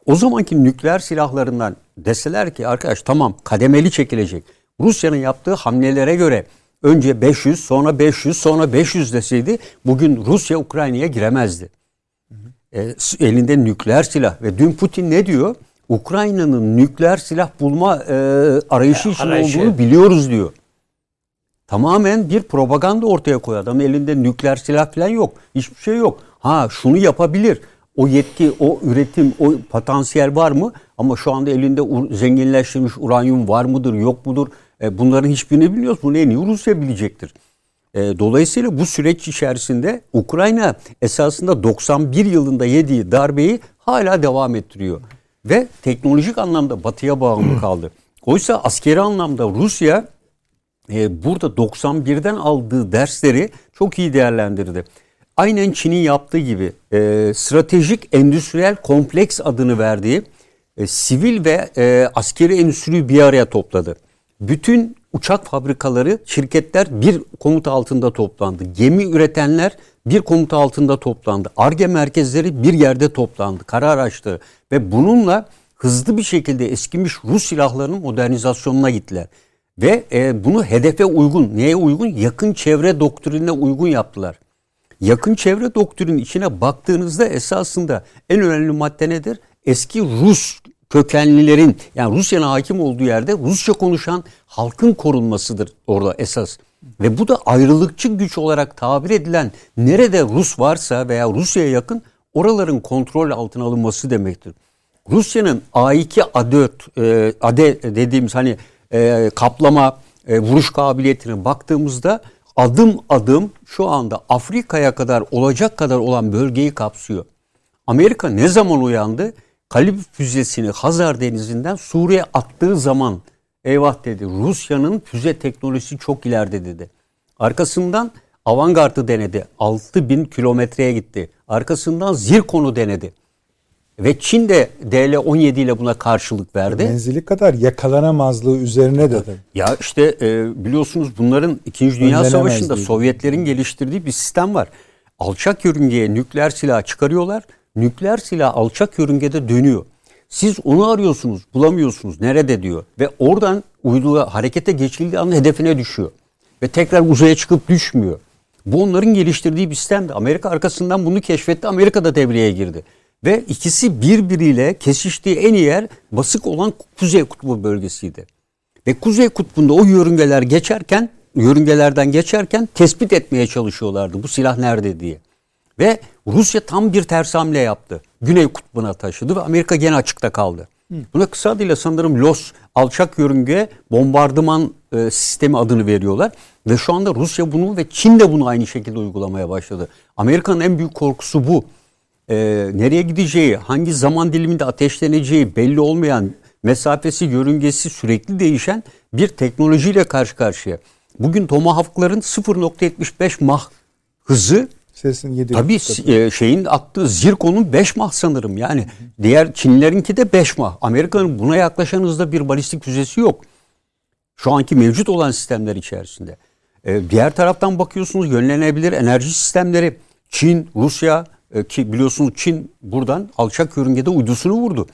O zamanki nükleer silahlarından deseler ki arkadaş tamam kademeli çekilecek. Rusya'nın yaptığı hamlelere göre önce 500 sonra 500 sonra 500 deseydi bugün Rusya Ukrayna'ya giremezdi. E, s- elinde nükleer silah ve dün Putin ne diyor? Ukrayna'nın nükleer silah bulma e, arayışı için arayışı. olduğunu biliyoruz diyor. Tamamen bir propaganda ortaya koyuyor. Adam elinde nükleer silah falan yok. Hiçbir şey yok. Ha şunu yapabilir. O yetki, o üretim, o potansiyel var mı? Ama şu anda elinde zenginleştirilmiş uranyum var mıdır, yok mudur? E, bunların hiçbirini bilmiyoruz. Bunu en iyi Rusya bilecektir. E, dolayısıyla bu süreç içerisinde Ukrayna esasında 91 yılında yediği darbeyi hala devam ettiriyor. Ve teknolojik anlamda batıya bağımlı kaldı. Oysa askeri anlamda Rusya e, burada 91'den aldığı dersleri çok iyi değerlendirdi. Aynen Çin'in yaptığı gibi e, stratejik endüstriyel kompleks adını verdiği e, sivil ve e, askeri endüstriyi bir araya topladı. Bütün uçak fabrikaları, şirketler bir komuta altında toplandı. Gemi üretenler bir komuta altında toplandı. ARGE merkezleri bir yerde toplandı. Karar açtı ve bununla hızlı bir şekilde eskimiş Rus silahlarının modernizasyonuna gittiler. Ve e, bunu hedefe uygun, neye uygun? Yakın çevre doktrinine uygun yaptılar. Yakın çevre doktrinin içine baktığınızda esasında en önemli madde nedir? Eski Rus kökenlilerin yani Rusya'nın hakim olduğu yerde Rusça konuşan halkın korunmasıdır orada esas. Ve bu da ayrılıkçı güç olarak tabir edilen nerede Rus varsa veya Rusya'ya yakın oraların kontrol altına alınması demektir. Rusya'nın A2 A4 e, AD dediğimiz hani e, kaplama e, vuruş kabiliyetine baktığımızda adım adım şu anda Afrika'ya kadar olacak kadar olan bölgeyi kapsıyor. Amerika ne zaman uyandı? Kalib füzesini Hazar Denizi'nden Suriye attığı zaman eyvah dedi Rusya'nın füze teknolojisi çok ileride dedi. Arkasından avantgardı denedi. 6000 kilometreye gitti. Arkasından Zirkon'u denedi. Ve Çin de DL-17 ile buna karşılık verdi. Menzili kadar yakalanamazlığı üzerine de. Ya işte e, biliyorsunuz bunların 2. Dünya Savaşı'nda. Sovyetlerin geliştirdiği bir sistem var. Alçak yörüngeye nükleer silah çıkarıyorlar. Nükleer silah alçak yörüngede dönüyor. Siz onu arıyorsunuz, bulamıyorsunuz. Nerede diyor. Ve oradan uyduya harekete geçildiği anda hedefine düşüyor. Ve tekrar uzaya çıkıp düşmüyor. Bu onların geliştirdiği bir sistemdi. Amerika arkasından bunu keşfetti. Amerika da devreye girdi. Ve ikisi birbiriyle kesiştiği en iyi yer basık olan Kuzey Kutbu bölgesiydi. Ve Kuzey Kutbu'nda o yörüngeler geçerken, yörüngelerden geçerken tespit etmeye çalışıyorlardı bu silah nerede diye. Ve Rusya tam bir ters hamle yaptı. Güney Kutbu'na taşıdı ve Amerika gene açıkta kaldı. Buna kısa adıyla sanırım LOS alçak yörünge bombardıman e, sistemi adını veriyorlar. Ve şu anda Rusya bunu ve Çin de bunu aynı şekilde uygulamaya başladı. Amerika'nın en büyük korkusu bu. E, nereye gideceği, hangi zaman diliminde ateşleneceği belli olmayan, mesafesi, yörüngesi sürekli değişen bir teknolojiyle karşı karşıya. Bugün Tomahawk'ların 0.75 mah hızı Sesin 7 Tabii e, şeyin attığı Zirkon'un 5 mah sanırım. Yani diğer Çinlerinki de 5 mah. Amerika'nın buna yaklaşan hızda bir balistik füzesi yok. Şu anki mevcut olan sistemler içerisinde. E, diğer taraftan bakıyorsunuz yönlenebilir enerji sistemleri. Çin, Rusya e, ki biliyorsunuz Çin buradan alçak yörüngede uydusunu vurdu.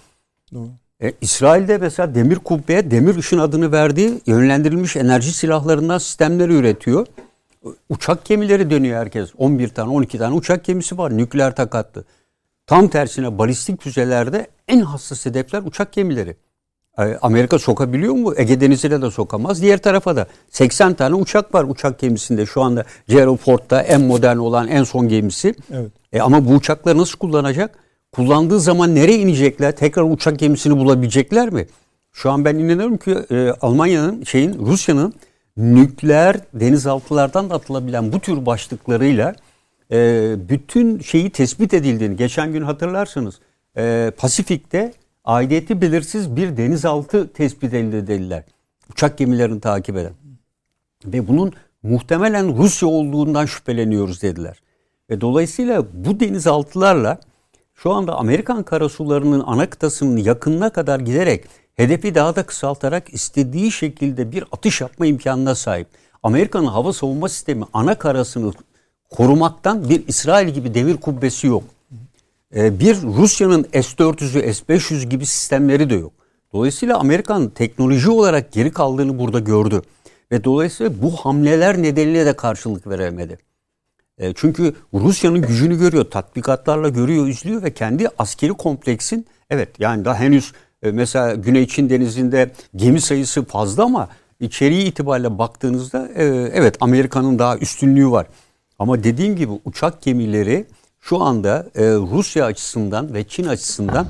Doğru. E, İsrail'de mesela demir kubbeye demir ışın adını verdiği yönlendirilmiş enerji silahlarından sistemleri üretiyor. Uçak gemileri dönüyor herkes. 11 tane 12 tane uçak gemisi var nükleer takatlı. Tam tersine balistik füzelerde en hassas hedefler uçak gemileri. Amerika sokabiliyor mu? Ege Denizi'ne de sokamaz. Diğer tarafa da 80 tane uçak var uçak gemisinde. Şu anda Gerald Ford'da en modern olan en son gemisi. Evet. E ama bu uçakları nasıl kullanacak? Kullandığı zaman nereye inecekler? Tekrar uçak gemisini bulabilecekler mi? Şu an ben inanıyorum ki e, Almanya'nın şeyin Rusya'nın nükleer denizaltılardan da atılabilen bu tür başlıklarıyla e, bütün şeyi tespit edildiğini geçen gün hatırlarsınız e, Pasifik'te aidiyeti belirsiz bir denizaltı tespit edildi dediler. Uçak gemilerini takip eden. Ve bunun muhtemelen Rusya olduğundan şüpheleniyoruz dediler. Ve dolayısıyla bu denizaltılarla şu anda Amerikan karasularının ana kıtasının yakınına kadar giderek hedefi daha da kısaltarak istediği şekilde bir atış yapma imkanına sahip. Amerika'nın hava savunma sistemi ana karasını korumaktan bir İsrail gibi demir kubbesi yok. Ee, bir Rusya'nın S-400'ü, S-500 gibi sistemleri de yok. Dolayısıyla Amerikan teknoloji olarak geri kaldığını burada gördü. Ve dolayısıyla bu hamleler nedeniyle de karşılık veremedi. E, çünkü Rusya'nın gücünü görüyor, tatbikatlarla görüyor, izliyor ve kendi askeri kompleksin evet yani daha henüz e, mesela Güney Çin denizinde gemi sayısı fazla ama içeriği itibariyle baktığınızda e, evet Amerika'nın daha üstünlüğü var. Ama dediğim gibi uçak gemileri şu anda Rusya açısından ve Çin açısından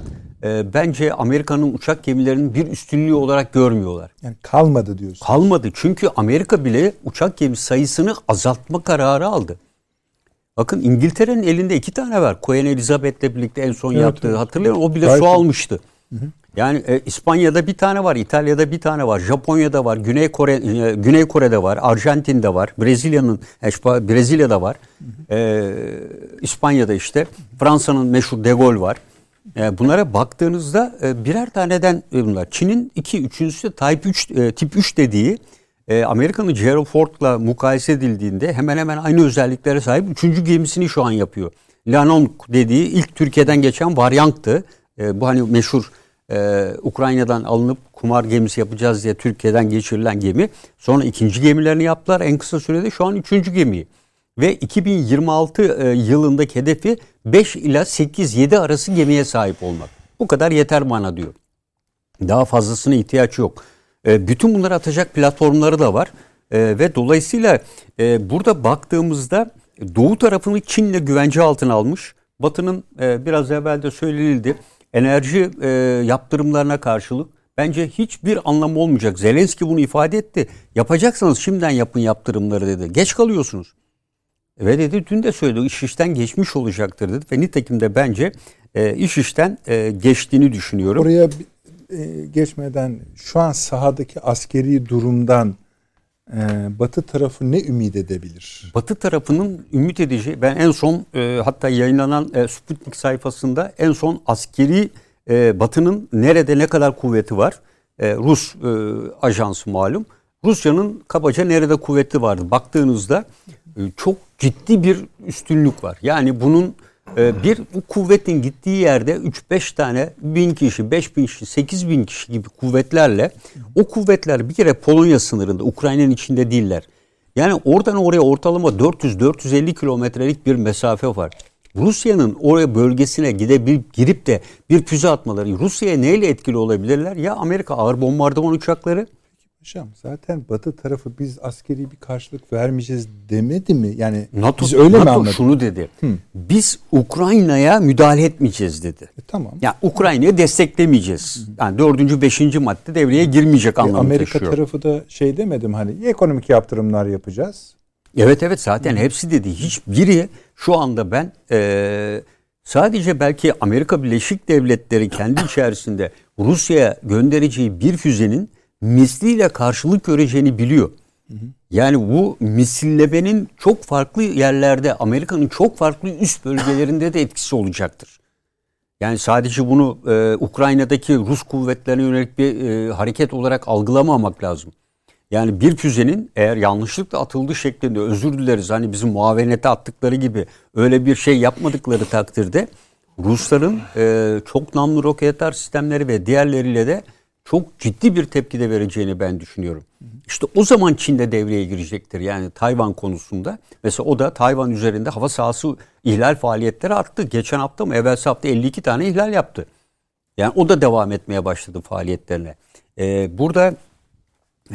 bence Amerika'nın uçak gemilerinin bir üstünlüğü olarak görmüyorlar. Yani kalmadı diyorsun. Kalmadı çünkü Amerika bile uçak gemi sayısını azaltma kararı aldı. Bakın İngiltere'nin elinde iki tane var. Queen Elizabeth'le birlikte en son evet, yaptığı musun? O bile Gayet su almıştı. Yani e, İspanya'da bir tane var, İtalya'da bir tane var, Japonya'da var, Güney Kore e, Güney Kore'de var, Arjantin'de var, Brezilya'nın e, Brezilya'da var. E, İspanya'da işte Fransa'nın meşhur De Gaulle var. E, bunlara baktığınızda e, birer taneden e, bunlar. Çin'in iki, üçüncüsü Type 3 e, tip 3 dediği e, Amerika'nın Gerald Ford'la mukayese edildiğinde hemen hemen aynı özelliklere sahip üçüncü gemisini şu an yapıyor. Lanong dediği ilk Türkiye'den geçen varyanttı. E, bu hani meşhur e, Ukrayna'dan alınıp kumar gemisi yapacağız diye Türkiye'den geçirilen gemi. Sonra ikinci gemilerini yaptılar en kısa sürede şu an üçüncü gemiyi. Ve 2026 e, yılındaki hedefi 5 ila 8-7 arası gemiye sahip olmak. Bu kadar yeter bana diyor. Daha fazlasına ihtiyaç yok. E, bütün bunları atacak platformları da var. E, ve dolayısıyla e, burada baktığımızda Doğu tarafını Çin'le güvence altına almış. Batı'nın biraz evvel de söylenildi. Enerji yaptırımlarına karşılık bence hiçbir anlamı olmayacak. Zelenski bunu ifade etti. Yapacaksanız şimdiden yapın yaptırımları dedi. Geç kalıyorsunuz. Ve dedi dün de söyledi iş işten geçmiş olacaktır dedi. Ve nitekim de bence iş işten geçtiğini düşünüyorum. Oraya e, geçmeden şu an sahadaki askeri durumdan e, Batı tarafı ne ümit edebilir? Batı tarafının ümit edeceği ben en son e, hatta yayınlanan e, Sputnik sayfasında en son askeri e, Batı'nın nerede ne kadar kuvveti var? E, Rus e, ajansı malum. Rusya'nın kabaca nerede kuvveti vardı? Baktığınızda e, çok ciddi bir üstünlük var. Yani bunun ee, bir bu kuvvetin gittiği yerde 3-5 tane bin kişi, 5 bin kişi, 8 bin kişi gibi kuvvetlerle o kuvvetler bir kere Polonya sınırında, Ukrayna'nın içinde değiller. Yani oradan oraya ortalama 400-450 kilometrelik bir mesafe var. Rusya'nın oraya bölgesine gidebilip girip de bir füze atmaları Rusya'ya neyle etkili olabilirler? Ya Amerika ağır bombardıman uçakları Hocam zaten Batı tarafı biz askeri bir karşılık vermeyeceğiz demedi mi? Yani NATO, biz öyle NATO mi anladık? şunu dedi. Biz Ukrayna'ya müdahale etmeyeceğiz dedi. E, tamam. Yani Ukrayna'yı desteklemeyeceğiz. Yani dördüncü, beşinci madde devreye girmeyecek E, anlamı Amerika taşıyor. tarafı da şey demedim hani ekonomik yaptırımlar yapacağız. Evet evet zaten hepsi dedi. Hiçbiri şu anda ben eee, sadece belki Amerika Birleşik Devletleri kendi içerisinde Rusya'ya göndereceği bir füzenin misliyle karşılık göreceğini biliyor. Yani bu misillemenin çok farklı yerlerde Amerika'nın çok farklı üst bölgelerinde de etkisi olacaktır. Yani sadece bunu e, Ukrayna'daki Rus kuvvetlerine yönelik bir e, hareket olarak algılamamak lazım. Yani bir füzenin eğer yanlışlıkla atıldığı şeklinde özür dileriz hani bizim muavenete attıkları gibi öyle bir şey yapmadıkları takdirde Rusların e, çok namlu roketler sistemleri ve diğerleriyle de çok ciddi bir tepki de vereceğini ben düşünüyorum. İşte o zaman Çin de devreye girecektir. Yani Tayvan konusunda. Mesela o da Tayvan üzerinde hava sahası ihlal faaliyetleri arttı. Geçen hafta mı evvelsi hafta 52 tane ihlal yaptı. Yani o da devam etmeye başladı faaliyetlerine. Ee, burada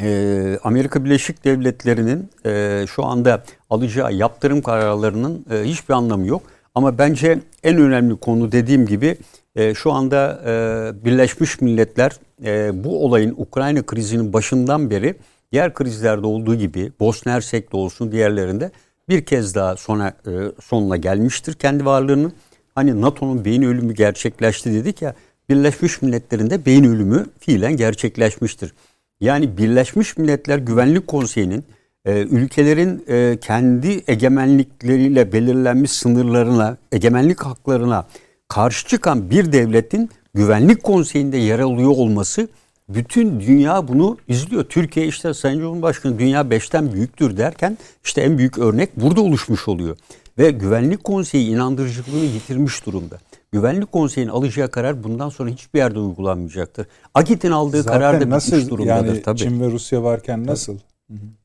e, Amerika Birleşik Devletleri'nin e, şu anda alacağı yaptırım kararlarının e, hiçbir anlamı yok. Ama bence en önemli konu dediğim gibi e, şu anda e, Birleşmiş Milletler e, bu olayın Ukrayna krizinin başından beri diğer krizlerde olduğu gibi Bosna Hersek'te olsun diğerlerinde bir kez daha sona e, sonuna gelmiştir kendi varlığının. Hani NATO'nun beyin ölümü gerçekleşti dedik ya Birleşmiş Milletler'in de beyin ölümü fiilen gerçekleşmiştir. Yani Birleşmiş Milletler Güvenlik Konseyi'nin e, ülkelerin e, kendi egemenlikleriyle belirlenmiş sınırlarına, egemenlik haklarına karşı çıkan bir devletin Güvenlik Konseyi'nde yer alıyor olması bütün dünya bunu izliyor. Türkiye işte Sayın Cumhurbaşkanı dünya beşten büyüktür derken işte en büyük örnek burada oluşmuş oluyor. Ve Güvenlik Konseyi inandırıcılığını yitirmiş durumda. Güvenlik Konseyi'nin alacağı karar bundan sonra hiçbir yerde uygulanmayacaktır. AGİT'in aldığı Zaten karar da nasıl bitmiş durumdadır yani tabii. Çin ve Rusya varken nasıl?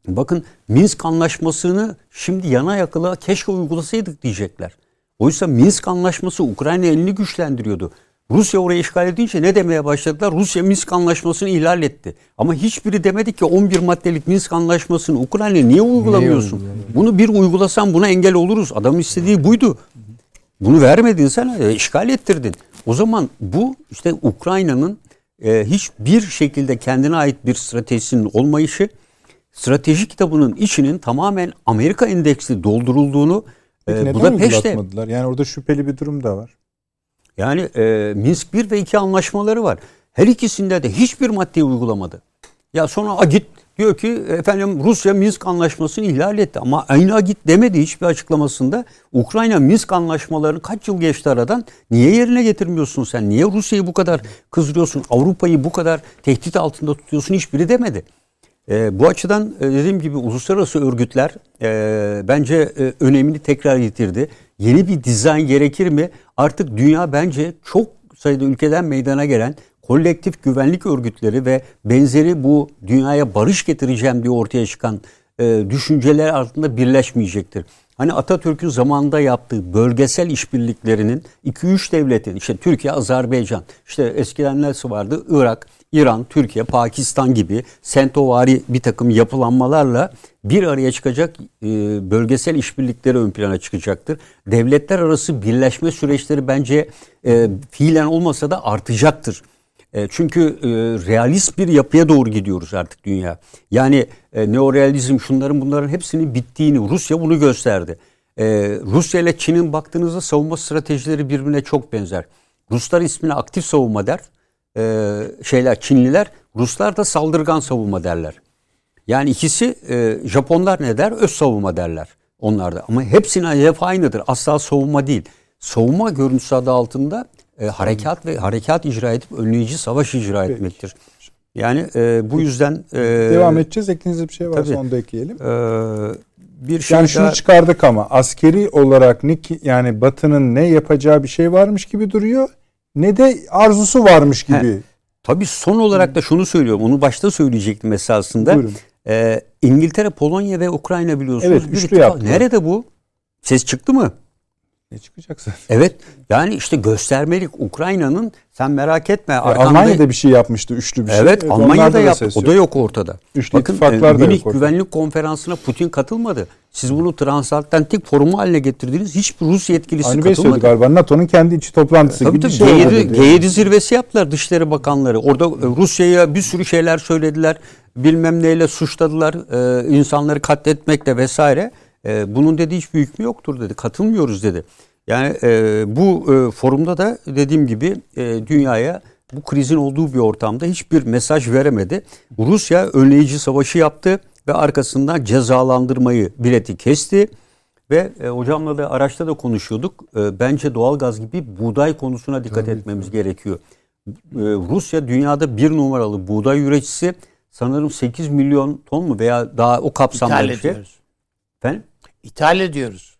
Bakın Minsk anlaşmasını şimdi yana yakıla keşke uygulasaydık diyecekler. Oysa Minsk anlaşması Ukrayna elini güçlendiriyordu. Rusya orayı işgal edince ne demeye başladılar? Rusya Minsk anlaşmasını ihlal etti. Ama hiçbiri demedi ki 11 maddelik Minsk anlaşmasını Ukrayna niye uygulamıyorsun? Bunu bir uygulasan buna engel oluruz. Adam istediği buydu. Bunu vermedin sen, e, işgal ettirdin. O zaman bu işte Ukrayna'nın e, hiçbir şekilde kendine ait bir stratejisinin olmayışı, strateji kitabının içinin tamamen Amerika endeksli doldurulduğunu Peki e, neden Budapeşte uygulatmadılar? Yani orada şüpheli bir durum da var. yani e, Minsk 1 ve 2 anlaşmaları var. Her ikisinde de hiçbir maddeyi uygulamadı. Ya sonra Agit diyor ki efendim Rusya Minsk anlaşmasını ihlal etti. Ama aynı Agit demedi hiçbir açıklamasında. Ukrayna Minsk anlaşmalarını kaç yıl geçti aradan niye yerine getirmiyorsun sen? Niye Rusya'yı bu kadar kızdırıyorsun? Avrupa'yı bu kadar tehdit altında tutuyorsun hiçbiri demedi. E, bu açıdan e, dediğim gibi uluslararası örgütler e, bence e, önemini tekrar yitirdi. Yeni bir dizayn gerekir mi? Artık dünya bence çok sayıda ülkeden meydana gelen kolektif güvenlik örgütleri ve benzeri bu dünyaya barış getireceğim diye ortaya çıkan e, düşünceler altında birleşmeyecektir. Hani Atatürk'ün zamanında yaptığı bölgesel işbirliklerinin 2-3 devletin işte Türkiye, Azerbaycan, işte eskiden nasıl vardı? Irak, İran, Türkiye, Pakistan gibi sentovari bir takım yapılanmalarla bir araya çıkacak e, bölgesel işbirlikleri ön plana çıkacaktır. Devletler arası birleşme süreçleri bence e, fiilen olmasa da artacaktır. E, çünkü realist bir yapıya doğru gidiyoruz artık dünya. Yani e, neorealizm şunların bunların hepsinin bittiğini Rusya bunu gösterdi. Rusya ile Çin'in baktığınızda savunma stratejileri birbirine çok benzer. Ruslar ismine aktif savunma der. E, şeyler Çinliler, Ruslar da saldırgan savunma derler. Yani ikisi e, Japonlar ne der? Öz savunma derler onlarda. Ama hepsinin hedef aynıdır. Asla savunma değil. Savunma görüntüsü adı altında e, harekat ve harekat icra edip önleyici savaş icra Peki. etmektir. Yani e, bu yüzden e, Devam edeceğiz. Eklediğiniz bir şey varsa tabii. onu da ekleyelim. e, bir şey Yani şunu daha- çıkardık ama askeri olarak ne ki yani Batı'nın ne yapacağı bir şey varmış gibi duruyor ne de arzusu varmış gibi. Tabii son olarak da şunu söylüyorum. Onu başta söyleyecektim esasında. Buyurun. Ee, İngiltere, Polonya ve Ukrayna biliyorsunuz. Evet, üçlü yaptılar. Nerede bu? Ses çıktı mı? Ne çıkacak zaten? Evet. Yani işte göstermelik Ukrayna'nın sen merak etme. E, arkanda- Almanya da bir şey yapmıştı üçlü bir şey. Evet, Almanya onlarda da yaptı. O da yok ortada. Üçlü Bakın e, Münih. Güvenlik Konferansı'na Putin katılmadı. Siz bunu transatlantik forumu haline getirdiniz. Hiçbir Rus yetkilisi Aynı katılmadı. galiba. NATO'nun kendi içi toplantısı Tabii gibi bir tabii. şey oldu G7, dedi. G7 zirvesi yaptılar Dışişleri Bakanları. Orada e, Rusya'ya bir sürü şeyler söylediler. Bilmem neyle suçladılar. e, insanları katletmekle vesaire. E, bunun dediği hiçbir hükmü yoktur dedi. Katılmıyoruz dedi. Yani e, bu e, forumda da dediğim gibi e, dünyaya bu krizin olduğu bir ortamda hiçbir mesaj veremedi. Rusya önleyici savaşı yaptı ve arkasından cezalandırmayı bileti kesti. Ve e, hocamla da araçta da konuşuyorduk. E, bence doğalgaz gibi buğday konusuna dikkat etmemiz gerekiyor. E, Rusya dünyada bir numaralı buğday üreticisi. Sanırım 8 milyon ton mu veya daha o kapsamda bir şey. ediyoruz. Efendim? İthal ediyoruz.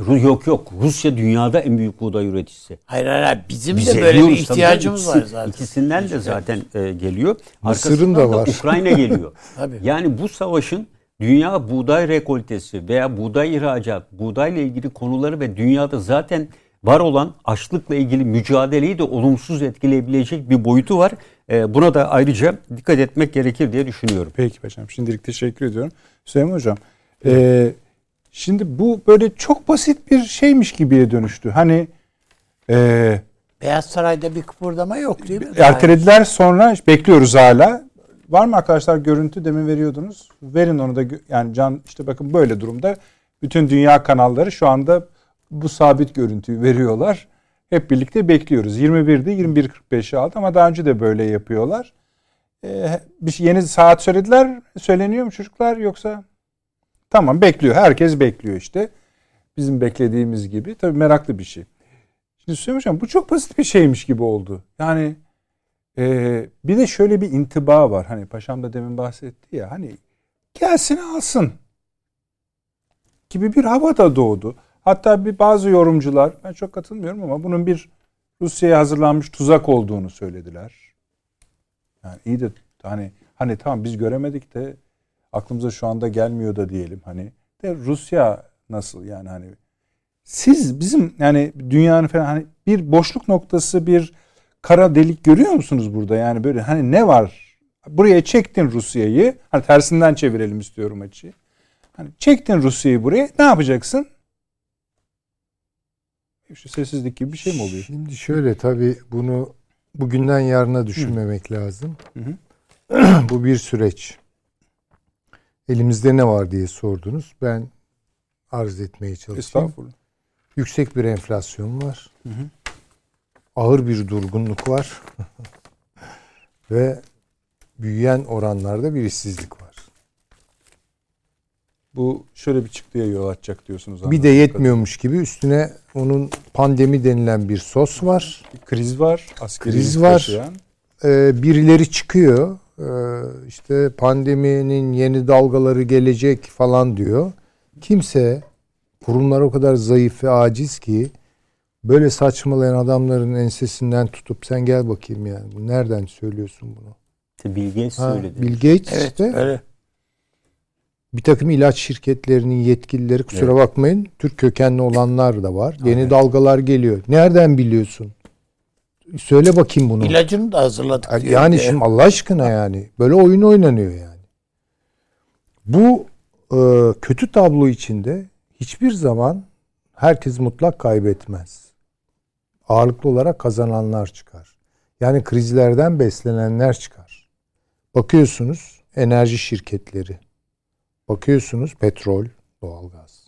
Ru- Yok yok. Rusya dünyada en büyük buğday üreticisi. Hayır hayır hayır. bizim Biz de böyle bir tabii. ihtiyacımız İkisi- var zaten. İkisinden de zaten e, geliyor. Mısır'ın da var. Ukrayna geliyor. Tabii. Yani bu savaşın dünya buğday rekoltesi veya buğday ihracat, buğdayla ilgili konuları ve dünyada zaten var olan açlıkla ilgili mücadeleyi de olumsuz etkileyebilecek bir boyutu var. E, buna da ayrıca dikkat etmek gerekir diye düşünüyorum. Peki paşam. Şimdilik teşekkür ediyorum. Süleyman Hocam. e, şimdi bu böyle çok basit bir şeymiş gibiye dönüştü. Hani e, Beyaz Saray'da bir kıpırdama yok değil mi? ertelediler sonra bekliyoruz hala. Var mı arkadaşlar görüntü demin veriyordunuz. Verin onu da yani can işte bakın böyle durumda bütün dünya kanalları şu anda bu sabit görüntüyü veriyorlar. Hep birlikte bekliyoruz. 21'de 21.45'e aldı ama daha önce de böyle yapıyorlar. Ee, bir şey- yeni saat söylediler. Söyleniyor mu çocuklar yoksa? Tamam bekliyor. Herkes bekliyor işte. Bizim beklediğimiz gibi. Tabii meraklı bir şey. Şimdi Süleyman Hocam bu çok basit bir şeymiş gibi oldu. Yani ee, bir de şöyle bir intiba var. Hani paşam da demin bahsetti ya. Hani gelsin alsın gibi bir hava da doğdu. Hatta bir bazı yorumcular ben çok katılmıyorum ama bunun bir Rusya'ya hazırlanmış tuzak olduğunu söylediler. Yani iyi de hani hani tamam biz göremedik de aklımıza şu anda gelmiyor da diyelim. Hani de Rusya nasıl yani hani siz bizim yani dünyanın falan hani bir boşluk noktası bir kara delik görüyor musunuz burada? Yani böyle hani ne var? Buraya çektin Rusya'yı. Hani tersinden çevirelim istiyorum açıyı hani çektin Rusya'yı buraya. Ne yapacaksın? İşte sessizlik gibi bir şey mi oluyor? Şimdi şöyle tabii bunu bugünden yarına düşünmemek lazım. Hı hı. Bu bir süreç. Elimizde ne var diye sordunuz. Ben arz etmeye çalışayım. estağfurullah Yüksek bir enflasyon var. Hı hı. Ağır bir durgunluk var. Ve büyüyen oranlarda bir işsizlik var. bu şöyle bir çıktıya yol açacak diyorsunuz Bir de yetmiyormuş gibi üstüne onun pandemi denilen bir sos var. kadarıyla. kriz var Kriz var. taşıyan. Ee, birileri çıkıyor. Ee, işte pandeminin yeni dalgaları gelecek falan diyor. Kimse kurumlar o kadar zayıf ve aciz ki böyle saçmalayan adamların ensesinden tutup sen gel bakayım yani. Bu nereden söylüyorsun bunu? Bill Gates Ha, söyledi. Bill Gates Evet işte öyle. bir takım ilaç şirketlerinin yetkilileri kusura bakmayın Türk kökenli olanlar da var. Yeni Evet. dalgalar geliyor. Nereden biliyorsun? Söyle bakayım bunu. İlacını da hazırladık. Yani Evet. şimdi Allah aşkına yani böyle oyun oynanıyor yani. Bu e, kötü tablo içinde hiçbir zaman herkes mutlak kaybetmez. Ağırlıklı olarak kazananlar çıkar. Yani krizlerden beslenenler çıkar. Bakıyorsunuz enerji şirketleri. Bakıyorsunuz petrol, doğalgaz.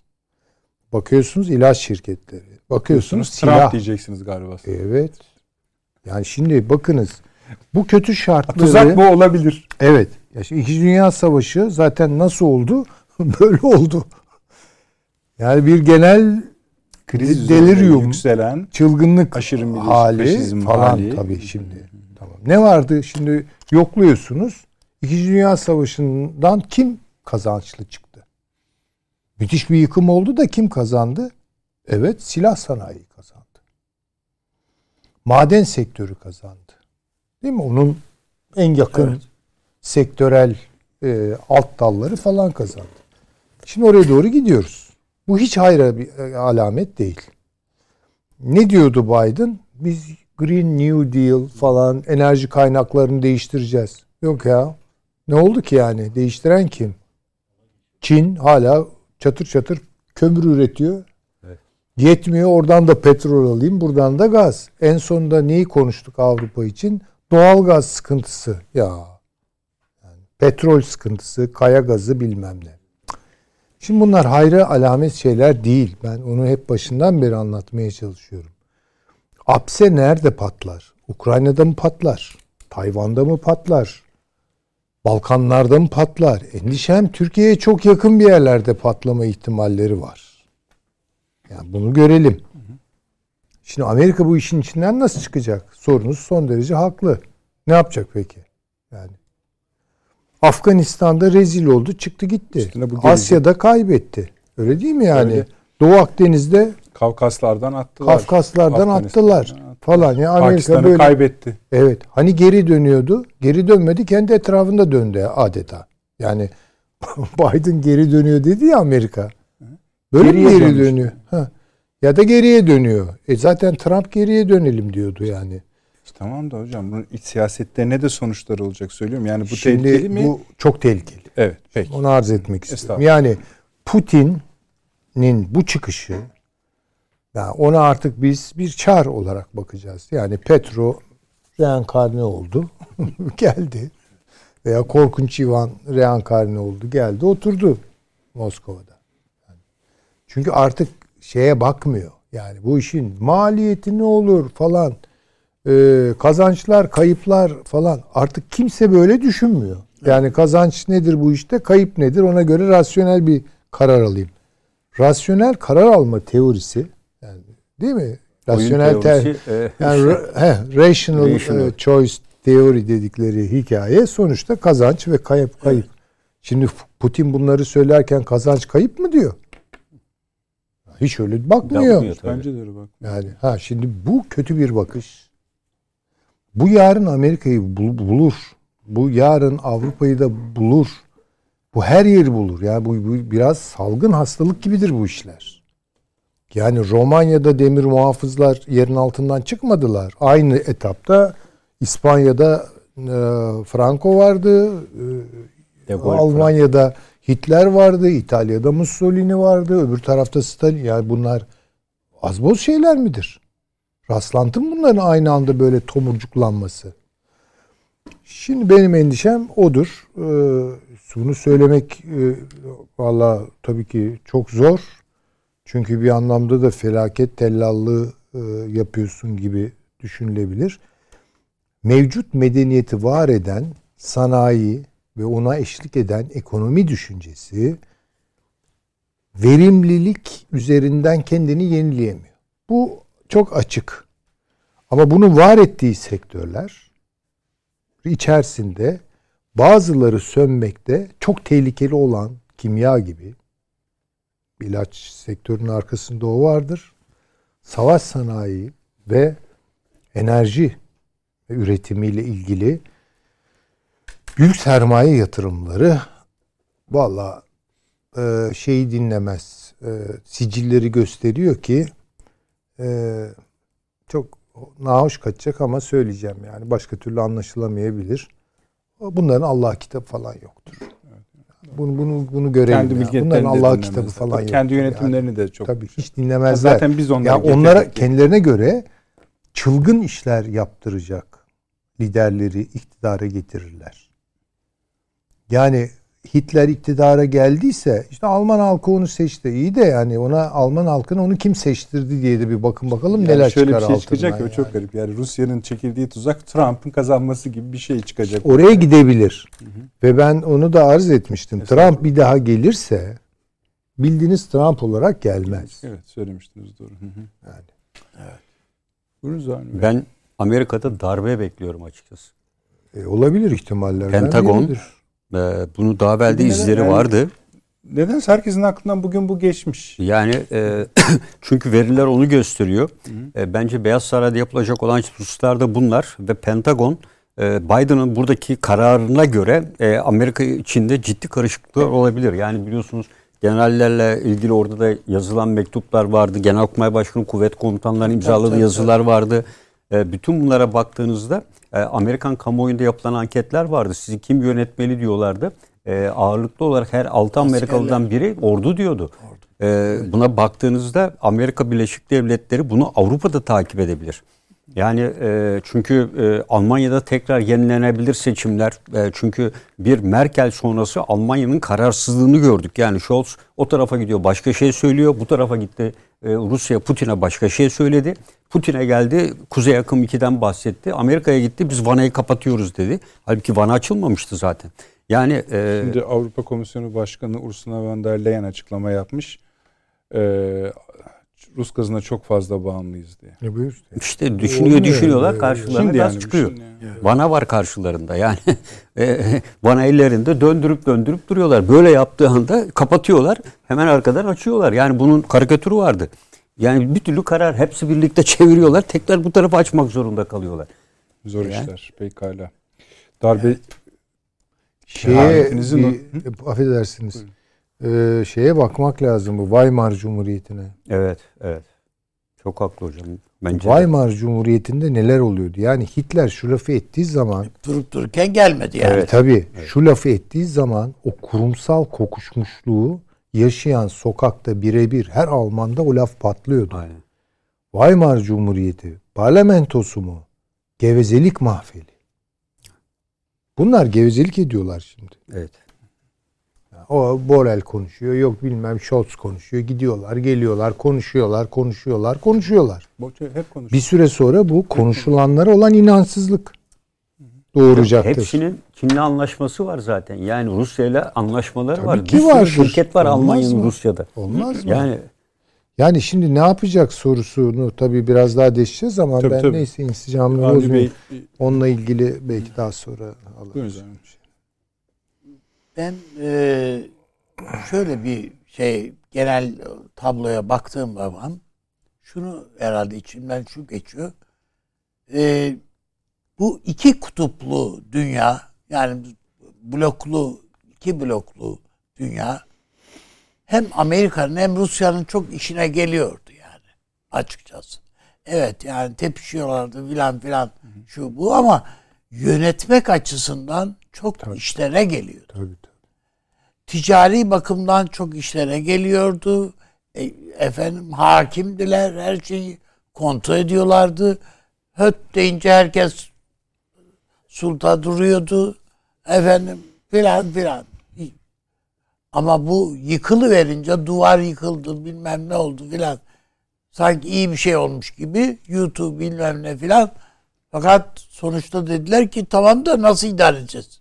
Bakıyorsunuz ilaç şirketleri. Bakıyorsunuz Trump silah. diyeceksiniz galiba. Evet. Yani şimdi bakınız bu kötü şartları Tuzak bu olabilir. Evet. Ya şimdi İkinci Dünya Savaşı zaten nasıl oldu? Böyle oldu. Yani bir genel Kriz delirium, yükselen çılgınlık aşırı milliyetçi, hali falan hali. tabii şimdi. Tamam. Ne vardı? Şimdi yokluyorsunuz. İkinci Dünya Savaşı'ndan kim kazançlı çıktı? Müthiş bir yıkım oldu da kim kazandı? Evet, silah sanayi kazandı. Maden sektörü kazandı. Değil mi? Onun en yakın Evet. sektörel e, alt dalları falan kazandı. Şimdi oraya doğru gidiyoruz. Bu hiç hayra bir e, alamet değil. ne diyordu Biden? Biz Green New Deal falan enerji kaynaklarını değiştireceğiz. Yok ya. Ne oldu ki yani? Değiştiren kim? Çin hala çatır çatır kömür üretiyor. Yetmiyor oradan da petrol alayım buradan da gaz. En sonunda neyi konuştuk Avrupa için? Doğal gaz sıkıntısı. Ya yani petrol sıkıntısı, kaya gazı bilmem ne. Şimdi bunlar hayra alamet şeyler değil. Ben onu hep başından beri anlatmaya çalışıyorum. Apse nerede patlar? Ukrayna'da mı patlar? Tayvan'da mı patlar? Balkanlarda mı patlar? Endişem Türkiye'ye çok yakın bir yerlerde patlama ihtimalleri var. Yani bunu görelim. Şimdi Amerika bu işin içinden nasıl çıkacak? Sorunuz son derece haklı. Ne yapacak peki? Yani Afganistan'da rezil oldu, çıktı gitti. Asya'da kaybetti. Öyle değil mi yani? Öyle. Doğu Akdeniz'de Kafkaslardan attılar. Kafkaslardan attılar falan. Yani Amerika böyle kaybetti. Evet. Hani geri dönüyordu. Geri dönmedi. Kendi etrafında döndü adeta. Yani Biden geri dönüyor dedi ya Amerika. Böyle geriye mi geri dönmüş. dönüyor? Ha. Ya da geriye dönüyor. E zaten Trump geriye dönelim diyordu yani. Tamam da hocam bunun iç siyasetlerine de sonuçları olacak söylüyorum. Yani bu Şimdi tehlikeli mi? Bu çok tehlikeli. Evet peki. Onu arz etmek istiyorum. Yani Putin'in bu çıkışı yani ona artık biz bir çar olarak bakacağız. Yani Petro reenkarne oldu. geldi. Veya Korkunç Ivan reenkarne oldu. Geldi oturdu Moskova'da. Yani çünkü artık şeye bakmıyor. Yani bu işin maliyeti ne olur falan. Ee, kazançlar, kayıplar falan. Artık kimse böyle düşünmüyor. Yani kazanç nedir bu işte, kayıp nedir ona göre rasyonel bir karar alayım. Rasyonel karar alma teorisi Değil mi? Rasyonel te- e, yani he, rational, e, rational. choice theory dedikleri hikaye sonuçta kazanç ve kayıp kayıp. Evet. Şimdi Putin bunları söylerken kazanç kayıp mı diyor? Hiç öyle bakmıyor. bakmıyor Bence de öyle bak. Yani ha şimdi bu kötü bir bakış. Bu yarın Amerika'yı bulur. Bu yarın Avrupa'yı da bulur. Bu her yeri bulur. Yani bu, bu biraz salgın hastalık gibidir bu işler. Yani Romanya'da demir muhafızlar yerin altından çıkmadılar. Aynı etapta İspanya'da e, Franco vardı. E, Almanya'da Hitler vardı. İtalya'da Mussolini vardı. Öbür tarafta Stalin. Yani bunlar az boz şeyler midir? Rastlantı mı bunların aynı anda böyle tomurcuklanması? Şimdi benim endişem odur. Ee, bunu söylemek e, valla tabii ki çok zor. Çünkü bir anlamda da felaket tellallığı e, yapıyorsun gibi düşünülebilir. Mevcut medeniyeti var eden sanayi ve ona eşlik eden ekonomi düşüncesi verimlilik üzerinden kendini yenileyemiyor. Bu çok açık. Ama bunu var ettiği sektörler içerisinde bazıları sönmekte çok tehlikeli olan kimya gibi ilaç sektörünün arkasında o vardır. Savaş sanayi ve enerji üretimiyle ilgili büyük sermaye yatırımları valla e, şeyi dinlemez. E, sicilleri gösteriyor ki e, çok nahoş kaçacak ama söyleyeceğim yani başka türlü anlaşılamayabilir. Bunların Allah kitabı falan yoktur. Bunu bunu bunu görelim. Kendi ya. Bunların Allah kitabı falan yok. Kendi yönetimlerini yani. de çok. Tabii hiç dinlemezler. Zaten biz onları ya onlara kendilerine göre çılgın işler yaptıracak liderleri iktidara getirirler. Yani Hitler iktidara geldiyse işte Alman halkı onu seçti. İyi de yani ona Alman halkını onu kim seçtirdi diye de bir bakın bakalım yani neler şöyle çıkar bir şey çıkacak yani. çok garip. Yani Rusya'nın çekildiği tuzak Trump'ın kazanması gibi bir şey çıkacak. Oraya gidebilir. Hı hı. Ve ben onu da arz etmiştim. Mesela, Trump bir daha gelirse bildiğiniz Trump olarak gelmez. Evet söylemiştiniz doğru. Hı hı. Yani. Evet. Buyurun Ben Amerika'da darbe bekliyorum açıkçası. E, olabilir ihtimaller. Pentagon biridir. Ee, bunu daha evvel de izleri yani, vardı. Neden herkesin aklından bugün bu geçmiş? Yani e, çünkü veriler onu gösteriyor. E, bence Beyaz Saray'da yapılacak olan hususlar da bunlar ve Pentagon e, Biden'ın buradaki kararına göre e, Amerika içinde ciddi karışıklıklar olabilir. Yani biliyorsunuz generallerle ilgili orada da yazılan mektuplar vardı. Genelkurmay Başkanı kuvvet komutanlarının imzaladığı yazılar vardı. E, bütün bunlara baktığınızda e, Amerikan kamuoyunda yapılan anketler vardı. Sizi kim yönetmeli diyorlardı. E, ağırlıklı olarak her 6 Amerikalıdan biri ordu diyordu. Buna baktığınızda Amerika Birleşik Devletleri bunu Avrupa'da takip edebilir. Yani e, çünkü e, Almanya'da tekrar yenilenebilir seçimler. E, çünkü bir Merkel sonrası Almanya'nın kararsızlığını gördük. Yani Scholz o tarafa gidiyor başka şey söylüyor. Bu tarafa gitti Rusya Putin'e başka şey söyledi. Putin'e geldi Kuzey Akım 2'den bahsetti. Amerika'ya gitti biz Vana'yı kapatıyoruz dedi. Halbuki Vana açılmamıştı zaten. Yani e, Şimdi Avrupa Komisyonu Başkanı Ursula von der Leyen açıklama yapmış. Ee, Rus gazına çok fazla bağımlıyız diye. Ne buyur işte. İşte düşünüyor Olmuyor. düşünüyorlar karşılarına Şimdi gaz yani, çıkıyor. Yani. Vana var karşılarında yani. E, Vana ellerinde döndürüp döndürüp duruyorlar. Böyle yaptığı anda kapatıyorlar. Hemen arkadan açıyorlar. Yani bunun karikatürü vardı. Yani bir türlü karar hepsi birlikte çeviriyorlar. Tekrar bu tarafa açmak zorunda kalıyorlar. Zor yani. işler. Pekala. Darbe evet. şeye bir, affedersiniz. Buyurun e, şeye bakmak lazım bu Weimar Cumhuriyeti'ne. Evet, evet. Çok haklı hocam. Bence Weimar de. Cumhuriyeti'nde neler oluyordu? Yani Hitler şu lafı ettiği zaman durup dururken gelmedi yani. Evet, tabii. Evet. Şu lafı ettiği zaman o kurumsal kokuşmuşluğu yaşayan sokakta birebir her Alman'da o laf patlıyordu. Aynen. Weimar Cumhuriyeti parlamentosu mu? Gevezelik mahfeli. Bunlar gevezelik ediyorlar şimdi. Evet. O Borel konuşuyor, yok bilmem Scholz konuşuyor. Gidiyorlar, geliyorlar, konuşuyorlar, konuşuyorlar, konuşuyorlar. Hep konuşuyor. Bir süre sonra bu konuşulanlara olan inansızlık doğuracaktır. Hepsinin Çin'le anlaşması var zaten. Yani Rusya ile anlaşmaları Tabii var. Ki bir var. sürü şirket var Almanya'nın Rusya'da. Olmaz mı? Yani yani şimdi ne yapacak sorusunu tabii biraz daha değişeceğiz ama tabii, ben tabii. neyse insicamını bozmayayım. Onunla ilgili belki daha sonra alırız. Ben e, şöyle bir şey genel tabloya baktığım zaman şunu herhalde içimden şu geçiyor. E, bu iki kutuplu dünya yani bloklu iki bloklu dünya hem Amerika'nın hem Rusya'nın çok işine geliyordu yani açıkçası. Evet yani tepişiyorlardı filan filan şu bu ama yönetmek açısından çok tabii. işlere geliyordu. Tabii, tabii ticari bakımdan çok işlere geliyordu. E, efendim hakimdiler, her şeyi kontrol ediyorlardı. Höt deyince herkes sulta duruyordu. Efendim filan filan. Ama bu yıkılı verince duvar yıkıldı bilmem ne oldu filan. Sanki iyi bir şey olmuş gibi YouTube bilmem ne filan. Fakat sonuçta dediler ki tamam da nasıl idare edeceğiz?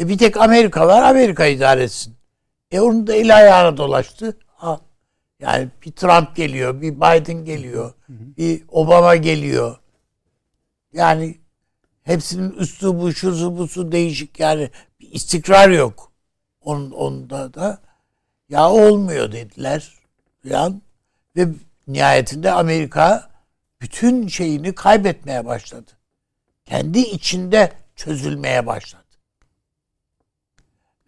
E bir tek Amerika var. Amerika idare etsin. E onun da el ayağına dolaştı. Ha. Yani bir Trump geliyor, bir Biden geliyor, bir Obama geliyor. Yani hepsinin üstü bu şusu busu değişik yani bir istikrar yok. Onun, onda da ya olmuyor dediler falan ve nihayetinde Amerika bütün şeyini kaybetmeye başladı. Kendi içinde çözülmeye başladı.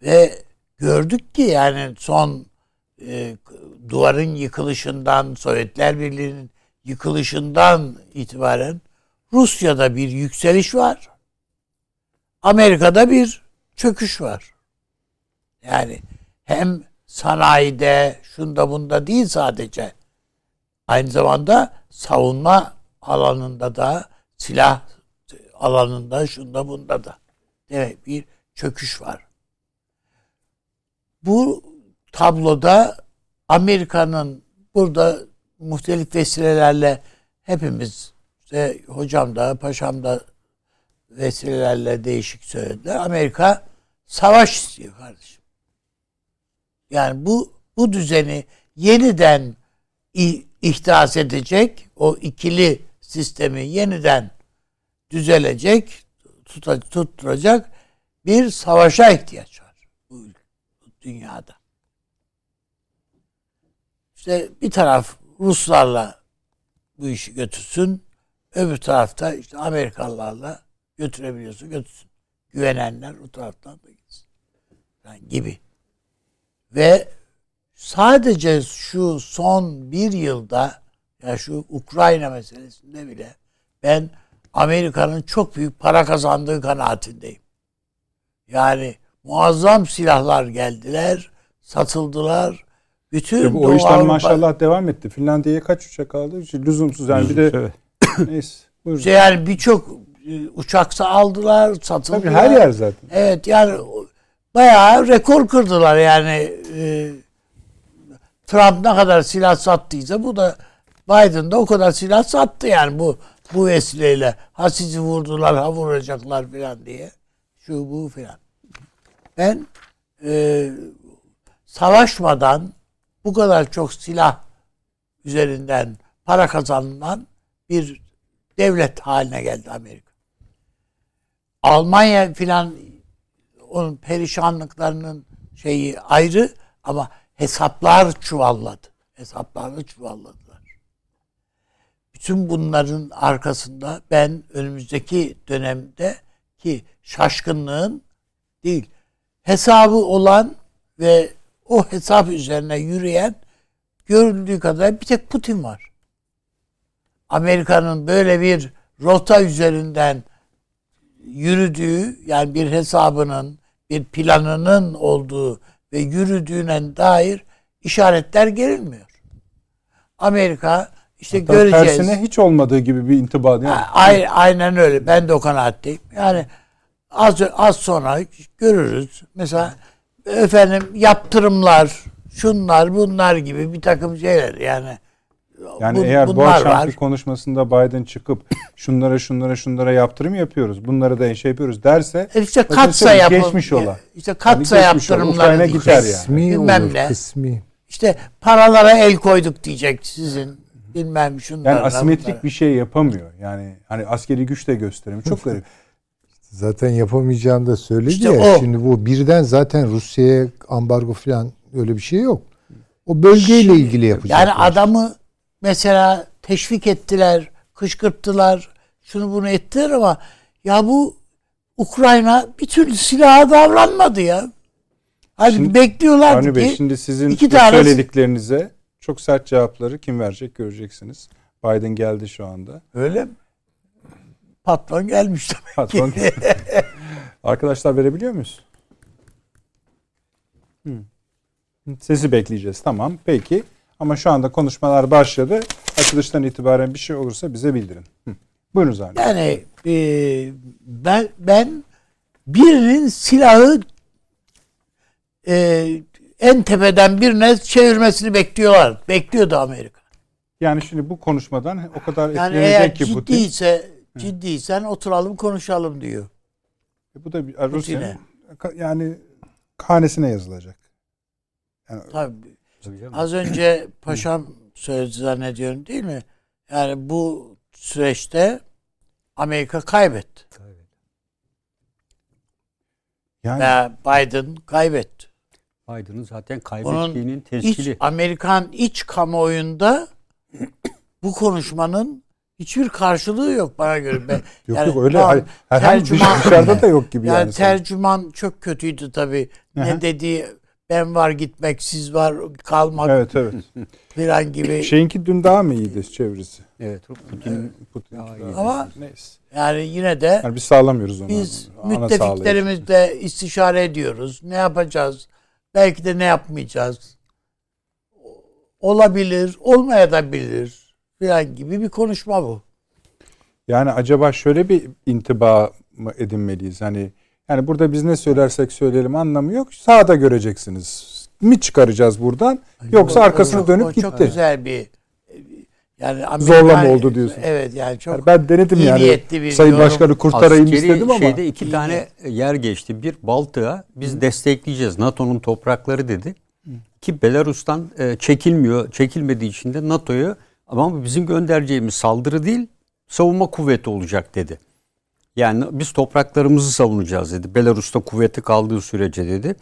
Ve gördük ki yani son e, duvarın yıkılışından, Sovyetler Birliği'nin yıkılışından itibaren Rusya'da bir yükseliş var. Amerika'da bir çöküş var. Yani hem sanayide, şunda bunda değil sadece. Aynı zamanda savunma alanında da, silah alanında, şunda bunda da. Demek bir çöküş var. Bu tabloda Amerika'nın burada muhtelif vesilelerle hepimiz işte hocam da paşam da vesilelerle değişik söylediler. Amerika savaş istiyor kardeşim. Yani bu bu düzeni yeniden ihdas edecek, o ikili sistemi yeniden düzelecek, tutturacak bir savaşa ihtiyaç var dünyada. İşte bir taraf Ruslarla bu işi götürsün. Öbür tarafta işte Amerikalılarla götürebiliyorsa götürsün. Güvenenler o taraftan da gitsin. Yani gibi. Ve sadece şu son bir yılda ya şu Ukrayna meselesinde bile ben Amerika'nın çok büyük para kazandığı kanaatindeyim. Yani muazzam silahlar geldiler, satıldılar. Bütün Ya bu Doğu o işler Avrupa- maşallah devam etti. Finlandiya'ya kaç uçak aldı? İşte lüzumsuz yani bir de Evet. neyse. Buyurun. İşte yani birçok e, uçaksa aldılar, satıldılar. Tabii her yer zaten. Evet yani bayağı rekor kırdılar yani. e, Trump ne kadar silah sattıysa bu da Biden da o kadar silah sattı yani bu bu vesileyle. Ha sizi vurdular, ha vuracaklar falan diye. Şu bu falan. Ben e, savaşmadan bu kadar çok silah üzerinden para kazanılan bir devlet haline geldi Amerika. Almanya filan onun perişanlıklarının şeyi ayrı ama hesaplar çuvalladı. Hesaplarını çuvalladılar. Bütün bunların arkasında ben önümüzdeki dönemde ki şaşkınlığın değil hesabı olan ve o hesap üzerine yürüyen görüldüğü kadar bir tek Putin var. Amerika'nın böyle bir rota üzerinden yürüdüğü yani bir hesabının bir planının olduğu ve yürüdüğüne dair işaretler gerilmiyor. Amerika işte Hatta göreceğiz. Tersine hiç olmadığı gibi bir intiba. Yani, Ha, ay- aynen öyle. Ben de o kanaatteyim. Yani az az sonra görürüz. Mesela efendim yaptırımlar, şunlar, bunlar gibi bir takım şeyler yani. Yani bu- eğer bu akşamki konuşmasında Biden çıkıp şunlara şunlara şunlara yaptırım yapıyoruz. Bunları da şey yapıyoruz derse E işte katsa yapım, geçmiş ola. işte katsa Yani yaptırımları gider yani. Kısmi Bilmem olur, ne. kısmi. İşte paralara el koyduk diyecek sizin bilmem şunlara. yani asimetrik bunlara. bir şey yapamıyor. Yani hani askeri güç de gösteremiyor. Çok garip. Zaten yapamayacağını da söyledi İşte ya. o. Şimdi bu birden zaten Rusya'ya ambargo falan öyle bir şey yok. O bölgeyle ilgili yapacaklar. Yani adamı mesela teşvik ettiler, kışkırttılar, şunu bunu ettiler ama ya bu Ukrayna bir türlü silaha davranmadı ya. Hani Şimdi- bekliyorlardı Avni Bey ki şimdi sizin iki tane- söylediklerinize çok sert cevapları kim verecek göreceksiniz. Biden geldi şu anda. öyle mi? Patron gelmiş demek Patron. ki. Arkadaşlar verebiliyor muyuz? Hı. Sesi bekleyeceğiz. Tamam. Peki. Ama şu anda konuşmalar başladı. Açılıştan itibaren bir şey olursa bize bildirin. Hı. Buyurunuz Avni. Yani e, ben ben birinin silahı e, en tepeden birine çevirmesini bekliyorlar. Bekliyordu Amerika. Yani şimdi bu konuşmadan o kadar Yani etkilenecek ki Putin. ciddiyse ciddiysen oturalım konuşalım diyor. Bu da bir Rusya'nın yani hanesine yazılacak. Yani Tabii. Az önce paşam söyledi zannediyorum değil mi? Yani bu süreçte Amerika kaybetti. yani Ve Biden kaybetti. Biden'ın zaten Onun kaybettiğinin iç, tescili. Amerikan iç kamuoyunda bu konuşmanın hiçbir karşılığı yok bana göre. Ben, yok yani yok öyle tamam, herhangi tercüman- dışarıda da yok gibi yani, yani. tercüman çok kötüydü tabii. Ne dediği ben var gitmek, siz var kalmak Evet evet. falan gibi. Şeyinki dün daha mı iyiydi çevresi? Evet. Putin'in Putin. Daha iyi. Ama- neyse. Yani yine de Yani biz sağlamıyoruz onu. Biz Ana müttefiklerimizle istişare ediyoruz. Ne yapacağız? Belki de ne yapmayacağız? Olabilir, olmaya da bilir falan gibi bir konuşma bu. Yani acaba şöyle bir intiba mı edinmeliyiz? Hani yani burada biz ne söylersek söyleyelim anlamı yok. Sağda göreceksiniz. Mi çıkaracağız buradan? Yoksa O- arkasını dönüp o gitti. Çok güzel bir yani Zorlama oldu diyorsun. Evet yani çok Yani ben denedim yani. bir Sayın yorum. Başkanı kurtarayım Askeri istedim ama. şeyde iki İyi tane yer geçti. Bir Baltık'a biz destekleyeceğiz. NATO'nun toprakları dedi. Ki Belarus'tan e, çekilmiyor. Çekilmediği için de NATO'yu ama bizim göndereceğimiz saldırı değil savunma kuvveti olacak dedi. Yani biz topraklarımızı savunacağız dedi. Belarus'ta kuvveti kaldığı sürece dedi.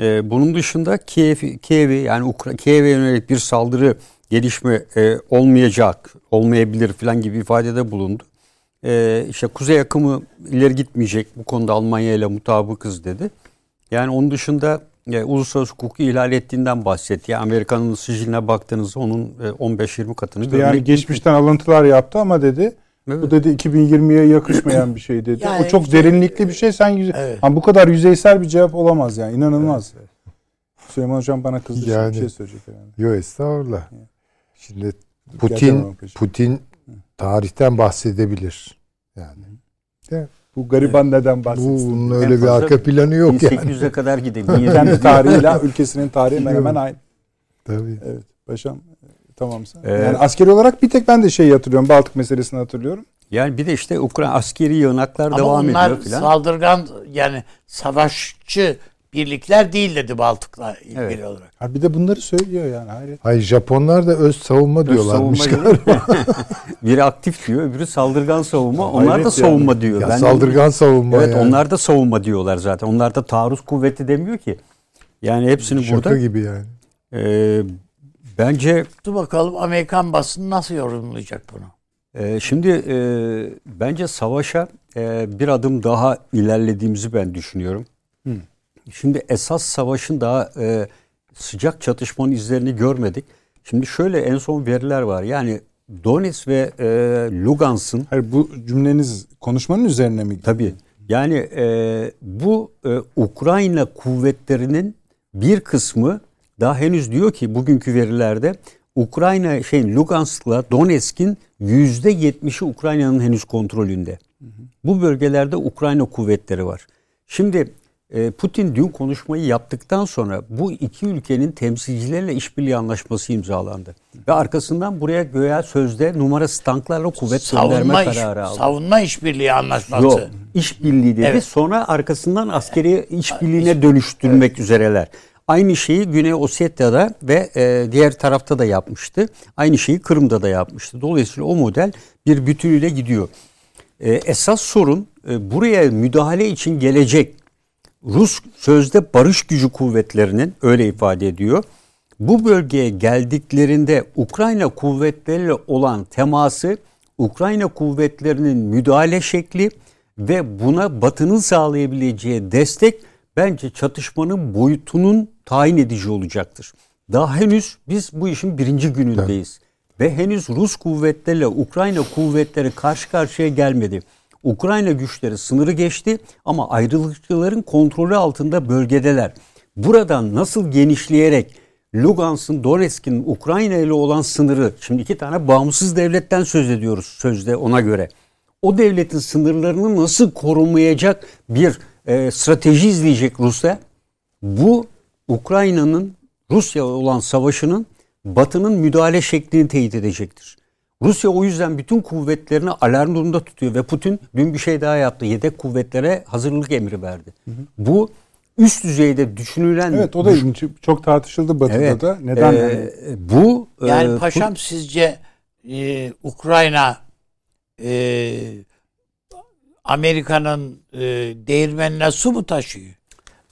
E, bunun dışında Kiev, Kiev'i yani Ukra- Kiev'e yönelik bir saldırı gelişme e, olmayacak, olmayabilir falan gibi ifadede bulundu. E, işte kuzey akımı ileri gitmeyecek. Bu konuda Almanya ile mutabıkız dedi. Yani onun dışında e, uluslararası hukuku ihlal ettiğinden bahsetti. Yani Amerika'nın sijiline baktığınızda onun e, 15-20 katını İşte yani geçmişten alıntılar yaptı ama dedi Evet. bu dedi 2020'ye yakışmayan bir şey dedi. Yani o çok işte- derinlikli bir şey. Sen yüze- Evet. Ha, bu kadar yüzeysel bir cevap olamaz yani. inanılmaz. Süleyman Hocam bana kızdı. şimdi Yani- Bir şey söyleyecek herhalde. Yok estağfurullah. Şimdi Gerçekten Putin. Putin tarihten bahsedebilir. Yani Bu gariban neden bu bahsetsin? bunun En öyle bir fazla arka planı yok yani. 1800'e kadar gidelim. Kendi tarihiyle ülkesinin tarihi hemen hemen aynı. Tabii. Evet. Paşam tamamsa. Ee, yani askeri olarak bir tek ben de şey hatırlıyorum. Baltık meselesini hatırlıyorum. Yani bir de işte Ukrayna askeri yığınaklar Ama devam onlar ediyor filan. saldırgan yani savaşçı birlikler değil dedi Baltık'la ilgili Evet. olarak. Ha bir de bunları söylüyor yani. Hayret. Hayır Japonlar da öz savunma Öz diyorlarmış savunma galiba. biri aktif diyor, öbürü saldırgan savunma. Onlar hayret da yani. savunma diyor. Ya Ben- saldırgan savunma Evet, yani. onlar da savunma diyorlar zaten. Onlar da taarruz kuvveti demiyor ki. Yani hepsini Şaka burada gibi yani. e, bence Dur bakalım Amerikan basını nasıl yorumlayacak bunu? e, şimdi e, bence savaşa e, bir adım daha ilerlediğimizi ben düşünüyorum. Hı. Şimdi esas savaşın daha e, sıcak çatışmanın izlerini görmedik. Şimdi şöyle en son veriler var. Yani Donetsk ve e, Lugansk'ın Hayır bu cümleniz konuşmanın üzerine mi? Tabii. Yani e, bu e, Ukrayna kuvvetlerinin bir kısmı daha henüz diyor ki bugünkü verilerde Ukrayna şey Lugansk'la Donetsk'in yüzde yetmişi Ukrayna'nın henüz kontrolünde. Bu bölgelerde Ukrayna kuvvetleri var. Şimdi e, Putin dün konuşmayı yaptıktan sonra bu iki ülkenin temsilcileriyle işbirliği anlaşması imzalandı. Ve arkasından buraya göya sözde numarası tanklarla kuvvet gönderme Savunma, iş, kararı aldı. savunma işbirliği anlaşması. Yok. işbirliği dedi. Evet. Sonra arkasından askeri işbirliğine dönüştürmek üzereler. Aynı şeyi Güney Ossetya'da ve e, diğer tarafta da yapmıştı. Aynı şeyi Kırım'da da yapmıştı. Dolayısıyla o model bir bütünüyle gidiyor. E, esas sorun e, buraya müdahale için gelecek Rus sözde barış gücü kuvvetlerinin öyle ifade ediyor. Bu bölgeye geldiklerinde Ukrayna kuvvetleriyle olan teması, Ukrayna kuvvetlerinin müdahale şekli ve buna Batı'nın sağlayabileceği destek bence çatışmanın boyutunun tayin edici olacaktır. Daha henüz biz bu işin birinci günündeyiz. Ve henüz Rus kuvvetleriyle Ukrayna kuvvetleri karşı karşıya gelmedi. Ukrayna güçleri sınırı geçti ama ayrılıkçıların kontrolü altında bölgedeler. Buradan nasıl genişleyerek Lugansk'ın, Donetsk'in Ukrayna ile olan sınırı, şimdi iki tane bağımsız devletten söz ediyoruz sözde ona göre. O devletin sınırlarını nasıl korumayacak bir e, strateji izleyecek Rusya? Bu Ukrayna'nın Rusya olan savaşının Batı'nın müdahale şeklini teyit edecektir. Rusya o yüzden bütün kuvvetlerini alarm durumunda tutuyor ve Putin dün bir şey daha yaptı. Yedek kuvvetlere hazırlık emri verdi. Bu üst düzeyde düşünülen Evet o da ilginç. Çok tartışıldı Batı'da Evet. da. Neden? Ee, yani? bu e, Yani paşam sizce e, Ukrayna e, Amerika'nın e, değirmenine su mu taşıyor?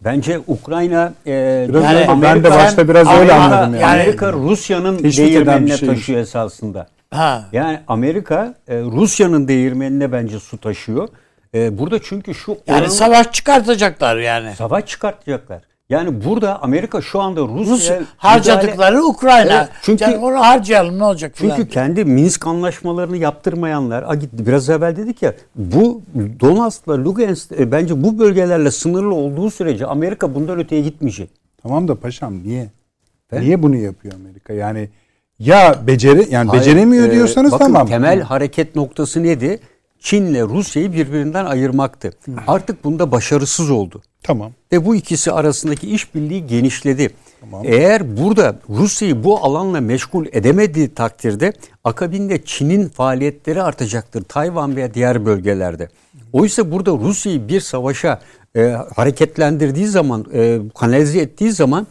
Bence Ukrayna e, Biraz Yani öyle- ben de Amerika- başta biraz öyle Amerika- anladım yani. Amerika Rusya'nın değirmenine şeymiş. taşıyor esasında. Ha. Yani Amerika e, Rusya'nın değirmenine bence su taşıyor. E, burada çünkü şu Yani oranın- savaş çıkartacaklar yani. savaş çıkartacaklar. Yani burada Amerika şu anda Rus Rusya harcadıkları Ukrayna. Evet, çünkü- Yani onu harcayalım ne olacak Çünkü kendi Minsk anlaşmalarını yaptırmayanlar, a, gitti, biraz evvel dedik ya, bu Donetsk'la Lugansk e, bence bu bölgelerle sınırlı olduğu sürece Amerika bundan öteye gitmeyecek. Tamam da paşam niye? Ben- Niye bunu yapıyor Amerika? Yani ya beceri yani Hayır, beceremiyor e, diyorsanız bakın, tamam. temel hareket noktası neydi? Çin'le Rusya'yı birbirinden ayırmaktı. Artık bunda başarısız oldu. Tamam. Ve bu ikisi arasındaki işbirliği genişledi. Tamam. Eğer burada Rusya'yı bu alanla meşgul edemediği takdirde akabinde Çin'in faaliyetleri artacaktır. Tayvan veya diğer bölgelerde. Oysa burada Rusya'yı bir savaşa e, hareketlendirdiği zaman, e, kanalize ettiği zaman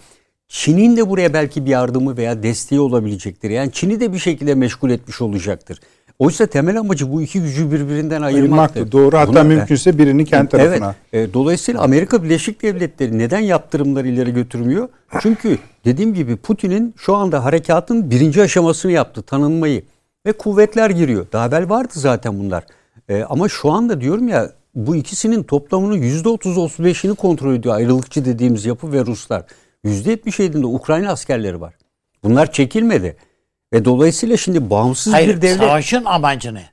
Çin'in de buraya belki bir yardımı veya desteği olabilecektir. Yani Çin'i de bir şekilde meşgul etmiş olacaktır. Oysa temel amacı bu iki gücü birbirinden. Ayırmaktı. Doğru. Hatta Buna- mümkünse birini kendi tarafına. Evet. E, dolayısıyla Amerika Birleşik Devletleri neden yaptırımları ileri götürmüyor? Çünkü dediğim gibi Putin'in şu anda harekatın birinci aşamasını yaptı, tanınmayı. Ve kuvvetler giriyor. Daha evvel vardı zaten bunlar. E, ama şu anda diyorum ya bu ikisinin toplamının %30-35'ini kontrol ediyor ayrılıkçı dediğimiz yapı ve Ruslar. %77'inde Ukrayna askerleri var. Bunlar çekilmedi. Ve dolayısıyla şimdi bağımsız Hayır, bir devlet. savaşın amacı ne?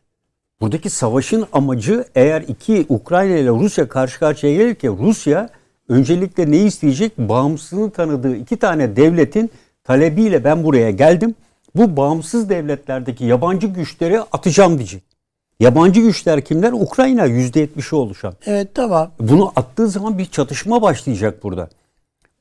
Buradaki savaşın amacı eğer iki Ukrayna ile Rusya karşı karşıya gelirken Rusya öncelikle ne isteyecek? Bağımsızlığını tanıdığı iki tane devletin talebiyle ben buraya geldim. Bu bağımsız devletlerdeki yabancı güçleri atacağım diyecek. Yabancı güçler kimler? Ukrayna %70'i oluşan. Evet tamam. Bunu attığı zaman bir çatışma başlayacak burada.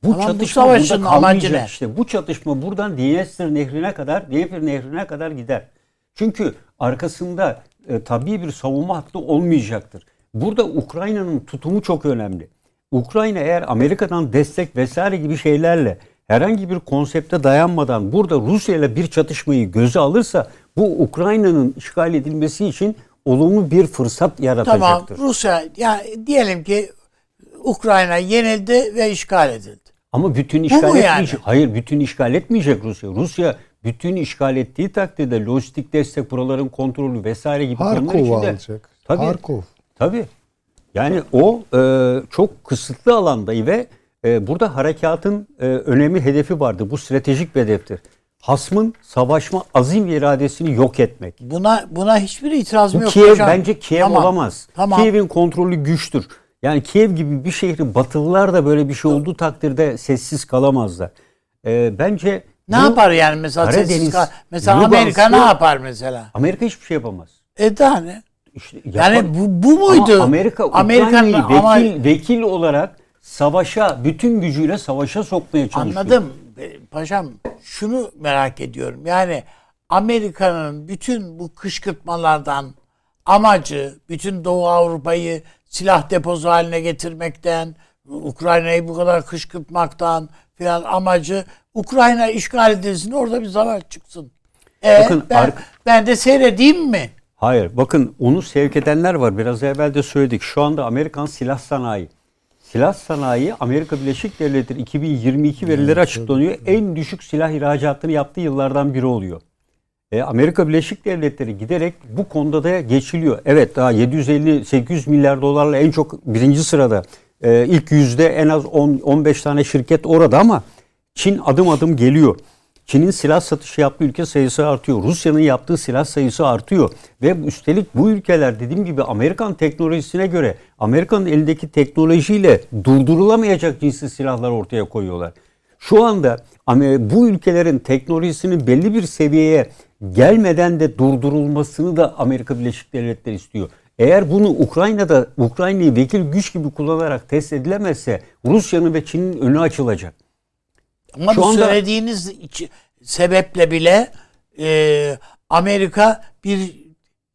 Bu Tamam, bu çatışma savaşın burada amacı ne? işte. Bu çatışma buradan Dniester nehrine kadar, Dnieper nehrine kadar gider. Çünkü arkasında e, tabii bir savunma hattı olmayacaktır. Burada Ukrayna'nın tutumu çok önemli. Ukrayna eğer Amerika'dan destek vesaire gibi şeylerle herhangi bir konsepte dayanmadan burada Rusya ile bir çatışmayı göze alırsa bu Ukrayna'nın işgal edilmesi için olumlu bir fırsat Tamam yaratacaktır. Rusya yani diyelim ki Ukrayna yenildi ve işgal edildi. Ama bütün işgal yani? etmeyecek. Hayır bütün işgal etmeyecek Rusya. Rusya bütün işgal ettiği takdirde lojistik destek, buraların kontrolü vesaire gibi konular Harkov'u içinde. alacak. Tabii. Harkov. Tabii. Yani o e, çok kısıtlı alanda ve e, burada harekatın e, önemli hedefi vardı. Bu stratejik bir hedeftir. Hasmın savaşma azim iradesini yok etmek. Buna buna hiçbir itirazım Bu yok Kiev hocam. bence Kiev Tamam, olamaz. Tamam. Kiev'in kontrolü güçtür. Yani Kiev gibi bir şehri Batılılar da böyle bir şey olduğu takdirde sessiz kalamazlar. Ee, bence ne bu- yapar yani mesela Karadeniz, sessiz kal- mesela Lugansk'ı- Amerika ne yapar mesela? Amerika hiçbir şey yapamaz. E daha ne? İşte Yani bu, bu muydu? Ama Amerika Ukrayna'yı vekil, ama vekil olarak savaşa, bütün gücüyle savaşa sokmaya çalışıyor. anladım. Paşam şunu merak ediyorum. Yani Amerika'nın bütün bu kışkırtmalardan amacı bütün Doğu Avrupa'yı silah deposu haline getirmekten, Ukrayna'yı bu kadar kışkırtmaktan filan amacı Ukrayna işgal edilsin orada bir savaş çıksın. E, Bakın, ben, ben de seyredeyim mi? Hayır bakın onu sevk edenler var. Biraz evvel de söyledik. Şu anda Amerikan silah sanayi. Silah sanayi Amerika Birleşik Devletleri 2022 verileri açıklanıyor. En düşük silah ihracatını yaptığı yıllardan biri oluyor. E, Amerika Birleşik Devletleri giderek bu konuda da geçiliyor. Evet daha 750-800 milyar dolarla en çok birinci sırada. E, ilk yüzde en az 10-15 tane şirket orada ama Çin adım adım geliyor. Çin'in silah satışı yaptığı ülke sayısı artıyor. Rusya'nın yaptığı silah sayısı artıyor. Ve üstelik bu ülkeler dediğim gibi Amerikan teknolojisine göre Amerika'nın elindeki teknolojiyle durdurulamayacak cinsli silahlar ortaya koyuyorlar. Şu anda bu ülkelerin teknolojisinin belli bir seviyeye gelmeden de durdurulmasını da Amerika Birleşik Devletleri istiyor. Eğer bunu Ukrayna'da Ukrayna'yı vekil güç gibi kullanarak test edilemezse Rusya'nın ve Çin'in önü açılacak. Ama Şu bu anda- söylediğiniz sebeple bile e, Amerika bir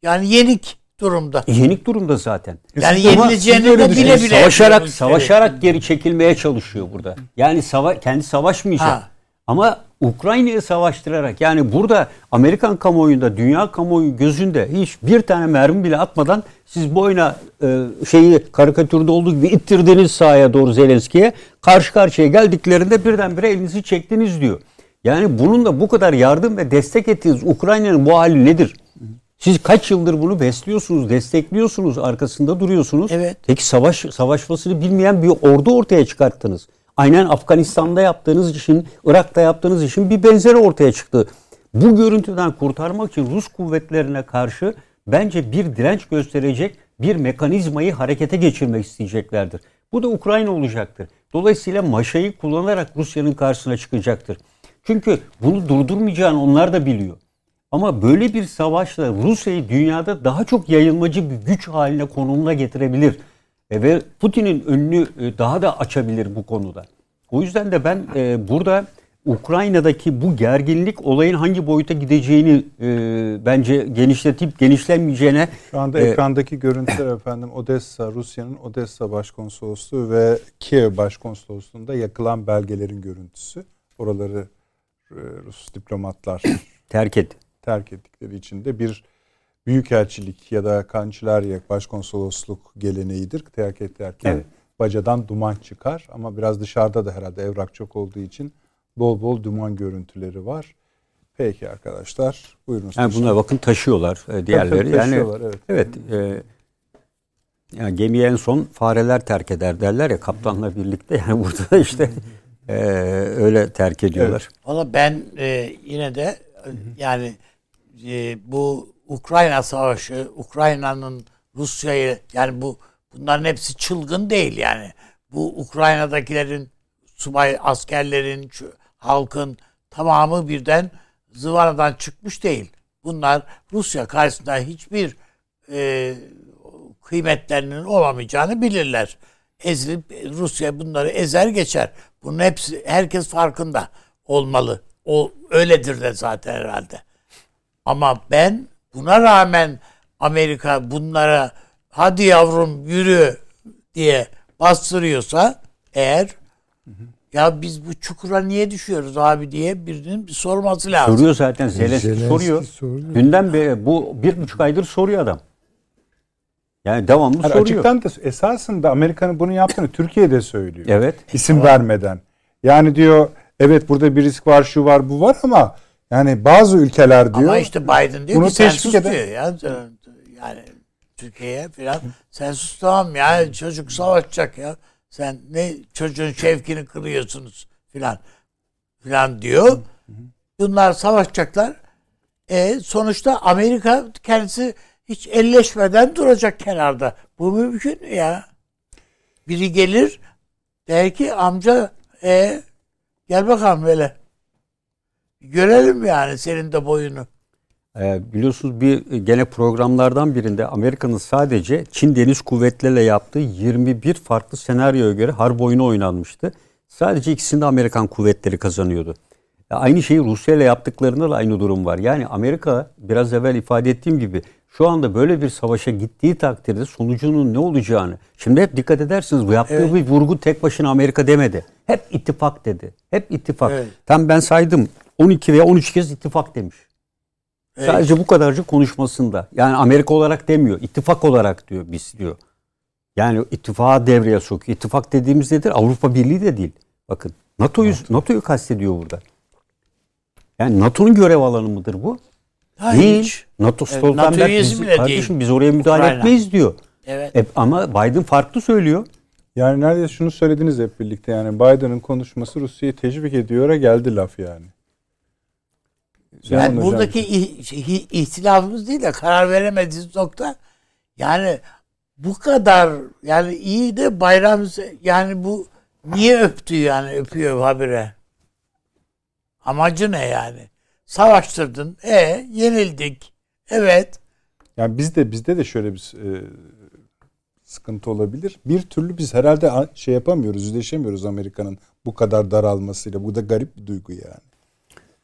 yani yenik durumda. Yenik durumda zaten. Yani yenileceğini de bile bile savaşarak savaşarak geri çekilmeye çalışıyor burada. Yani sava kendi savaşmayacak. Ha. Ama Ukrayna'yı savaştırarak yani burada Amerikan kamuoyunda, dünya kamuoyu gözünde hiç bir tane mermi bile atmadan siz boyuna e, şeyi karikatürde olduğu gibi ittirdiniz sahaya doğru Zelenski'ye. Karşı karşıya geldiklerinde birdenbire elinizi çektiniz diyor. Yani bunun da bu kadar yardım ve destek ettiğiniz Ukrayna'nın bu hali nedir? Siz kaç yıldır bunu besliyorsunuz, destekliyorsunuz, arkasında duruyorsunuz. Evet. Peki savaş savaşmasını bilmeyen bir ordu ortaya çıkarttınız. Aynen Afganistan'da yaptığınız işin, Irak'ta yaptığınız işin bir benzeri ortaya çıktı. Bu görüntüden kurtarmak için Rus kuvvetlerine karşı bence bir direnç gösterecek bir mekanizmayı harekete geçirmek isteyeceklerdir. Bu da Ukrayna olacaktır. Dolayısıyla maşayı kullanarak Rusya'nın karşısına çıkacaktır. Çünkü bunu durdurmayacağını onlar da biliyor. Ama böyle bir savaşla Rusya'yı dünyada daha çok yayılmacı bir güç haline konumuna getirebilir. E, ve Putin'in önünü e, daha da açabilir bu konuda. O yüzden de ben e, burada Ukrayna'daki bu gerginlik olayın hangi boyuta gideceğini e, bence genişletip genişlenmeyeceğine Şu anda e, ekrandaki görüntüler efendim Odessa, Rusya'nın Odessa Başkonsolosluğu ve Kiev Başkonsolosluğu'nda yakılan belgelerin görüntüsü. Oraları e, Rus diplomatlar terk etti. terk ettikleri için de bir büyükelçilik ya da kançilerya başkonsolosluk geleneğidir. Terk ederken Evet. bacadan duman çıkar ama biraz dışarıda da herhalde evrak çok olduğu için bol bol duman görüntüleri var. Peki arkadaşlar buyurunuz. Yani bunlar bakın taşıyorlar e, diğerleri. tabii, yani taşıyorlar, evet. evet e, Yani gemiyi en son fareler terk eder derler ya kaptanla birlikte. Yani burada da işte e, öyle terk ediyorlar. Valla ben e, yine de yani e, bu Ukrayna savaşı, Ukrayna'nın Rusya'yı yani bu bunların hepsi çılgın değil yani. Bu Ukrayna'dakilerin subay askerlerin, şu halkın tamamı birden zıvanadan çıkmış değil. Bunlar Rusya karşısında hiçbir e, kıymetlerinin olamayacağını bilirler. Ezilip Rusya bunları ezer geçer. Bunun hepsi herkes farkında olmalı. O öyledir de zaten herhalde. Ama ben buna rağmen Amerika bunlara hadi yavrum yürü diye bastırıyorsa eğer ya biz bu çukura niye düşüyoruz abi diye birinin bir sorması lazım. Soruyor zaten Zelenski, Zelenski soruyor. soruyor. Dünden beri bu bir buçuk aydır soruyor adam. Yani devamlı Hani soruyor. açıktan da esasında Amerika'nın bunu yaptığını Türkiye'de söylüyor. Evet. İsim vermeden. Yani diyor evet burada bir risk var şu var bu var ama yani bazı ülkeler diyor. Ama işte Biden diyor bunu ki sen teşvik sus eden- diyor ya. Yani Türkiye'ye falan sen sus tamam ya çocuk savaşacak ya. Sen ne çocuğun şevkini kırıyorsunuz filan filan diyor. Bunlar savaşacaklar. E, sonuçta Amerika kendisi hiç elleşmeden duracak kenarda. Bu mümkün mü ya? Biri gelir der ki amca e, gel bakalım böyle. Görelim yani senin de boyunu. Ee, biliyorsunuz bir gene programlardan birinde Amerika'nın sadece Çin Deniz Kuvvetleri'yle yaptığı 21 farklı senaryoya göre harp oyunu oynanmıştı. Sadece ikisinde Amerikan kuvvetleri kazanıyordu. Ya aynı şeyi Rusya ile yaptıklarında da aynı durum var. Yani Amerika biraz evvel ifade ettiğim gibi şu anda böyle bir savaşa gittiği takdirde sonucunun ne olacağını. Şimdi hep dikkat edersiniz bu yaptığı Evet. bir vurgu tek başına Amerika demedi. Hep ittifak dedi. Hep ittifak. Evet. Tam ben saydım 12 veya 13 kez ittifak demiş. Evet. Sadece bu kadarcık konuşmasında. Yani Amerika olarak demiyor. ittifak olarak diyor biz diyor. Yani ittifağı devreye sokuyor. İttifak dediğimiz nedir? Avrupa Birliği de değil. Bakın NATO'yu NATO'yu kastediyor burada. Yani NATO'nun görev alanı mıdır bu? Ha, değil. NATO Stoltenberg NATO biz, kardeşim değil. biz oraya müdahale Ukrayna. etmeyiz diyor. Evet. E, ama Biden farklı söylüyor. Yani neredeyse şunu söylediniz hep birlikte yani Biden'ın konuşması Rusya'yı teşvik ediyor'a geldi laf yani. Yani Hocam, buradaki şey, ihtilafımız değil de karar veremediğimiz nokta yani bu kadar yani iyi de bayram yani bu niye öptü yani öpüyor habire. Amacı ne yani? Savaştırdın. E yenildik. Evet. Yani bizde bizde de şöyle bir e, sıkıntı olabilir. Bir türlü biz herhalde şey yapamıyoruz, yüzleşemiyoruz Amerika'nın bu kadar daralmasıyla. Bu da garip bir duygu yani.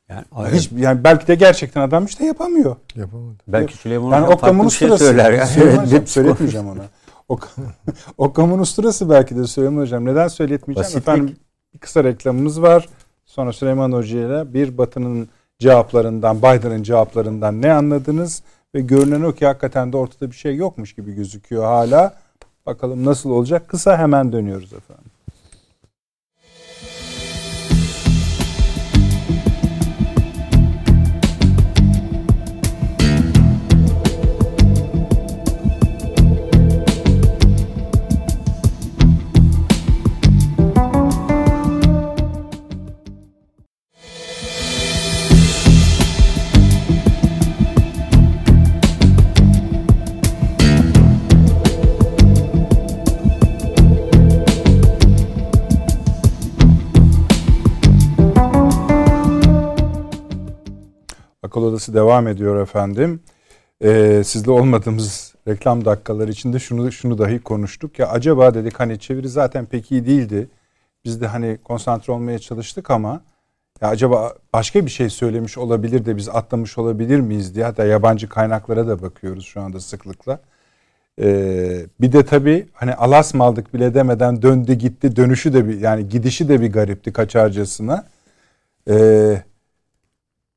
Yani, Hiç yani belki de gerçekten adam işte yapamıyor. Yapamadı. belki Süleyman Yani Hocam o farklı kamunun bir şey söyler. Ya. Süleyman Evet, Hocam bir- söyletmeyeceğim ona. O, o kamunun sırası belki de Süleyman Hocam. Neden söyletmeyeceğim? Basitlik. Efendim bir kısa reklamımız var. Sonra Süleyman Hoca ile bir Batı'nın cevaplarından, Biden'ın cevaplarından ne anladınız? Ve görünen o ki hakikaten de ortada bir şey yokmuş gibi gözüküyor hala. Bakalım nasıl olacak? Kısa hemen dönüyoruz efendim. Odası devam ediyor efendim. Ee, sizle olmadığımız reklam dakikaları içinde şunu şunu dahi konuştuk. Ya acaba dedik hani çeviri zaten pek iyi değildi. Biz de hani konsantre olmaya çalıştık ama ya acaba başka bir şey söylemiş olabilir de biz atlamış olabilir miyiz diye hatta yabancı kaynaklara da bakıyoruz şu anda sıklıkla. Ee, bir de tabii hani alas mı aldık bile demeden döndü gitti dönüşü de bir yani gidişi de bir garipti kaçarcasına. Ee,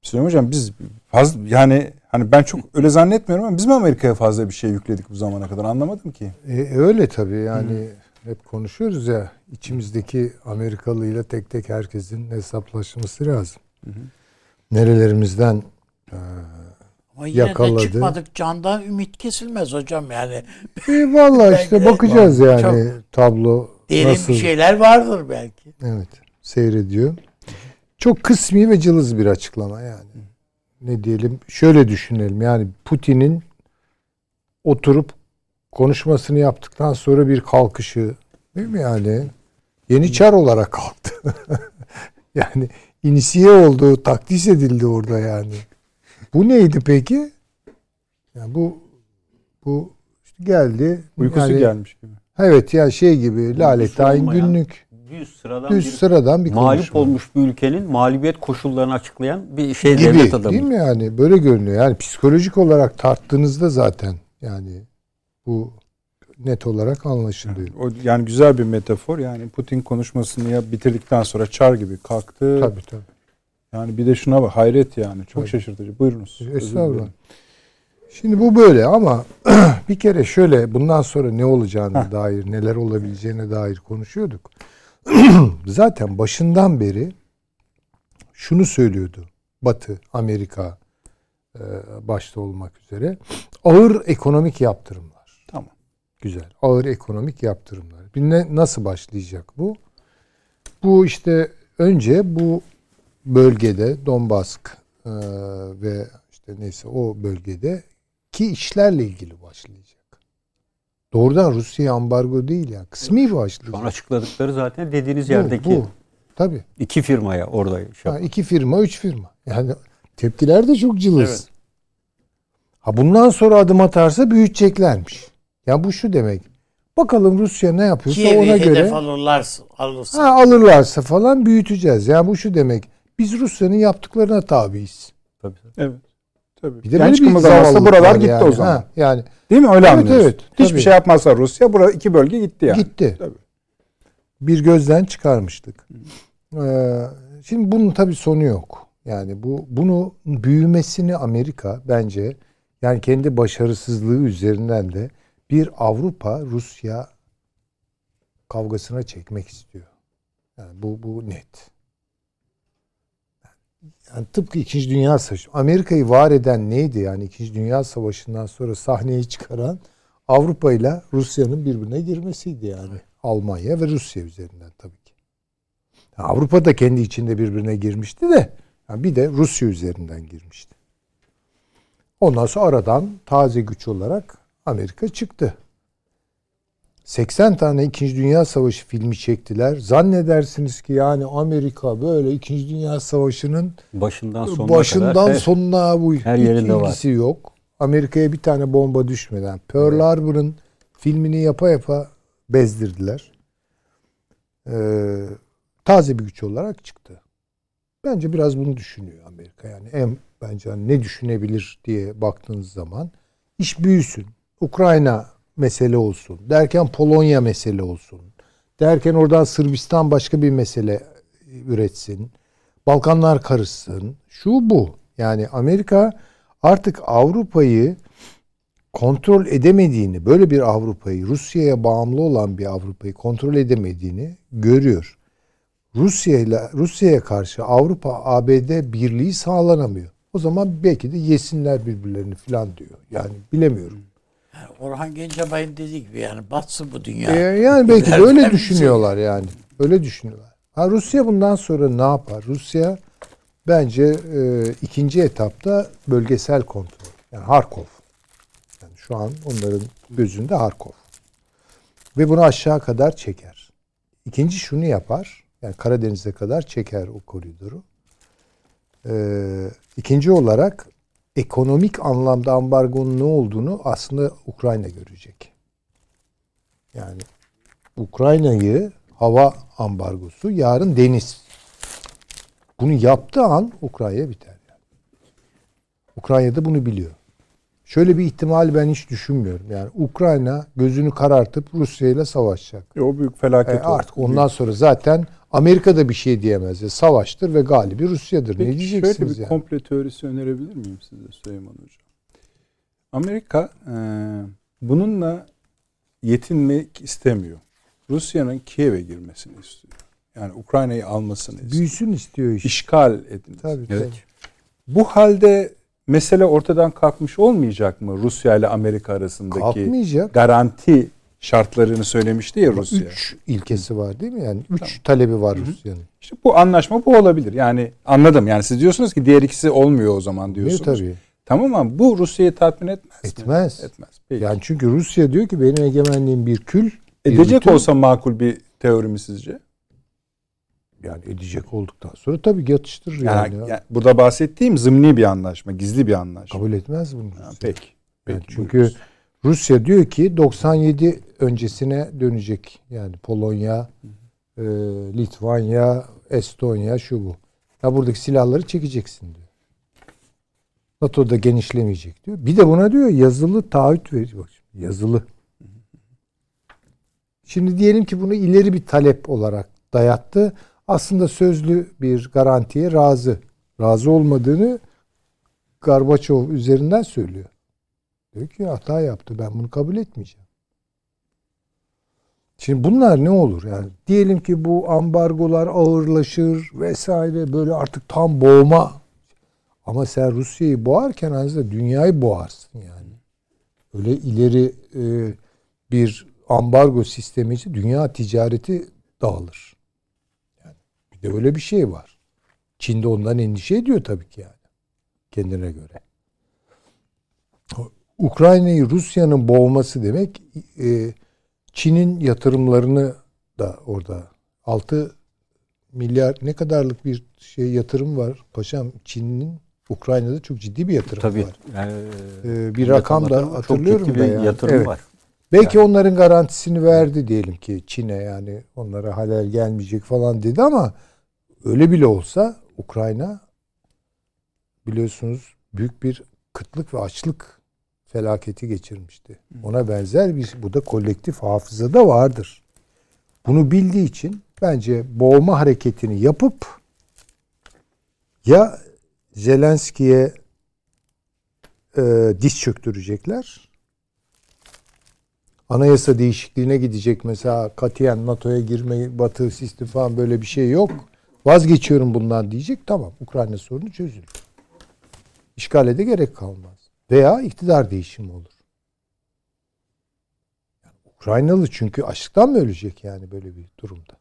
Süleyman Hocam biz fazla yani hani ben çok öyle zannetmiyorum ama biz mi Amerika'ya fazla bir şey yükledik bu zamana kadar anlamadım ki. E, öyle tabii yani hep konuşuyoruz ya içimizdeki Amerikalı ile tek tek herkesin hesaplaşması lazım. Nerelerimizden e, Ama yine yakaladı. de çıkmadık candan ümit kesilmez hocam yani. E, Valla işte bakacağız yani Çok tablo Derin nasıl. bir şeyler vardır belki. Evet seyrediyor. Çok kısmi ve cılız bir açıklama yani. Ne diyelim şöyle düşünelim yani Putin'in oturup konuşmasını yaptıktan sonra bir kalkışı değil mi yani? Yeniçer olarak kalktı. yani inisiye oldu, takdis edildi orada yani. Bu neydi peki? Yani bu bu işte geldi. Uykusu yani, gelmiş gibi. Evet ya şey gibi Lale Tayin günlük. Düz sıradan Düz bir sıradan bir mağlup konuşma. olmuş bir ülkenin mağlubiyet koşullarını açıklayan bir şey gibi devlet adamı. değil mi yani böyle görünüyor yani psikolojik olarak tarttığınızda zaten yani bu net olarak anlaşılıyor. O yani güzel bir metafor. Yani Putin konuşmasını ya bitirdikten sonra çar gibi kalktı. Tabii tabii. Yani bir de şuna bak hayret yani. Çok Tabii. şaşırtıcı. Buyurunuz. Estağfurullah. Şimdi bu böyle ama bir kere şöyle bundan sonra ne olacağına Heh. dair neler olabileceğine dair konuşuyorduk. zaten başından beri şunu söylüyordu. Batı, Amerika e, başta olmak üzere ağır ekonomik yaptırımlar. Tamam. Güzel. Ağır ekonomik yaptırımlar. Bir ne, nasıl başlayacak bu? Bu işte önce bu bölgede Donbask e, ve işte neyse o bölgede ki işlerle ilgili başlayacak. Doğrudan Rusya'ya ambargo değil ya. Kısmi Şu an başlayacak. açıkladıkları zaten dediğiniz Bu, yerdeki bu. Tabii. iki firmaya orada şey Ha, iki firma, üç firma. Yani tepkiler de çok cılız. Evet. Ha bundan sonra adım atarsa büyüteceklermiş. Ya bu şu demek. Bakalım Rusya ne yapıyorsa Kiev'i ona hedef göre alırlarsa, alırsa. ha, alırlarsa falan büyüteceğiz. Yani bu şu demek. Biz Rusya'nın yaptıklarına tabiiz. Tabii. Evet. Tabii. Bir de yani böyle bir zavallılık buralar gitti yani. o zaman. Ha, yani Değil mi? Öyle Evet, anlıyoruz. evet, Hiçbir tabii. şey yapmazsa Rusya bura iki bölge gitti yani. gitti. Tabii. Bir gözden çıkarmıştık. Ee, şimdi bunun tabii sonu yok. Yani bu bunu büyümesini Amerika bence yani kendi başarısızlığı üzerinden de bir Avrupa Rusya kavgasına çekmek istiyor. Yani bu bu net. Yani tıpkı İkinci Dünya Savaşı. Amerika'yı var eden neydi yani İkinci Dünya Savaşı'ndan sonra sahneye çıkaran Avrupa ile Rusya'nın birbirine girmesiydi yani. Almanya ve Rusya üzerinden tabii ki. Yani Avrupa da kendi içinde birbirine girmişti de yani bir de Rusya üzerinden girmişti. Ondan sonra aradan taze güç olarak Amerika çıktı. 80 tane 2. Dünya Savaşı filmi çektiler. Zannedersiniz ki yani Amerika böyle 2. Dünya Savaşı'nın Başından sonuna başından kadar. sonuna bu her hiç yerinde var. yok. Amerika'ya bir tane bomba düşmeden Pearl Harbor'ın filmini yapa yapa bezdirdiler. Ee, taze bir güç olarak çıktı. Bence biraz bunu düşünüyor Amerika. Yani en bence hani ne düşünebilir diye baktığınız zaman iş büyüsün. Ukrayna mesele olsun. Derken Polonya mesele olsun. Derken oradan Sırbistan başka bir mesele üretsin. Balkanlar karışsın. Şu bu. Yani Amerika artık Avrupa'yı kontrol edemediğini, böyle bir Avrupa'yı, Rusya'ya bağımlı olan bir Avrupa'yı kontrol edemediğini görüyor. Rusya ile Rusya'ya karşı Avrupa ABD birliği sağlanamıyor. O zaman belki de yesinler birbirlerini falan diyor. Yani bilemiyorum. Orhan Gencebay'ın dediği gibi yani batsın bu dünya. Ee, yani belki de öyle düşünüyorlar yani. Öyle düşünüyorlar. Ha Rusya bundan sonra ne yapar? Rusya bence e, ikinci etapta bölgesel kontrol. Yani Harkov. Yani şu an onların gözünde Harkov. Ve bunu aşağı kadar çeker. İkinci şunu yapar. Yani Karadeniz'e kadar çeker o koridoru. Ee, ikinci olarak ekonomik anlamda ambargonun ne olduğunu aslında Ukrayna görecek. Yani Ukrayna'yı hava ambargosu yarın deniz. Bunu yaptığı an Ukrayna biter. Yani. Ukrayna da bunu biliyor. Şöyle bir ihtimal ben hiç düşünmüyorum. Yani Ukrayna gözünü karartıp Rusya ile savaşacak. E, O büyük felaket E, oldu. artık ondan sonra zaten Amerika da bir şey diyemez. Savaştır ve galibi Rusya'dır. ne Peki diyeceksiniz şöyle bir yani? komple teorisi önerebilir miyim size Süleyman Hocam? Amerika e, bununla yetinmek istemiyor. Rusya'nın Kiev'e girmesini istiyor. Yani Ukrayna'yı almasını istiyor. Büyüsün istiyor iş. İşgal edilmesi. Tabii, Evet. tabii. Bu halde mesele ortadan kalkmış olmayacak mı Rusya ile Amerika arasındaki Kalkmayacak. garanti şartlarını söylemişti ya Rusya. Üç ilkesi var değil mi? Yani üç talebi var Rusya'nın. İşte bu anlaşma bu olabilir. Yani anladım. Yani siz diyorsunuz ki diğer ikisi olmuyor o zaman diyorsunuz. tabii. Tamam ama bu Rusya'yı tatmin etmez mi? Etmez. Etmez. Peki. Yani çünkü Rusya diyor ki benim egemenliğim bir kül. bir Edecek bütün. olsa makul bir teori mi sizce? yani edecek olduktan sonra tabii yatıştırır Yani, yani. yani burada bahsettiğim zımni bir anlaşma, gizli bir anlaşma. Kabul etmez bunu. Ha, Rusya. peki. Yani Peki, çünkü buyurunuz. Rusya diyor ki 97 öncesine dönecek. Yani Polonya, e, Litvanya, Estonya şu bu. Ya buradaki silahları çekeceksin diyor. NATO'da genişlemeyecek diyor. Bir de buna diyor yazılı taahhüt veriyor. Yazılı. Şimdi diyelim ki bunu ileri bir talep olarak dayattı. Aslında sözlü bir garantiye razı. Razı olmadığını Gorbaçov üzerinden söylüyor. Diyor ki hata yaptı ben bunu kabul etmeyeceğim. Şimdi bunlar ne olur yani diyelim ki bu ambargolar ağırlaşır vesaire böyle artık tam boğma ama sen Rusya'yı boğarken aslında dünyayı boğarsın yani. Öyle ileri e, bir ambargo sistemi için dünya ticareti dağılır. Yani bir de öyle bir şey var. Çin de ondan endişe ediyor tabii ki yani kendine göre. Ukrayna'yı Rusya'nın boğması demek e, Çin'in yatırımlarını da orada 6 milyar ne kadarlık bir şey yatırım var paşam Çin'in Ukrayna'da çok ciddi bir yatırım Tabii. var. Yani, Ee, bir rakam da çok hatırlıyorum ciddi da bir yani. yatırım Evet. var. Belki onların garantisini verdi diyelim ki Çin'e yani onlara halel gelmeyecek falan dedi ama öyle bile olsa Ukrayna biliyorsunuz büyük bir kıtlık ve açlık felaketi geçirmişti. Ona benzer bir bu da kolektif hafızada vardır. Bunu bildiği için bence boğma hareketini yapıp ya Zelenski'ye e, diz çöktürecekler anayasa değişikliğine gidecek mesela katiyen NATO'ya girme, Batı sistemi falan böyle bir şey yok. Vazgeçiyorum bundan diyecek. Tamam Ukrayna sorunu çözülür. İşgale de gerek kalmaz. Veya iktidar değişimi olur. Yani Ukraynalı çünkü açlıktan mı ölecek yani böyle bir durumda?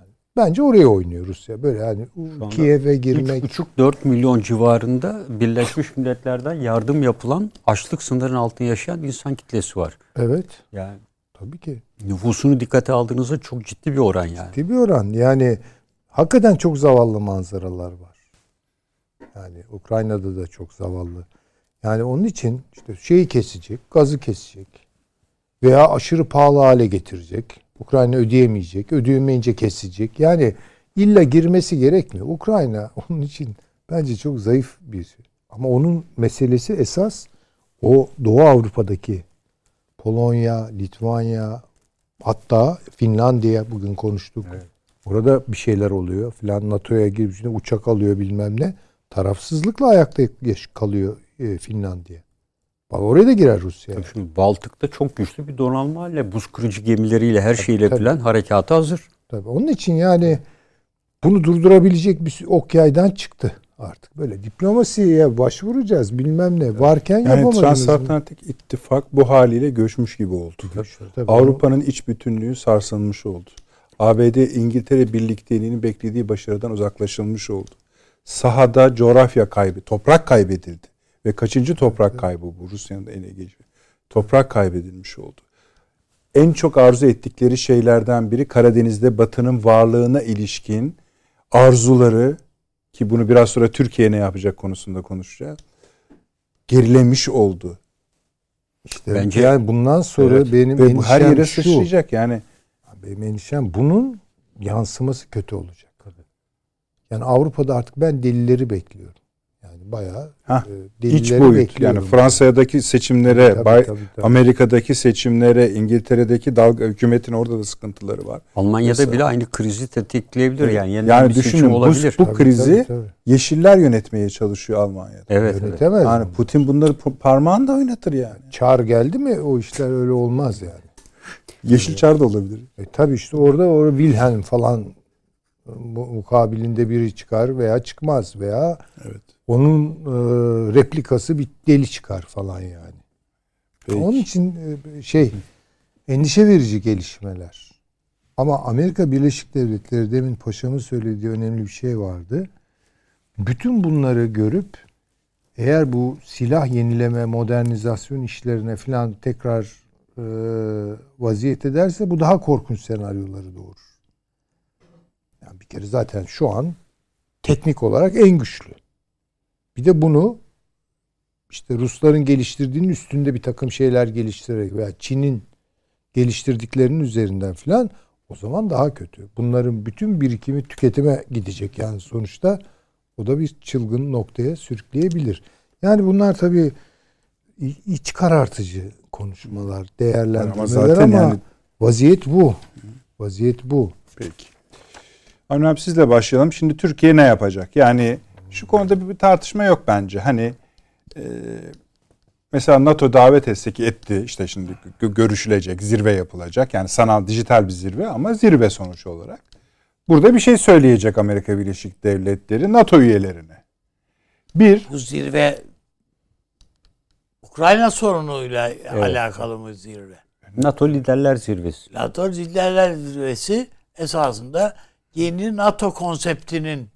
Yani bence oraya oynuyor Rusya. Böyle yani Kiev'e girmek 3,5-4 milyon civarında Birleşmiş Milletler'den yardım yapılan açlık sınırının altında yaşayan insan kitlesi var. evet Yani tabii ki. nüfusunu dikkate aldığınızda çok ciddi bir oran yani. Ciddi bir oran. Yani hakikaten çok zavallı manzaralar var. Yani Ukrayna'da da çok zavallı. Yani onun için işte şeyi kesecek, gazı kesecek veya aşırı pahalı hale getirecek. Ukrayna ödeyemeyecek, ödeyemeyince kesecek. Yani illa girmesi gerekmiyor. Ukrayna onun için bence çok zayıf bir şey. Ama onun meselesi esas o Doğu Avrupa'daki Polonya, Litvanya, hatta Finlandiya bugün konuştuk. Orada bir şeyler oluyor filan NATO'ya girip uçak alıyor bilmem ne. Tarafsızlıkla ayakta kalıyor e, Finlandiya. Bak oraya da girer Rusya. Tabii şimdi Baltık'ta çok güçlü bir donanmayla, buz kırıcı gemileriyle, her şeyle tabii. falan harekata hazır. Tabii. Onun için yani bunu durdurabilecek bir ok yaydan çıktı artık. Böyle diplomasiye başvuracağız bilmem ne. Varken Yani yapamadınız. transatlantik ittifak bu haliyle göçmüş gibi oldu. Tabii. Avrupa'nın iç bütünlüğü sarsılmış oldu. ABD İngiltere birlikteliğinin beklediği başarıdan uzaklaşılmış oldu. Sahada coğrafya kaybı, toprak kaybedildi. Ve kaçıncı toprak kaybı bu Rusya'nın ele geçiyor. Toprak kaybedilmiş oldu. En çok arzu ettikleri şeylerden biri Karadeniz'de Batı'nın varlığına ilişkin arzuları ki bunu biraz sonra Türkiye ne yapacak konusunda konuşacağız. Gerilemiş oldu. İşte Bence- yani bundan sonra Evet. benim Ve bu her yere şu. sıçrayacak yani. Benim endişem bunun yansıması kötü olacak. Yani Avrupa'da artık ben delilleri bekliyorum. Yani bayağı Hah, e, İç delilleri boyut bekliyorum. yani Fransa'daki seçimlere, Tabii, Bay- tabii, tabii. Amerika'daki seçimlere, İngiltere'deki dalga hükümetin orada da sıkıntıları var. Almanya'da Mesela- bile aynı krizi tetikleyebilir yani. Yeniden Yani bir seçim düşünün bu, olabilir. bu Tabii, krizi tabii, tabii. Yeşiller yönetmeye çalışıyor Almanya'da. Evet, evet. Yönetemez Yani mi? Putin bunları pa- parmağını da oynatır yani. Çağır geldi mi o işler öyle olmaz yani. Yeşil çar da olabilir. E tabii işte orada orada Wilhelm falan mukabilinde biri çıkar veya çıkmaz veya Evet. onun e, replikası bir deli çıkar falan yani. Peki. Onun için e, şey endişe verici gelişmeler. Ama Amerika Birleşik Devletleri demin paşamın söylediği önemli bir şey vardı. Bütün bunları görüp eğer bu silah yenileme, modernizasyon işlerine falan tekrar e, vaziyet ederse bu daha korkunç senaryoları doğurur. Yani bir kere zaten şu an teknik olarak en güçlü. Bir de bunu işte Rusların geliştirdiğinin üstünde bir takım şeyler geliştirerek veya Çin'in geliştirdiklerinin üzerinden filan o zaman daha kötü. Bunların bütün birikimi tüketime gidecek yani sonuçta o da bir çılgın noktaya sürükleyebilir. Yani bunlar tabii iç karartıcı konuşmalar, değerlendirmeler ama, zaten ama yani... vaziyet bu. Vaziyet bu. Peki. Avni abi sizle başlayalım. Şimdi Türkiye ne yapacak? Yani şu konuda bir tartışma yok bence. Hani e, mesela NATO davet etse ki etti işte şimdi görüşülecek, zirve yapılacak. Yani sanal dijital bir zirve ama zirve sonuç olarak. Burada bir şey söyleyecek Amerika Birleşik Devletleri NATO üyelerine. Bir. Bu zirve Ukrayna sorunuyla evet. alakalı mı zirve? NATO Liderler Zirvesi. NATO Liderler Zirvesi esasında yeni NATO konseptinin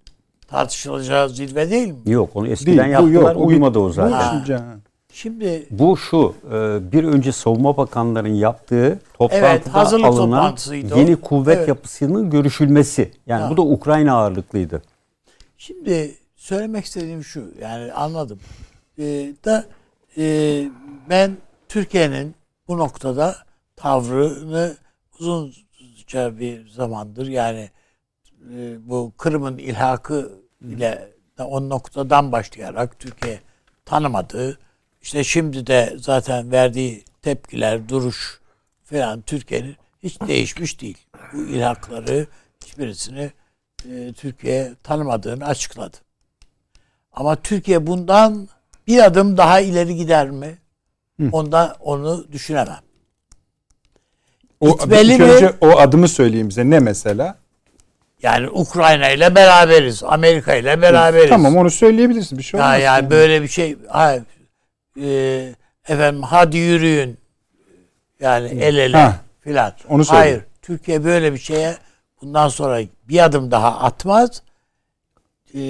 tartışılacağı zirve değil mi? Yok onu eskiden değil, yaptılar yok, uymadı o zaten. Ha. Şimdi bu şu e, bir önce savunma bakanlarının yaptığı toplantıda evet, hazırlık alınan yeni kuvvet evet. yapısının görüşülmesi. Yani ha. bu da Ukrayna ağırlıklıydı. Şimdi söylemek istediğim şu yani anladım. Ee, da e, ben Türkiye'nin bu noktada tavrını uzunca bir zamandır yani e, bu Kırım'ın ilhakı ile o noktadan başlayarak Türkiye tanımadığı işte şimdi de zaten verdiği tepkiler, duruş falan Türkiye'nin hiç değişmiş değil. Bu ilhakları hiçbirisini e, Türkiye tanımadığını açıkladı. Ama Türkiye bundan bir adım daha ileri gider mi? Hı. Ondan onu düşünemem. O, Gitmeli mi? Önce o adımı söyleyeyim bize. Ne mesela? Yani Ukrayna ile beraberiz. Amerika ile beraberiz. Tamam onu söyleyebilirsin. Bir şey olmaz. Ya yani böyle bir şey hayır, e, efendim hadi yürüyün yani el ele filan. Onu söyle. Hayır. Türkiye böyle bir şeye bundan sonra bir adım daha atmaz. E,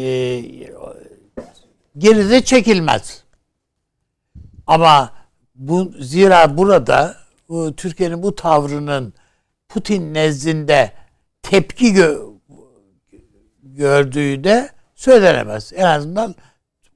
geride çekilmez. Ama bu zira burada bu Türkiye'nin bu tavrının Putin nezdinde tepki gö gördüğü de söylenemez. En azından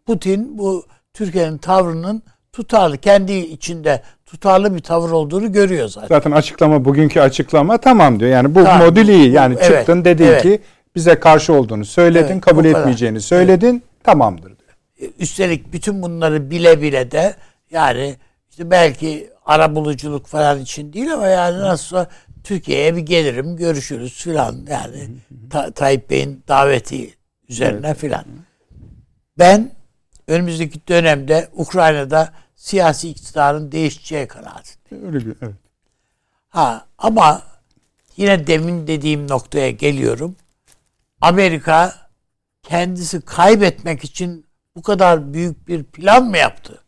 Putin bu Türkiye'nin tavrının tutarlı, kendi içinde tutarlı bir tavır olduğunu görüyor zaten. Zaten açıklama, bugünkü açıklama tamam diyor. Yani bu tamam. modül iyi. Yani evet, çıktın dedin evet. ki bize karşı olduğunu söyledin, evet, kabul etmeyeceğini söyledin, evet. tamamdır diyor. E, üstelik bütün bunları bile bile de yani işte belki ara buluculuk falan için değil ama yani nasılsa Türkiye'ye bir gelirim, görüşürüz filan yani Ta- Tayyip Bey'in daveti üzerine evet. filan. Ben önümüzdeki dönemde Ukrayna'da siyasi iktidarın değişeceği kanaatindeyim. Öyle bir evet. Ha ama yine demin dediğim noktaya geliyorum. Amerika kendisi kaybetmek için bu kadar büyük bir plan mı yaptı?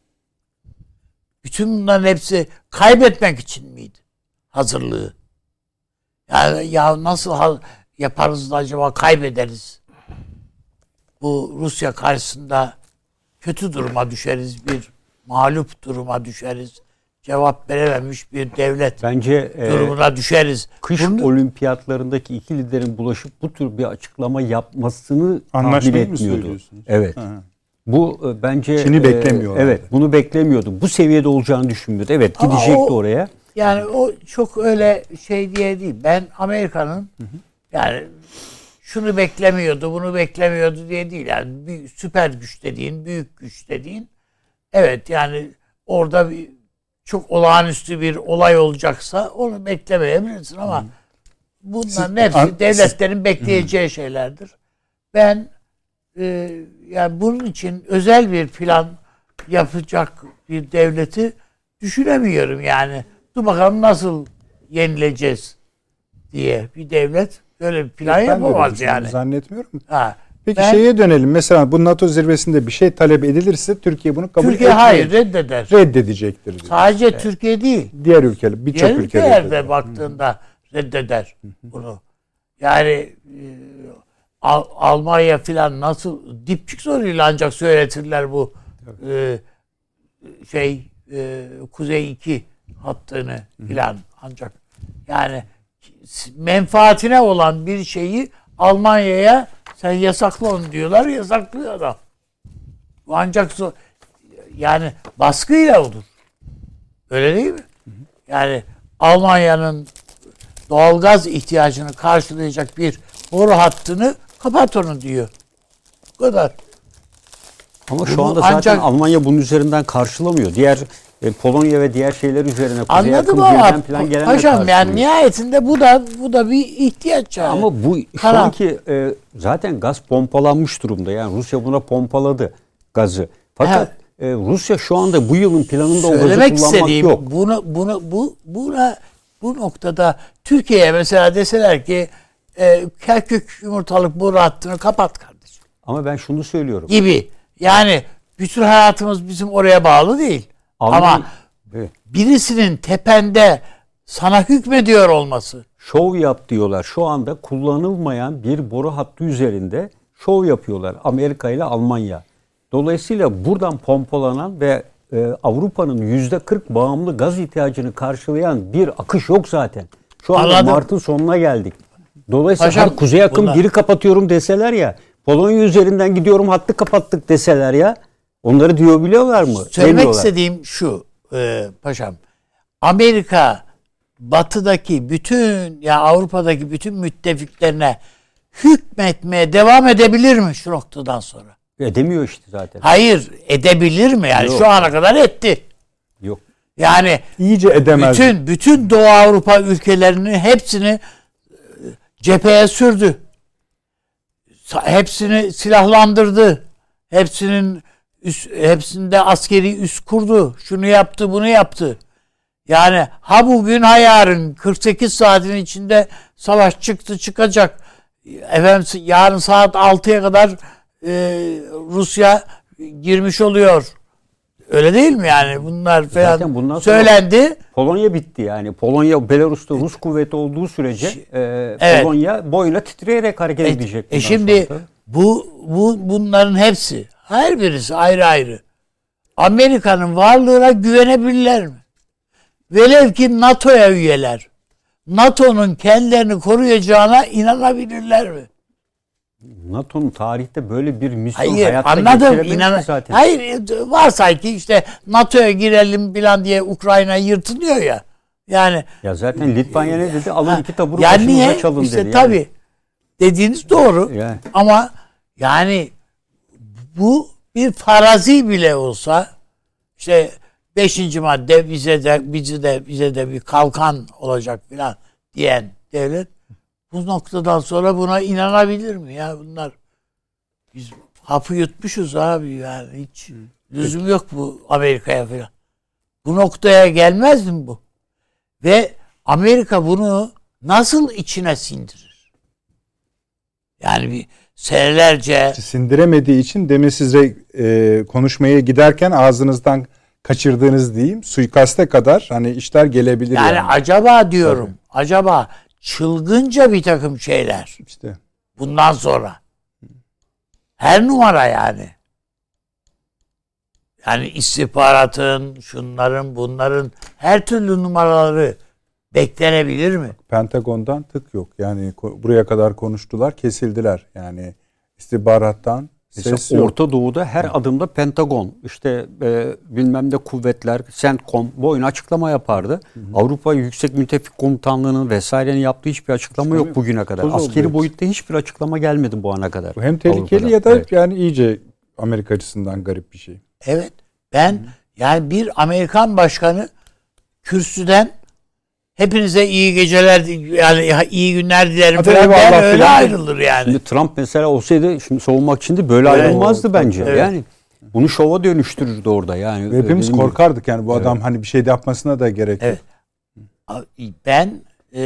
Bütün bunların hepsi kaybetmek için miydi? Hazırlığı. Yani ya nasıl yaparız da acaba kaybederiz? Bu Rusya karşısında kötü duruma düşeriz, bir mağlup duruma düşeriz. Cevap verememiş bir devlet Bence e, durumuna e, düşeriz. Kış Bunu, olimpiyatlarındaki iki liderin bulaşıp bu tür bir açıklama yapmasını tahmin etmiyordu. Evet. Ha. Bu e, bence Çin'i e, beklemiyor. Evet, bunu beklemiyordu. Bu seviyede olacağını düşünmüyordu. Evet, Ama gidecekti o, oraya. Yani o çok öyle şey diye değil. Ben Amerika'nın yani şunu beklemiyordu, bunu beklemiyordu diye değil. Yani bir süper güç dediğin, büyük güç dediğin evet yani orada bir çok olağanüstü bir olay olacaksa onu beklemeyebilirsin ama bunların hepsi devletlerin bekleyeceği şeylerdir. Ben e, yani bunun için özel bir plan yapacak bir devleti düşünemiyorum yani. Dur bakalım nasıl yenileceğiz diye bir devlet Böyle bir plan Ben yapamaz yani. Zannetmiyorum. Ha. Peki Ben- şeye dönelim. Mesela bu NATO zirvesinde bir şey talep edilirse Türkiye bunu kabul Türkiye etmeyecek. hayır reddeder. Reddedecekektir. diyor. Sadece Türkiye değil. Diğer ülkeler, birçok ülke reddeder. de baktığında reddeder bunu. Yani e, Al- Almanya filan nasıl dipçik soruyla ancak söyletirler bu e, şey e, Kuzey 2 hattını filan ancak yani menfaatine olan bir şeyi Almanya'ya sen yasakla onu diyorlar yasaklıyor adam. Bu ancak so- yani baskıyla olur. Öyle değil mi? Yani Almanya'nın doğalgaz ihtiyacını karşılayacak bir boru hattını kapat onu diyor. Bu kadar. Ama şu anda zaten ancak- Almanya bunun üzerinden karşılamıyor. Diğer e, Polonya ve diğer şeyler üzerine Kuzey Anladım yakın ama plan gelenle paşam yani nihayetinde bu da bu da bir ihtiyaç yani. Ama bu şu Karar. anki e, zaten gaz pompalanmış durumda. Yani Rusya buna pompaladı gazı. Fakat e, Rusya şu anda bu yılın planında o gazı kullanmak istediğim yok. bunu bunu bu buna bu noktada Türkiye'ye mesela deseler ki e, Kerkük yumurtalık boru hattını kapat kardeşim Ama ben şunu söylüyorum. gibi. Yani bütün hayatımız bizim oraya bağlı değil. Ama Evet. birisinin tepende sana hükmediyor olması. şov yap diyorlar. Şu anda kullanılmayan bir boru hattı üzerinde şov yapıyorlar Amerika ile Almanya. Dolayısıyla buradan pompalanan ve e, Avrupa'nın yüzde 40 bağımlı gaz ihtiyacını karşılayan bir akış yok zaten. Şu anda Anladım. Mart'ın sonuna geldik. Dolayısıyla Paşam, kuzey bunlar- biri kapatıyorum deseler ya Polonya üzerinden gidiyorum hattı kapattık deseler ya onları diyor biliyorlar mı? Söylemek Demiyorlar. istediğim şu e, paşam. Amerika batıdaki bütün ya Avrupa'daki bütün müttefiklerine hükmetmeye devam edebilir mi şu noktadan sonra? Edemiyor işte zaten. Hayır edebilir mi yani Yok. şu ana kadar etti. Yok. Yani İyice edemez. bütün bütün Doğu Avrupa ülkelerinin hepsini e, cepheye sürdü. Hepsini silahlandırdı. Hepsinin üst, hepsinde askeri üs kurdu. Şunu yaptı, bunu yaptı. Yani ha bugün ha yarın 48 saatin içinde savaş çıktı çıkacak. Efendim yarın saat 6'ya kadar e, Rusya girmiş oluyor. Öyle değil mi yani bunlar falan Zaten bundan sonra- söylendi. Polonya bitti yani. Polonya Belarus'ta Rus kuvveti olduğu sürece e, Evet. Polonya boyuna titreyerek hareket E, edecek. e şimdi sonra. bu bu bunların hepsi her birisi ayrı ayrı. Amerika'nın varlığına güvenebilirler mi? Velev ki NATO'ya üyeler. NATO'nun kendilerini koruyacağına inanabilirler mi? NATO'nun tarihte böyle bir misyon Hayır hayatta anladım. İnan zaten. Hayır e, varsay ki işte NATO'ya girelim falan diye Ukrayna yırtınıyor ya. Yani Ya zaten Litvanya ne dedi? Alın Ha, iki taburu yani başınıza niye? çalın işte dedi. yani. tabii dediğiniz doğru. Yani. Ama yani bu bir farazi bile olsa işte beşinci madde bize de bize de bize de bir kalkan olacak filan diyen devlet bu noktadan sonra buna inanabilir mi ya bunlar biz hapı yutmuşuz abi yani hiç lüzum yok bu Amerika'ya filan. Bu noktaya gelmez mi bu? Ve Amerika bunu nasıl içine sindirir? Yani bir senelerce Sindiremediği için demin size e, konuşmaya giderken ağzınızdan kaçırdığınız diyeyim suikaste kadar hani işler gelebilir yani. yani. acaba diyorum acaba çılgınca bir takım şeyler işte. bundan sonra her numara yani. Yani istihbaratın şunların bunların her türlü numaraları beklenebilir mi? Pentagon'dan tık yok. Yani buraya kadar konuştular, kesildiler. Yani istihbarattan Mesela ses yok. Orta Doğu'da her adımda Pentagon, işte e, bilmem de kuvvetler, CENTCOM bu oyun açıklama yapardı. Avrupa Yüksek Müttefik Komutanlığı'nın vesairenin yaptığı hiçbir açıklama yok bugüne kadar. Toz oldu Askeri hepsi. boyutta hiçbir açıklama gelmedi bu ana kadar. Bu hem tehlikeli Avrupa'da. ya da Evet. yani iyice Amerika açısından garip bir şey. Evet. Ben yani bir Amerikan başkanı kürsüden hepinize iyi geceler yani iyi günler dilerim Hadi falan der, öyle filan. ayrılır yani. Şimdi Trump mesela olsaydı şimdi savunmak için de böyle Evet. ayrılmazdı bence. Evet. Yani bunu şova dönüştürürdü orada yani. Ve hepimiz korkardık yani bu adam hani bir şey de yapmasına da gerek yok. Evet. Ben e,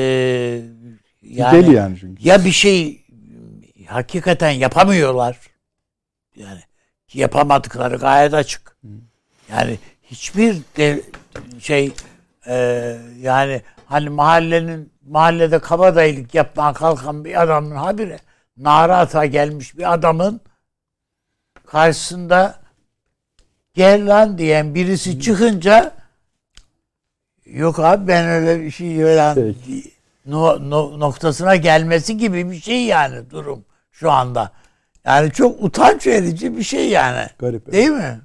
Yani, Deli yani çünkü. Ya bir şey hakikaten yapamıyorlar. Yani yapamadıkları gayet açık. Yani hiçbir de şey e, yani hani mahallenin mahallede kabadayılık yapmaya kalkan bir adamın habire nara ata gelmiş bir adamın karşısında gel lan diyen birisi çıkınca yok abi ben öyle bir şey Peki. no, no- noktasına gelmesi gibi bir şey yani durum şu anda. Yani çok utanç verici bir şey yani. Garip. Değil mi?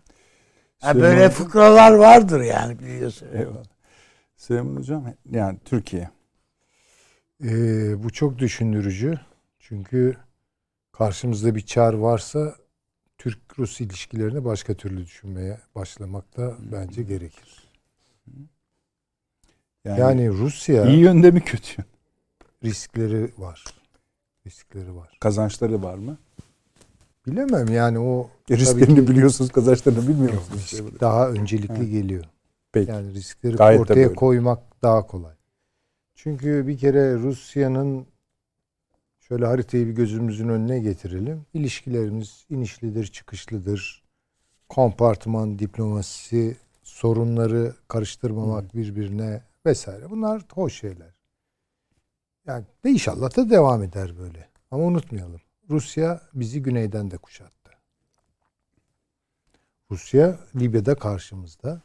Ya Süleyman böyle fıkralar vardır yani biliyorsun. Eyvallah. Süleyman Hocam yani Türkiye. Ee, bu çok düşündürücü. Çünkü karşımızda bir çar varsa Türk-Rus ilişkilerini başka türlü düşünmeye başlamak da bence gerekir. Yani, Yani Rusya iyi yönde mi kötü riskleri var. Riskleri var. Kazançları var mı? Bilemem yani o E, risklerini ki- biliyorsunuz, kazançlarını bilmiyor musunuz? risk daha öncelikli Evet. geliyor. Peki. Yani riskleri Gayet ortaya koymak daha kolay. Çünkü bir kere Rusya'nın şöyle haritayı bir gözümüzün önüne getirelim. İlişkilerimiz inişlidir, çıkışlıdır. Kompartıman diplomasisi, sorunları karıştırmamak birbirine vesaire. Bunlar hoş şeyler. Yani de inşallah da devam eder böyle. Ama unutmayalım. Rusya bizi güneyden de kuşattı. Rusya Libya'da karşımızda.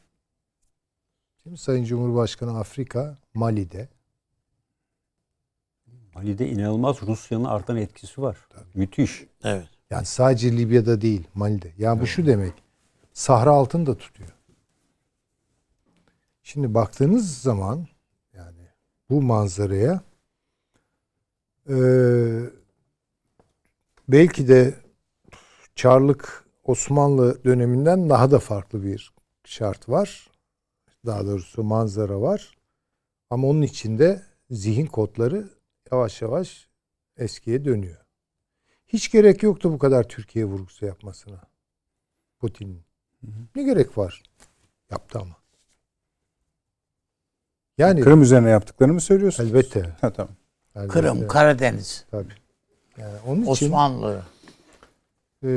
Şimdi Sayın Cumhurbaşkanı Afrika, Mali'de. Mali'de inanılmaz Rusya'nın artan etkisi var. Müthiş. Evet. Yani sadece Libya'da değil, Mali'de. Yani bu şu demek. Sahra altını da tutuyor. Şimdi baktığınız zaman yani bu manzaraya eee, belki de Çarlık Osmanlı döneminden daha da farklı bir şart var. Daha doğrusu manzara var. Ama onun içinde zihin kodları yavaş yavaş eskiye dönüyor. Hiç gerek yoktu bu kadar Türkiye vurgusu yapmasına. Putin'in. Ne gerek var? Yaptı ama. Yani Kırım üzerine yaptıklarını mı söylüyorsunuz? elbette. Ha, tamam. elbette. Kırım, Karadeniz, Tabii. Yani onun için Osmanlı. e,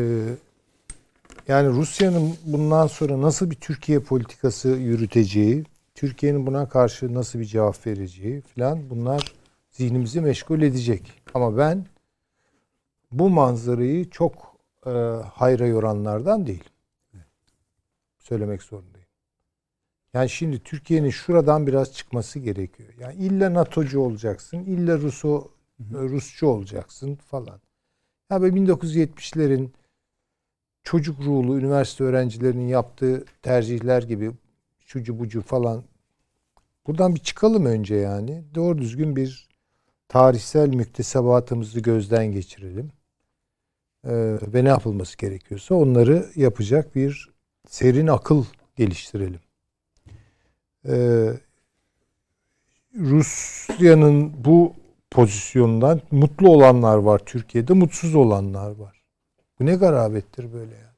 yani Rusya'nın bundan sonra nasıl bir Türkiye politikası yürüteceği, Türkiye'nin buna karşı nasıl bir cevap vereceği filan bunlar zihnimizi meşgul edecek. Ama ben bu manzarayı çok e, hayra yoranlardan değilim. Söylemek zorundayım. Yani şimdi Türkiye'nin şuradan biraz çıkması gerekiyor. Yani illa NATO'cu olacaksın, illa Ruso, Rusçu olacaksın falan. Ya böyle 1970'lerin çocuk ruhlu üniversite öğrencilerinin yaptığı tercihler gibi şucu bucu falan. Buradan bir çıkalım önce yani. Doğru düzgün bir tarihsel müktesebatımızı gözden geçirelim. Ee, ve ne yapılması gerekiyorsa onları yapacak bir serin akıl geliştirelim. Ee, Rusya'nın bu pozisyondan mutlu olanlar var Türkiye'de, mutsuz olanlar var. Bu ne garabettir böyle ya.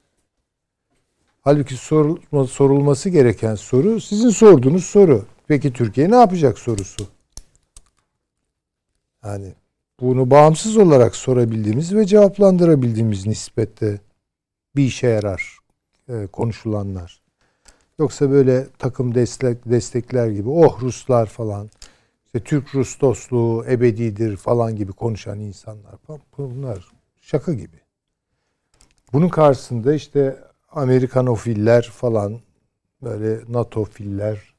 Halbuki sorulma, sorulması gereken soru sizin sorduğunuz soru. Peki Türkiye ne yapacak sorusu. Yani bunu bağımsız olarak sorabildiğimiz ve cevaplandırabildiğimiz nispette bir işe yarar e, konuşulanlar. Yoksa böyle takım destek, destekler gibi oh Ruslar falan işte Türk-Rus dostluğu ebedidir falan gibi konuşan insanlar bunlar şaka gibi. Bunun karşısında işte Amerikanofiller falan böyle NATOfiller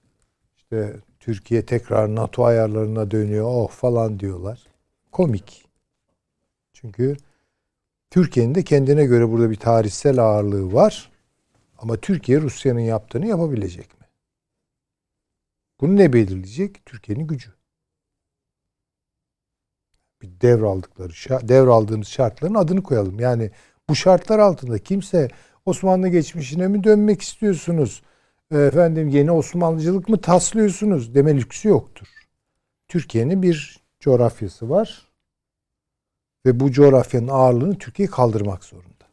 işte Türkiye tekrar NATO ayarlarına dönüyor oh falan diyorlar. Komik. Çünkü Türkiye'nin de kendine göre burada bir tarihsel ağırlığı var. Ama Türkiye Rusya'nın yaptığını yapabilecek mi? Bunu ne belirleyecek? Türkiye'nin gücü. Bir devraldıkları, devraldığımız şartların adını koyalım. Yani bu şartlar altında kimse Osmanlı geçmişine mi dönmek istiyorsunuz? E, Efendim yeni Osmanlıcılık mı taslıyorsunuz? Deme lüksü yoktur. Türkiye'nin bir coğrafyası var. Ve bu coğrafyanın ağırlığını Türkiye kaldırmak zorunda.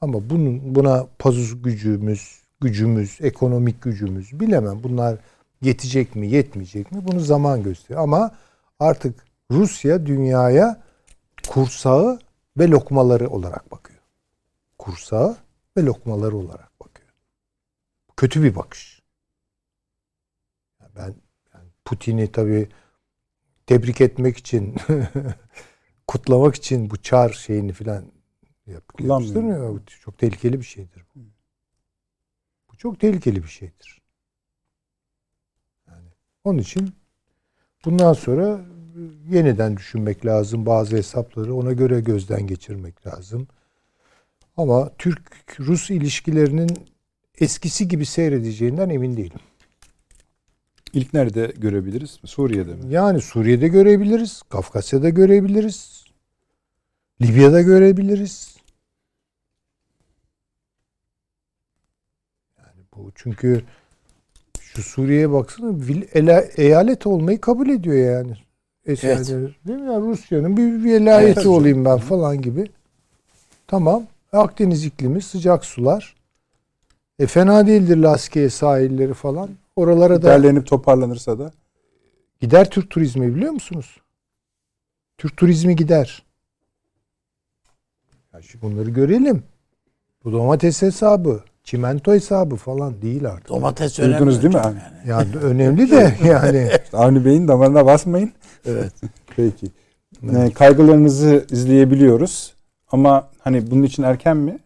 Ama bunun buna pazuz gücümüz, gücümüz, ekonomik gücümüz bilemem. Bunlar yetecek mi, yetmeyecek mi? Bunu zaman gösteriyor. Ama artık Rusya dünyaya kursağı ve lokmaları olarak bakıyor. Kursağı ve lokmaları olarak bakıyor. Kötü bir bakış. Ben yani Putin'i tabii tebrik etmek için kutlamak için bu çar şeyini filan yapıştırmıyor. Çok tehlikeli bir şeydir bu. Bu çok tehlikeli bir şeydir. Yani onun için bundan sonra yeniden düşünmek lazım bazı hesapları ona göre gözden geçirmek lazım. Ama Türk-Rus ilişkilerinin eskisi gibi seyredeceğinden emin değilim. İlk nerede görebiliriz? Suriye'de mi? Yani Suriye'de görebiliriz, Kafkasya'da görebiliriz, Libya'da görebiliriz. Yani bu çünkü şu Suriye'ye baksana eyalet olmayı kabul ediyor yani. Evet. Değil mi? Yani Rusya'nın bir velayeti evet. olayım ben falan gibi. Tamam. Akdeniz iklimi, sıcak sular. E fena değildir Laskiye sahilleri falan. Oralara da derlenip toparlanırsa da gider Türk turizmi biliyor musunuz? Türk turizmi gider. Ya şimdi bunları görelim. Bu domates hesabı, çimento hesabı falan değil artık. Domates Duydunuz değil mi? Yani, yani önemli de yani. Avni Bey'in damarına basmayın. Evet. Peki. Evet. Kaygılarınızı izleyebiliyoruz. Ama hani bunun için erken mi?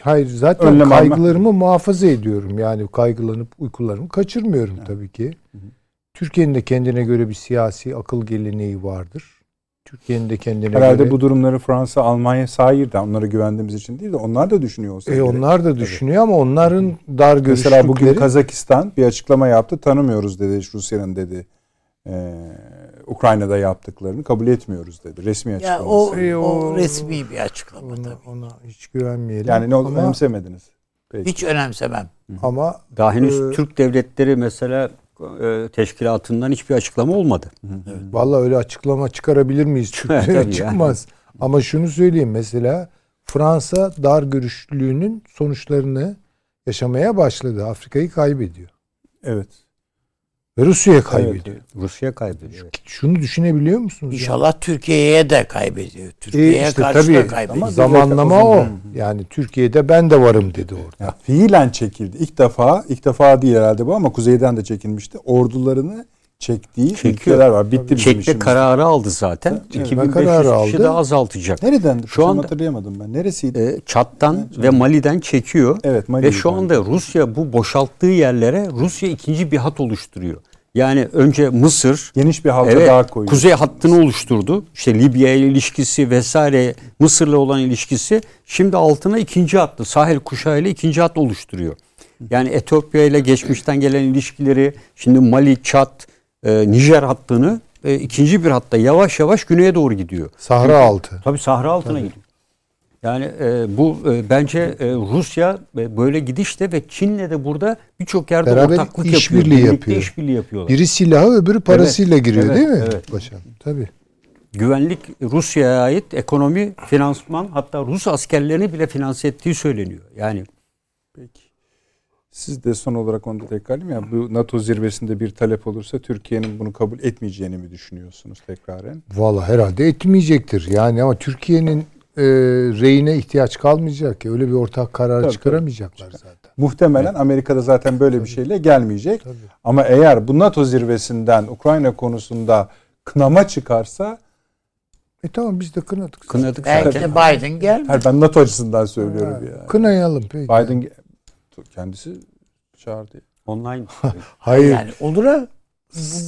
Hayır zaten Önlem kaygılarımı alma. muhafaza ediyorum. Yani kaygılanıp uykularımı kaçırmıyorum evet. tabii ki. Türkiye'nin de kendine göre bir siyasi akıl geleneği vardır. Türkiye'nin de kendine Herhalde göre... bu durumları Fransa, Almanya sahir de onlara güvendiğimiz için değil de onlar da düşünüyor olsa. E onlar da düşünüyor evet. ama onların dar görüşlükleri... Mesela bugün Kazakistan bir açıklama yaptı. Tanımıyoruz dedi Rusya'nın dedi. Ee, Ukrayna'da yaptıklarını kabul etmiyoruz dedi. Resmi açıklaması. Ya o, o resmi bir açıklama ona, tabii. Ona hiç güvenmeyelim. Yani ne oldu önemsemediniz. Peki. Hiç önemsemem. Ama daha henüz e, Türk devletleri mesela e, teşkilatından hiçbir açıklama olmadı. Evet. Vallahi öyle açıklama çıkarabilir miyiz? Çünkü çıkmaz. Yani. Ama şunu söyleyeyim mesela Fransa dar görüşlülüğünün sonuçlarını yaşamaya başladı. Afrika'yı kaybediyor. Evet. Ve Rusya kaybediyor. Evet, Rusya kaybediyor. Şunu düşünebiliyor musunuz? İnşallah yani? Türkiye'ye de kaybediyor. Türkiye'ye e işte karşı tabii, da kaybediyor. Ama zamanlama o. Yani Türkiye'de ben de varım dedi orada. Ya, fiilen çekildi. İlk defa, ilk defa değil herhalde bu ama kuzeyden de çekilmişti. Ordularını çektiği Çekiyor. ülkeler var. Bitti bizim Çekme kararı aldı zaten. Evet. 2500 kararı kişi aldı. de azaltacak. Nereden? Şu anda hatırlayamadım ben. Neresiydi? E, Çat'tan evet. ve Mali'den çekiyor. Evet, Mali ve şu anda Rusya bu boşalttığı yerlere Rusya ikinci bir hat oluşturuyor. Yani önce Mısır geniş bir halka evet, daha koyuyor. Kuzey hattını oluşturdu. İşte Libya ile ilişkisi vesaire Mısır'la olan ilişkisi şimdi altına ikinci hattı sahil kuşağı ile ikinci hat oluşturuyor. Yani Etiyopya ile geçmişten gelen ilişkileri şimdi Mali, Çat, e, Nijer hattını e, ikinci bir hatta yavaş yavaş güneye doğru gidiyor. Sahra Çünkü, altı. Tabii Sahra altına tabii. gidiyor. Yani e, bu e, bence e, Rusya e, böyle gidişte ve Çin'le de burada birçok yerde Beraber ortaklık iş yapıyor. Birliği yapıyor. işbirliği yapıyorlar. Biri silahı öbürü parasıyla evet, giriyor evet, değil mi? Evet. Başam. Tabii. Güvenlik Rusya'ya ait ekonomi, finansman hatta Rus askerlerini bile finanse ettiği söyleniyor. Yani Peki. Siz de son olarak onu da tekrarlayayım. Yani bu NATO zirvesinde bir talep olursa Türkiye'nin bunu kabul etmeyeceğini mi düşünüyorsunuz tekraren? Valla herhalde etmeyecektir. Yani ama Türkiye'nin e, reyine ihtiyaç kalmayacak ya. Öyle bir ortak karar tabii, çıkaramayacaklar tabii. zaten. Muhtemelen evet. Amerika'da zaten böyle tabii. bir şeyle gelmeyecek. Tabii. Ama eğer bu NATO zirvesinden Ukrayna konusunda kınama çıkarsa e tamam biz de kınadık. Kınadık. Belki de Biden gelmez. Hayır ben NATO açısından söylüyorum ha, yani. Kınayalım peki. Biden kendisi çağırdı. Online. Hayır. Yani olur ha.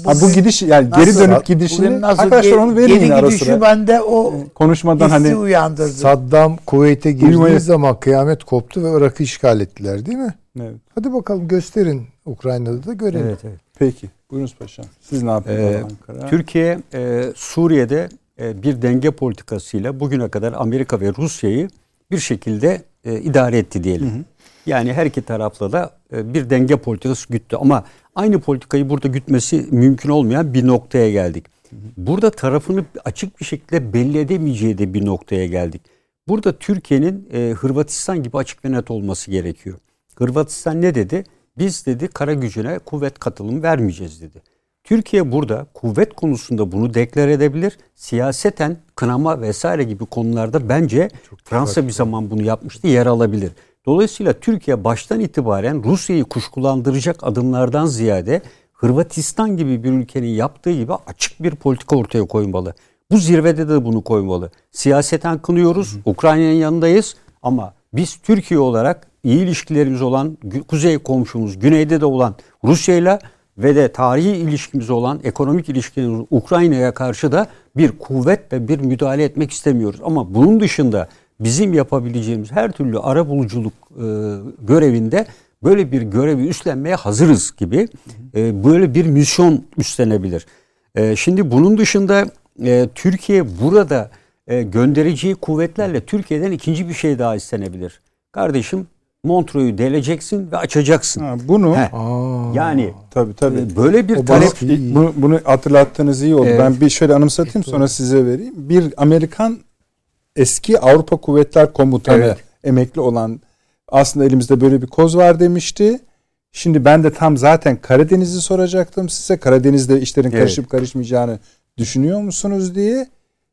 Bu, ha, bu gidiş yani nasıl, geri dönüp gidişini nasıl, arkadaşlar onu verin geri ara sıra. bende o konuşmadan hani uyandırdı. Saddam Kuveyt'e girdiği Uyumaya... zaman kıyamet koptu ve Irak'ı işgal ettiler değil mi? Evet. Hadi bakalım gösterin Ukrayna'da da görelim. Evet, evet. Peki. Buyurunuz paşam. Siz ne yapıyorsunuz ee, Ankara? Türkiye e, Suriye'de e, bir denge politikasıyla bugüne kadar Amerika ve Rusya'yı bir şekilde e, idare etti diyelim. Hı hı. Yani her iki tarafla da e, bir denge politikası güttü. Ama aynı politikayı burada gütmesi mümkün olmayan bir noktaya geldik. Burada tarafını açık bir şekilde belli edemeyeceği de bir noktaya geldik. Burada Türkiye'nin e, Hırvatistan gibi açık ve net olması gerekiyor. Hırvatistan ne dedi? Biz dedi kara gücüne kuvvet katılımı vermeyeceğiz dedi. Türkiye burada kuvvet konusunda bunu deklar edebilir. Siyaseten kınama vesaire gibi konularda bence Fransa bir zaman bunu yapmıştı yer alabilir. Dolayısıyla Türkiye baştan itibaren Rusya'yı kuşkulandıracak adımlardan ziyade Hırvatistan gibi bir ülkenin yaptığı gibi açık bir politika ortaya koymalı. Bu zirvede de bunu koymalı. Siyaseten kınıyoruz, Ukrayna'nın yanındayız ama biz Türkiye olarak iyi ilişkilerimiz olan kuzey komşumuz, güneyde de olan Rusya ile ve de tarihi ilişkimiz olan ekonomik ilişkilerimiz Ukrayna'ya karşı da bir kuvvet ve bir müdahale etmek istemiyoruz. Ama bunun dışında bizim yapabileceğimiz her türlü ara buluculuk e, görevinde böyle bir görevi üstlenmeye hazırız gibi e, böyle bir misyon üstlenebilir. E, şimdi bunun dışında e, Türkiye burada e, göndereceği kuvvetlerle Türkiye'den ikinci bir şey daha istenebilir. Kardeşim Montreux'u deleceksin ve açacaksın. Ha, bunu Heh. yani tabii tabii. e, böyle bir O talep bunu, bunu hatırlattığınız iyi oldu. Evet. Ben bir şöyle anımsatayım sonra size vereyim. Bir Amerikan eski Avrupa Kuvvetler Komutanı Evet. emekli olan aslında elimizde böyle bir koz var demişti. Şimdi ben de tam zaten Karadeniz'i soracaktım size. Karadeniz'de işlerin Evet. karışıp karışmayacağını düşünüyor musunuz diye.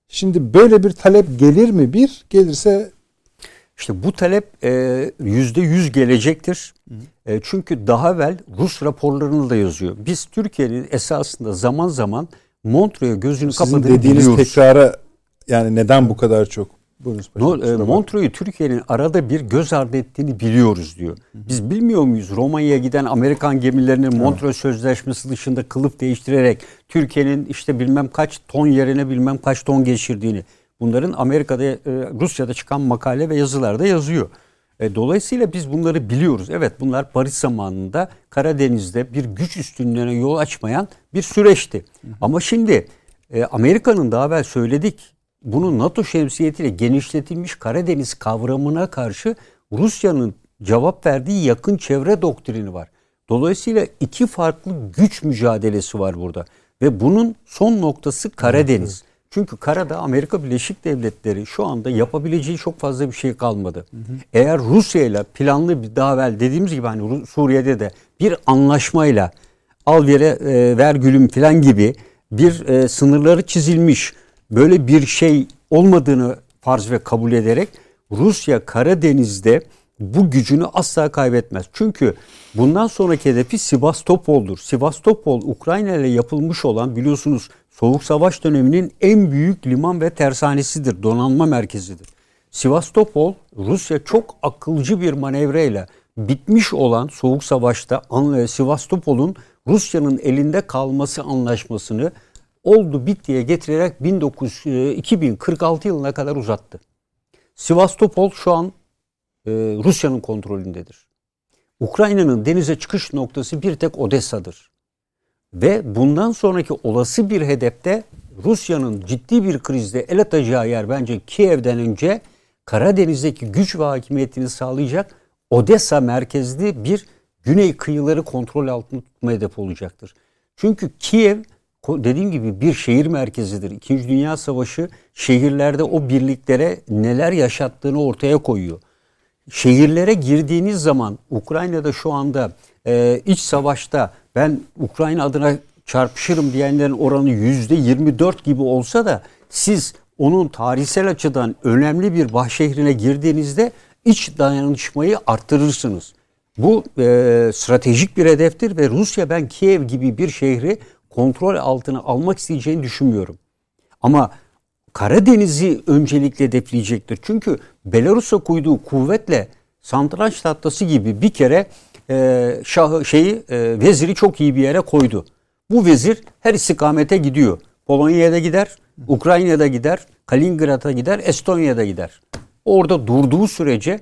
Şimdi böyle bir talep gelir mi? Bir gelirse İşte bu talep e, yüzde yüz gelecektir. E, çünkü daha evvel Rus raporlarını da yazıyor. Biz Türkiye'nin esasında zaman zaman Montreux'a gözünü kapadığını dediğiniz biliyoruz. tekrara yani neden bu kadar çok? Buyurunuz paşam, No, e. Montreux'u Türkiye'nin arada bir göz ardı ettiğini biliyoruz diyor. Biz bilmiyor muyuz Romanya'ya giden Amerikan gemilerinin Montreux Sözleşmesi dışında kılıf değiştirerek Türkiye'nin işte bilmem kaç ton yerine bilmem kaç ton geçirdiğini. Bunların Amerika'da, e, Rusya'da çıkan makale ve yazılarda yazıyor. E, dolayısıyla biz bunları biliyoruz. Evet bunlar Paris zamanında Karadeniz'de bir güç üstünlüğüne yol açmayan bir süreçti. Ama şimdi Amerika'nın daha evvel söyledik bunu NATO şemsiyetiyle genişletilmiş Karadeniz kavramına karşı Rusya'nın cevap verdiği yakın çevre doktrini var. Dolayısıyla iki farklı güç mücadelesi var burada. Ve bunun son noktası Karadeniz. Çünkü karada Amerika Birleşik Devletleri şu anda yapabileceği çok fazla bir şey kalmadı. Eğer Rusya ile planlı bir daha evvel dediğimiz gibi hani Suriye'de de bir anlaşmayla al vere e, ver gülüm falan gibi bir e, sınırları çizilmiş böyle bir şey olmadığını farz ve kabul ederek Rusya Karadeniz'de bu gücünü asla kaybetmez. Çünkü bundan sonraki hedefi Sivastopol'dur. Sivastopol Ukrayna ile yapılmış olan biliyorsunuz Soğuk Savaş döneminin en büyük liman ve tersanesidir, donanma merkezidir. Sivastopol Rusya çok akılcı bir manevreyle bitmiş olan Soğuk Savaş'ta Sivastopol'un Rusya'nın elinde kalması anlaşmasını oldu bittiye getirerek 19 e, 2046 yılına kadar uzattı. Sivastopol şu an e, Rusya'nın kontrolündedir. Ukrayna'nın denize çıkış noktası bir tek Odessa'dır. Ve bundan sonraki olası bir hedefte Rusya'nın ciddi bir krizde el atacağı yer bence Kiev'den önce Karadeniz'deki güç ve hakimiyetini sağlayacak Odessa merkezli bir güney kıyıları kontrol altında tutma hedefi olacaktır. Çünkü Kiev dediğim gibi bir şehir merkezidir. İkinci Dünya Savaşı şehirlerde o birliklere neler yaşattığını ortaya koyuyor şehirlere girdiğiniz zaman Ukrayna'da şu anda e, iç savaşta ben Ukrayna adına çarpışırım diyenlerin oranı yüzde 24 gibi olsa da siz onun tarihsel açıdan önemli bir bah şehrine girdiğinizde iç dayanışmayı arttırırsınız. Bu e, stratejik bir hedeftir ve Rusya ben Kiev gibi bir şehri kontrol altına almak isteyeceğini düşünmüyorum. Ama Karadeniz'i öncelikle hedefleyecektir. Çünkü Belarus'a koyduğu kuvvetle Santranç tahtası gibi bir kere e, şahı, şeyi e, veziri çok iyi bir yere koydu. Bu vezir her istikamete gidiyor. Polonya'ya da gider, Ukrayna'da gider, Kaliningrad'a gider, Estonya'da gider. Orada durduğu sürece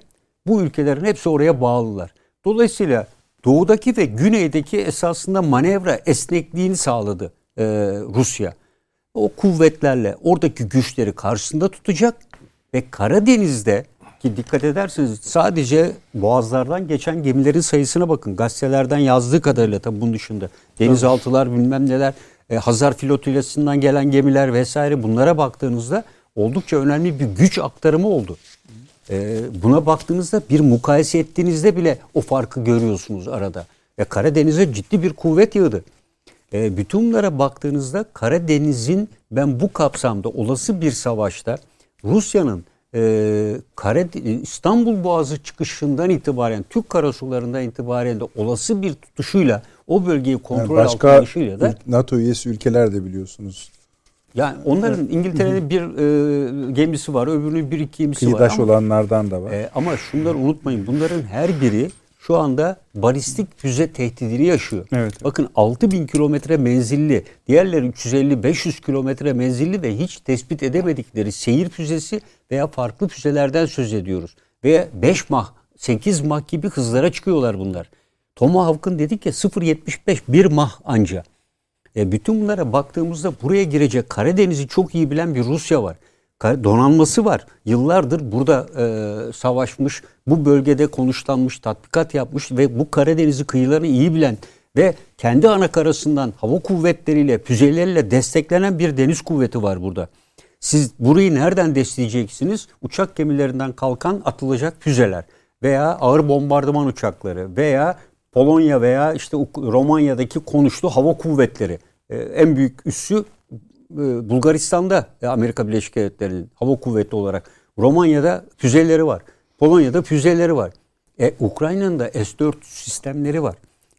bu ülkelerin hepsi oraya bağlılar. Dolayısıyla doğudaki ve güneydeki esasında manevra esnekliğini sağladı e, Rusya o kuvvetlerle oradaki güçleri karşısında tutacak ve Karadeniz'de ki dikkat ederseniz sadece boğazlardan geçen gemilerin sayısına bakın. Gazetelerden yazdığı kadarıyla tabii bunun dışında. Denizaltılar bilmem neler, e, Hazar flotilesinden gelen gemiler vesaire bunlara baktığınızda oldukça önemli bir güç aktarımı oldu. E, buna baktığınızda bir mukayese ettiğinizde bile o farkı görüyorsunuz arada. Ve Karadeniz'e ciddi bir kuvvet yığdı. E, bütün bunlara baktığınızda Karadeniz'in ben bu kapsamda olası bir savaşta Rusya'nın e, Kare, İstanbul Boğazı çıkışından itibaren Türk karasularından itibaren de olası bir tutuşuyla o bölgeyi kontrol yani başka altına da NATO üyesi ülkeler de biliyorsunuz. Yani onların İngiltere'nin bir e, gemisi var, öbürünün bir iki gemisi Kıyıdaş var. Ama, olanlardan da var. E, ama şunları unutmayın. Bunların her biri şu anda balistik füze tehdidini yaşıyor. Evet. Bakın 6000 kilometre menzilli, diğerleri 350-500 kilometre menzilli ve hiç tespit edemedikleri seyir füzesi veya farklı füzelerden söz ediyoruz. Ve 5 mah, 8 mah gibi hızlara çıkıyorlar bunlar. Tomahawk'ın dedik ya 0.75 1 mah anca. E, bütün bunlara baktığımızda buraya girecek Karadeniz'i çok iyi bilen bir Rusya var. Donanması var. Yıllardır burada e, savaşmış, bu bölgede konuşlanmış, tatbikat yapmış ve bu Karadeniz'i kıyılarını iyi bilen ve kendi ana karasından hava kuvvetleriyle, füzelerle desteklenen bir deniz kuvveti var burada. Siz burayı nereden destekleyeceksiniz? Uçak gemilerinden kalkan atılacak füzeler veya ağır bombardıman uçakları veya Polonya veya işte Romanya'daki konuşlu hava kuvvetleri. Ee, en büyük üssü e, Bulgaristan'da Amerika Birleşik Devletleri'nin hava kuvveti olarak. Romanya'da füzeleri var. Polonya'da füzeleri var. E, Ukrayna'nın da S-400 sistemleri var.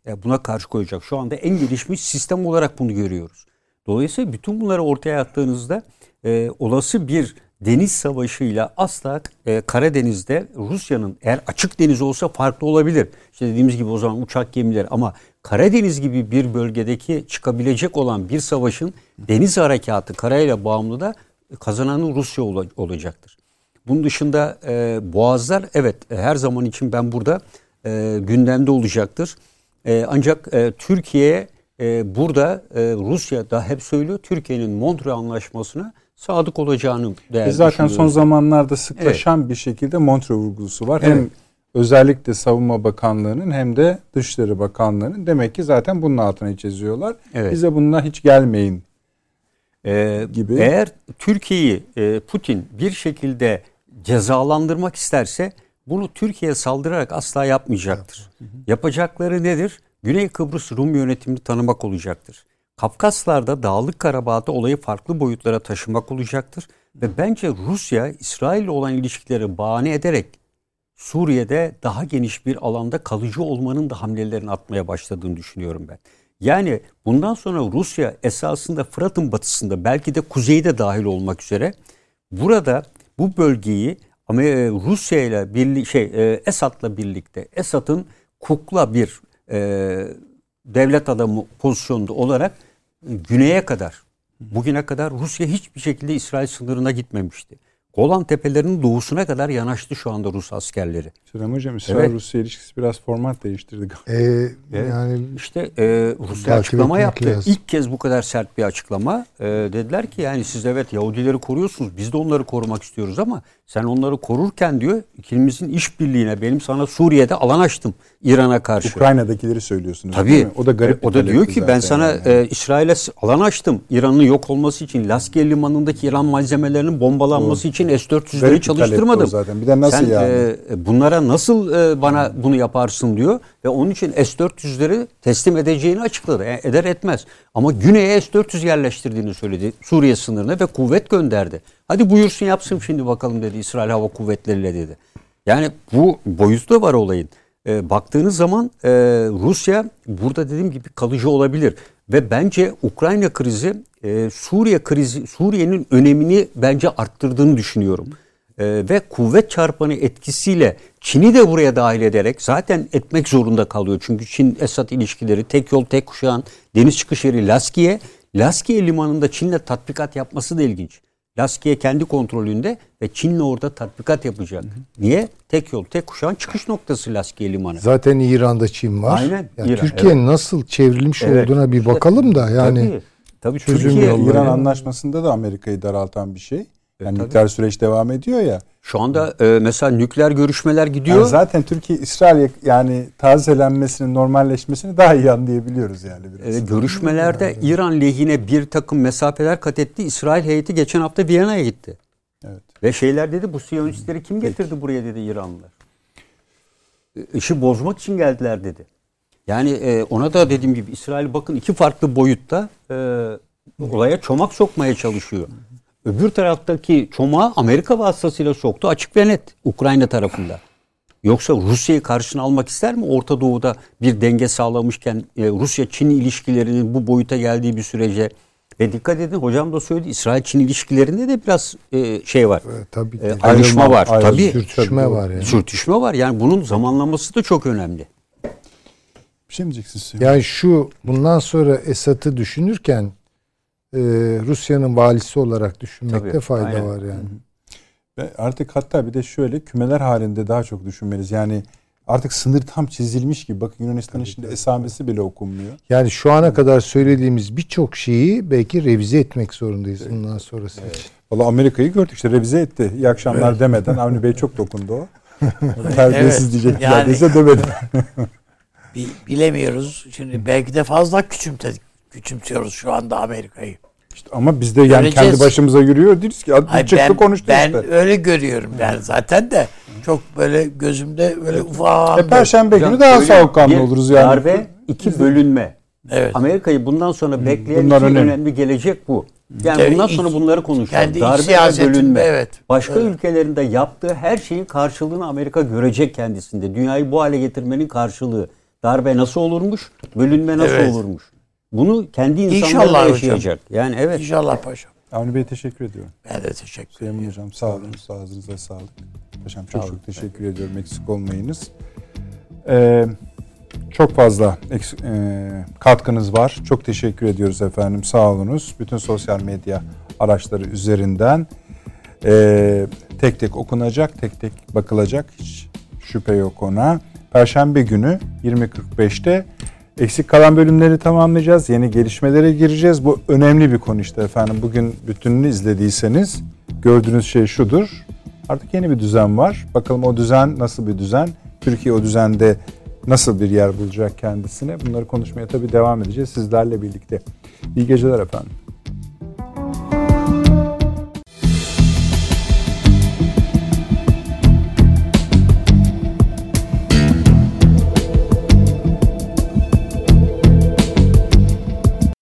E, buna karşı koyacak. Şu anda en gelişmiş sistem olarak bunu görüyoruz. Dolayısıyla bütün bunları ortaya attığınızda e, olası bir deniz savaşıyla asla e, Karadeniz'de Rusya'nın eğer açık deniz olsa farklı olabilir. İşte dediğimiz gibi o zaman uçak gemileri ama Karadeniz gibi bir bölgedeki çıkabilecek olan bir savaşın deniz harekatı karayla bağımlı da kazananın Rusya ol, olacaktır. Bunun dışında e, boğazlar evet e, her zaman için ben burada e, gündemde olacaktır. E, ancak e, Türkiye e, burada e, Rusya da hep söylüyor Türkiye'nin Montre Anlaşması'na sadık olacağını değerli Zaten son zamanlarda sıklaşan evet. bir şekilde Montre vurgusu var. Evet. Hem özellikle Savunma Bakanlığı'nın hem de Dışişleri Bakanlığı'nın demek ki zaten bunun altına çiziyorlar. Evet. Bize bununla hiç gelmeyin ee, gibi. Eğer Türkiye'yi e, Putin bir şekilde cezalandırmak isterse bunu Türkiye'ye saldırarak asla yapmayacaktır. Yapacakları nedir? Güney Kıbrıs Rum yönetimini tanımak olacaktır. Kafkaslar'da Dağlık Karabağ'da olayı farklı boyutlara taşımak olacaktır. Ve bence Rusya İsrail ile olan ilişkileri bahane ederek Suriye'de daha geniş bir alanda kalıcı olmanın da hamlelerini atmaya başladığını düşünüyorum ben. Yani bundan sonra Rusya esasında Fırat'ın batısında belki de kuzeyde dahil olmak üzere burada bu bölgeyi e, Rusya ile birlik şey e, Esad'la birlikte Esad'ın kukla bir e, devlet adamı pozisyonda olarak güneye kadar bugüne kadar Rusya hiçbir şekilde İsrail sınırına gitmemişti. Golan Tepelerinin doğusuna kadar yanaştı şu anda Rus askerleri. Selam hocam İsrail-Rusya evet. ilişkisi biraz format değiştirdi. Ee, yani işte e, Rusya açıklama yaptı. Lazım. İlk kez bu kadar sert bir açıklama. E, dediler ki yani siz evet Yahudileri koruyorsunuz. Biz de onları korumak istiyoruz ama sen onları korurken diyor ikimizin işbirliğine benim sana Suriye'de alan açtım İran'a karşı. Ukrayna'dakileri söylüyorsunuz Tabii. O da garip O da diyor ki ben sana yani. e, İsrail'e alan açtım. İran'ın yok olması için Laskiye limanındaki İran malzemelerinin bombalanması Doğru. için S-400'leri çalıştırmadım. zaten. Bir de nasıl Sen, yani? E, bunlara nasıl e, bana bunu yaparsın diyor ve onun için S-400'leri teslim edeceğini açıkladı. Yani eder etmez. Ama güneye S-400 yerleştirdiğini söyledi Suriye sınırına ve kuvvet gönderdi. Hadi buyursun yapsın şimdi bakalım dedi İsrail Hava Kuvvetleri'yle dedi. Yani bu boyutu da var olayın. E, baktığınız zaman e, Rusya burada dediğim gibi kalıcı olabilir. Ve bence Ukrayna krizi e, Suriye krizi Suriye'nin önemini bence arttırdığını düşünüyorum. E, ve kuvvet çarpanı etkisiyle Çin'i de buraya dahil ederek zaten etmek zorunda kalıyor. Çünkü Çin-Esad ilişkileri tek yol tek kuşağın deniz çıkış yeri Laskiye. Laskiye limanında Çin'le tatbikat yapması da ilginç. Laskiye kendi kontrolünde ve Çin'le orada tatbikat yapacak. Niye? Tek yol, tek kuşağın çıkış noktası Laskiye Limanı. Zaten İran'da Çin var. Aynen. Yani Türkiye'nin evet. nasıl çevrilmiş evet. olduğuna bir bakalım da yani. Tabii. Tabii Türkiye İran anlaşmasında da Amerika'yı daraltan bir şey. Yani e, nükleer süreç devam ediyor ya. Şu anda e, mesela nükleer görüşmeler gidiyor. Yani zaten Türkiye İsrail yani tazelenmesini, normalleşmesini daha iyi anlayabiliyoruz yani. Biraz. E, görüşmelerde yani. İran lehine bir takım mesafeler kat etti. İsrail heyeti geçen hafta Viyana'ya gitti. Evet. Ve şeyler dedi bu Siyonistleri kim getirdi Peki. buraya dedi İranlılar. E, işi bozmak için geldiler dedi. Yani e, ona da dediğim gibi İsrail bakın iki farklı boyutta e, olaya çomak sokmaya çalışıyor. Öbür taraftaki çomağı Amerika vasıtasıyla soktu açık ve net Ukrayna tarafında. Yoksa Rusya'yı karşına almak ister mi? Orta Doğu'da bir denge sağlamışken e, Rusya-Çin ilişkilerinin bu boyuta geldiği bir sürece ve dikkat edin hocam da söyledi İsrail-Çin ilişkilerinde de biraz e, şey var. E, tabii E, ki. ayrışma Ayrılma, var. ayrılma, Tabii. Sürtüşme var yani. Sürtüşme var. Yani bunun zamanlaması da çok önemli. Bir şey mi diyeceksiniz? Yani şu bundan sonra Esad'ı düşünürken e, Rusya'nın valisi olarak düşünmekte Tabii, fayda aynen. var yani. Ve artık hatta bir de şöyle kümeler halinde daha çok düşünmeliyiz. Yani artık sınır tam çizilmiş gibi. Bakın Yunanistan'ın şimdi esamesi bile okunmuyor. Yani şu ana kadar söylediğimiz birçok şeyi belki revize etmek zorundayız bundan sonrası için. Valla Amerika'yı gördük işte revize etti. İyi akşamlar demeden. Avni Bey çok dokundu o. Terbiyesiz Evet, diyecek yani- demedi. Bi- bilemiyoruz. Şimdi belki de fazla küçümsedik. Küçümsüyoruz şu anda Amerika'yı. İşte ama biz de yani Göreceğiz. kendi başımıza yürüyor değiliz ki. Hayır, Çıktı ben, konuştu ben işte. öyle görüyorum yani zaten de çok böyle gözümde böyle ufak. E, Perşembe günü daha bir oluruz yani. Darbe, iki bölünme. Evet. Amerika'yı bundan sonra bekleyen Bunlar önemli. önemli. gelecek bu. Yani Evet, bundan sonra bunları konuşacağız. kendi Darbe ve bölünme. evet. Başka Evet. ülkelerinde yaptığı her şeyin karşılığını Amerika görecek kendisinde. Dünyayı bu hale getirmenin karşılığı. Darbe nasıl olurmuş? Bölünme nasıl Evet. olurmuş? Bunu kendi insanları İnşallah da hocam. yaşayacak. Yani evet. İnşallah paşam. Avni Bey teşekkür ediyorum. Ben de teşekkür ederim. Süleyman Hocam sağ olun. Sağ ağzınıza sağlık. Paşam çok çok teşekkür ediyorum. Eksik olmayınız. Ee, çok fazla eks- e, katkınız var. Çok teşekkür ediyoruz efendim. Sağ olunuz. Bütün sosyal medya araçları üzerinden e, tek tek okunacak, tek tek bakılacak. Hiç şüphe yok ona. Perşembe günü 20.45'te eksik kalan bölümleri tamamlayacağız. Yeni gelişmelere gireceğiz. Bu önemli bir konu işte efendim. Bugün bütününü izlediyseniz gördüğünüz şey şudur. Artık yeni bir düzen var. Bakalım o düzen nasıl bir düzen? Türkiye o düzende nasıl bir yer bulacak kendisine? Bunları konuşmaya tabii devam edeceğiz sizlerle birlikte. İyi geceler efendim.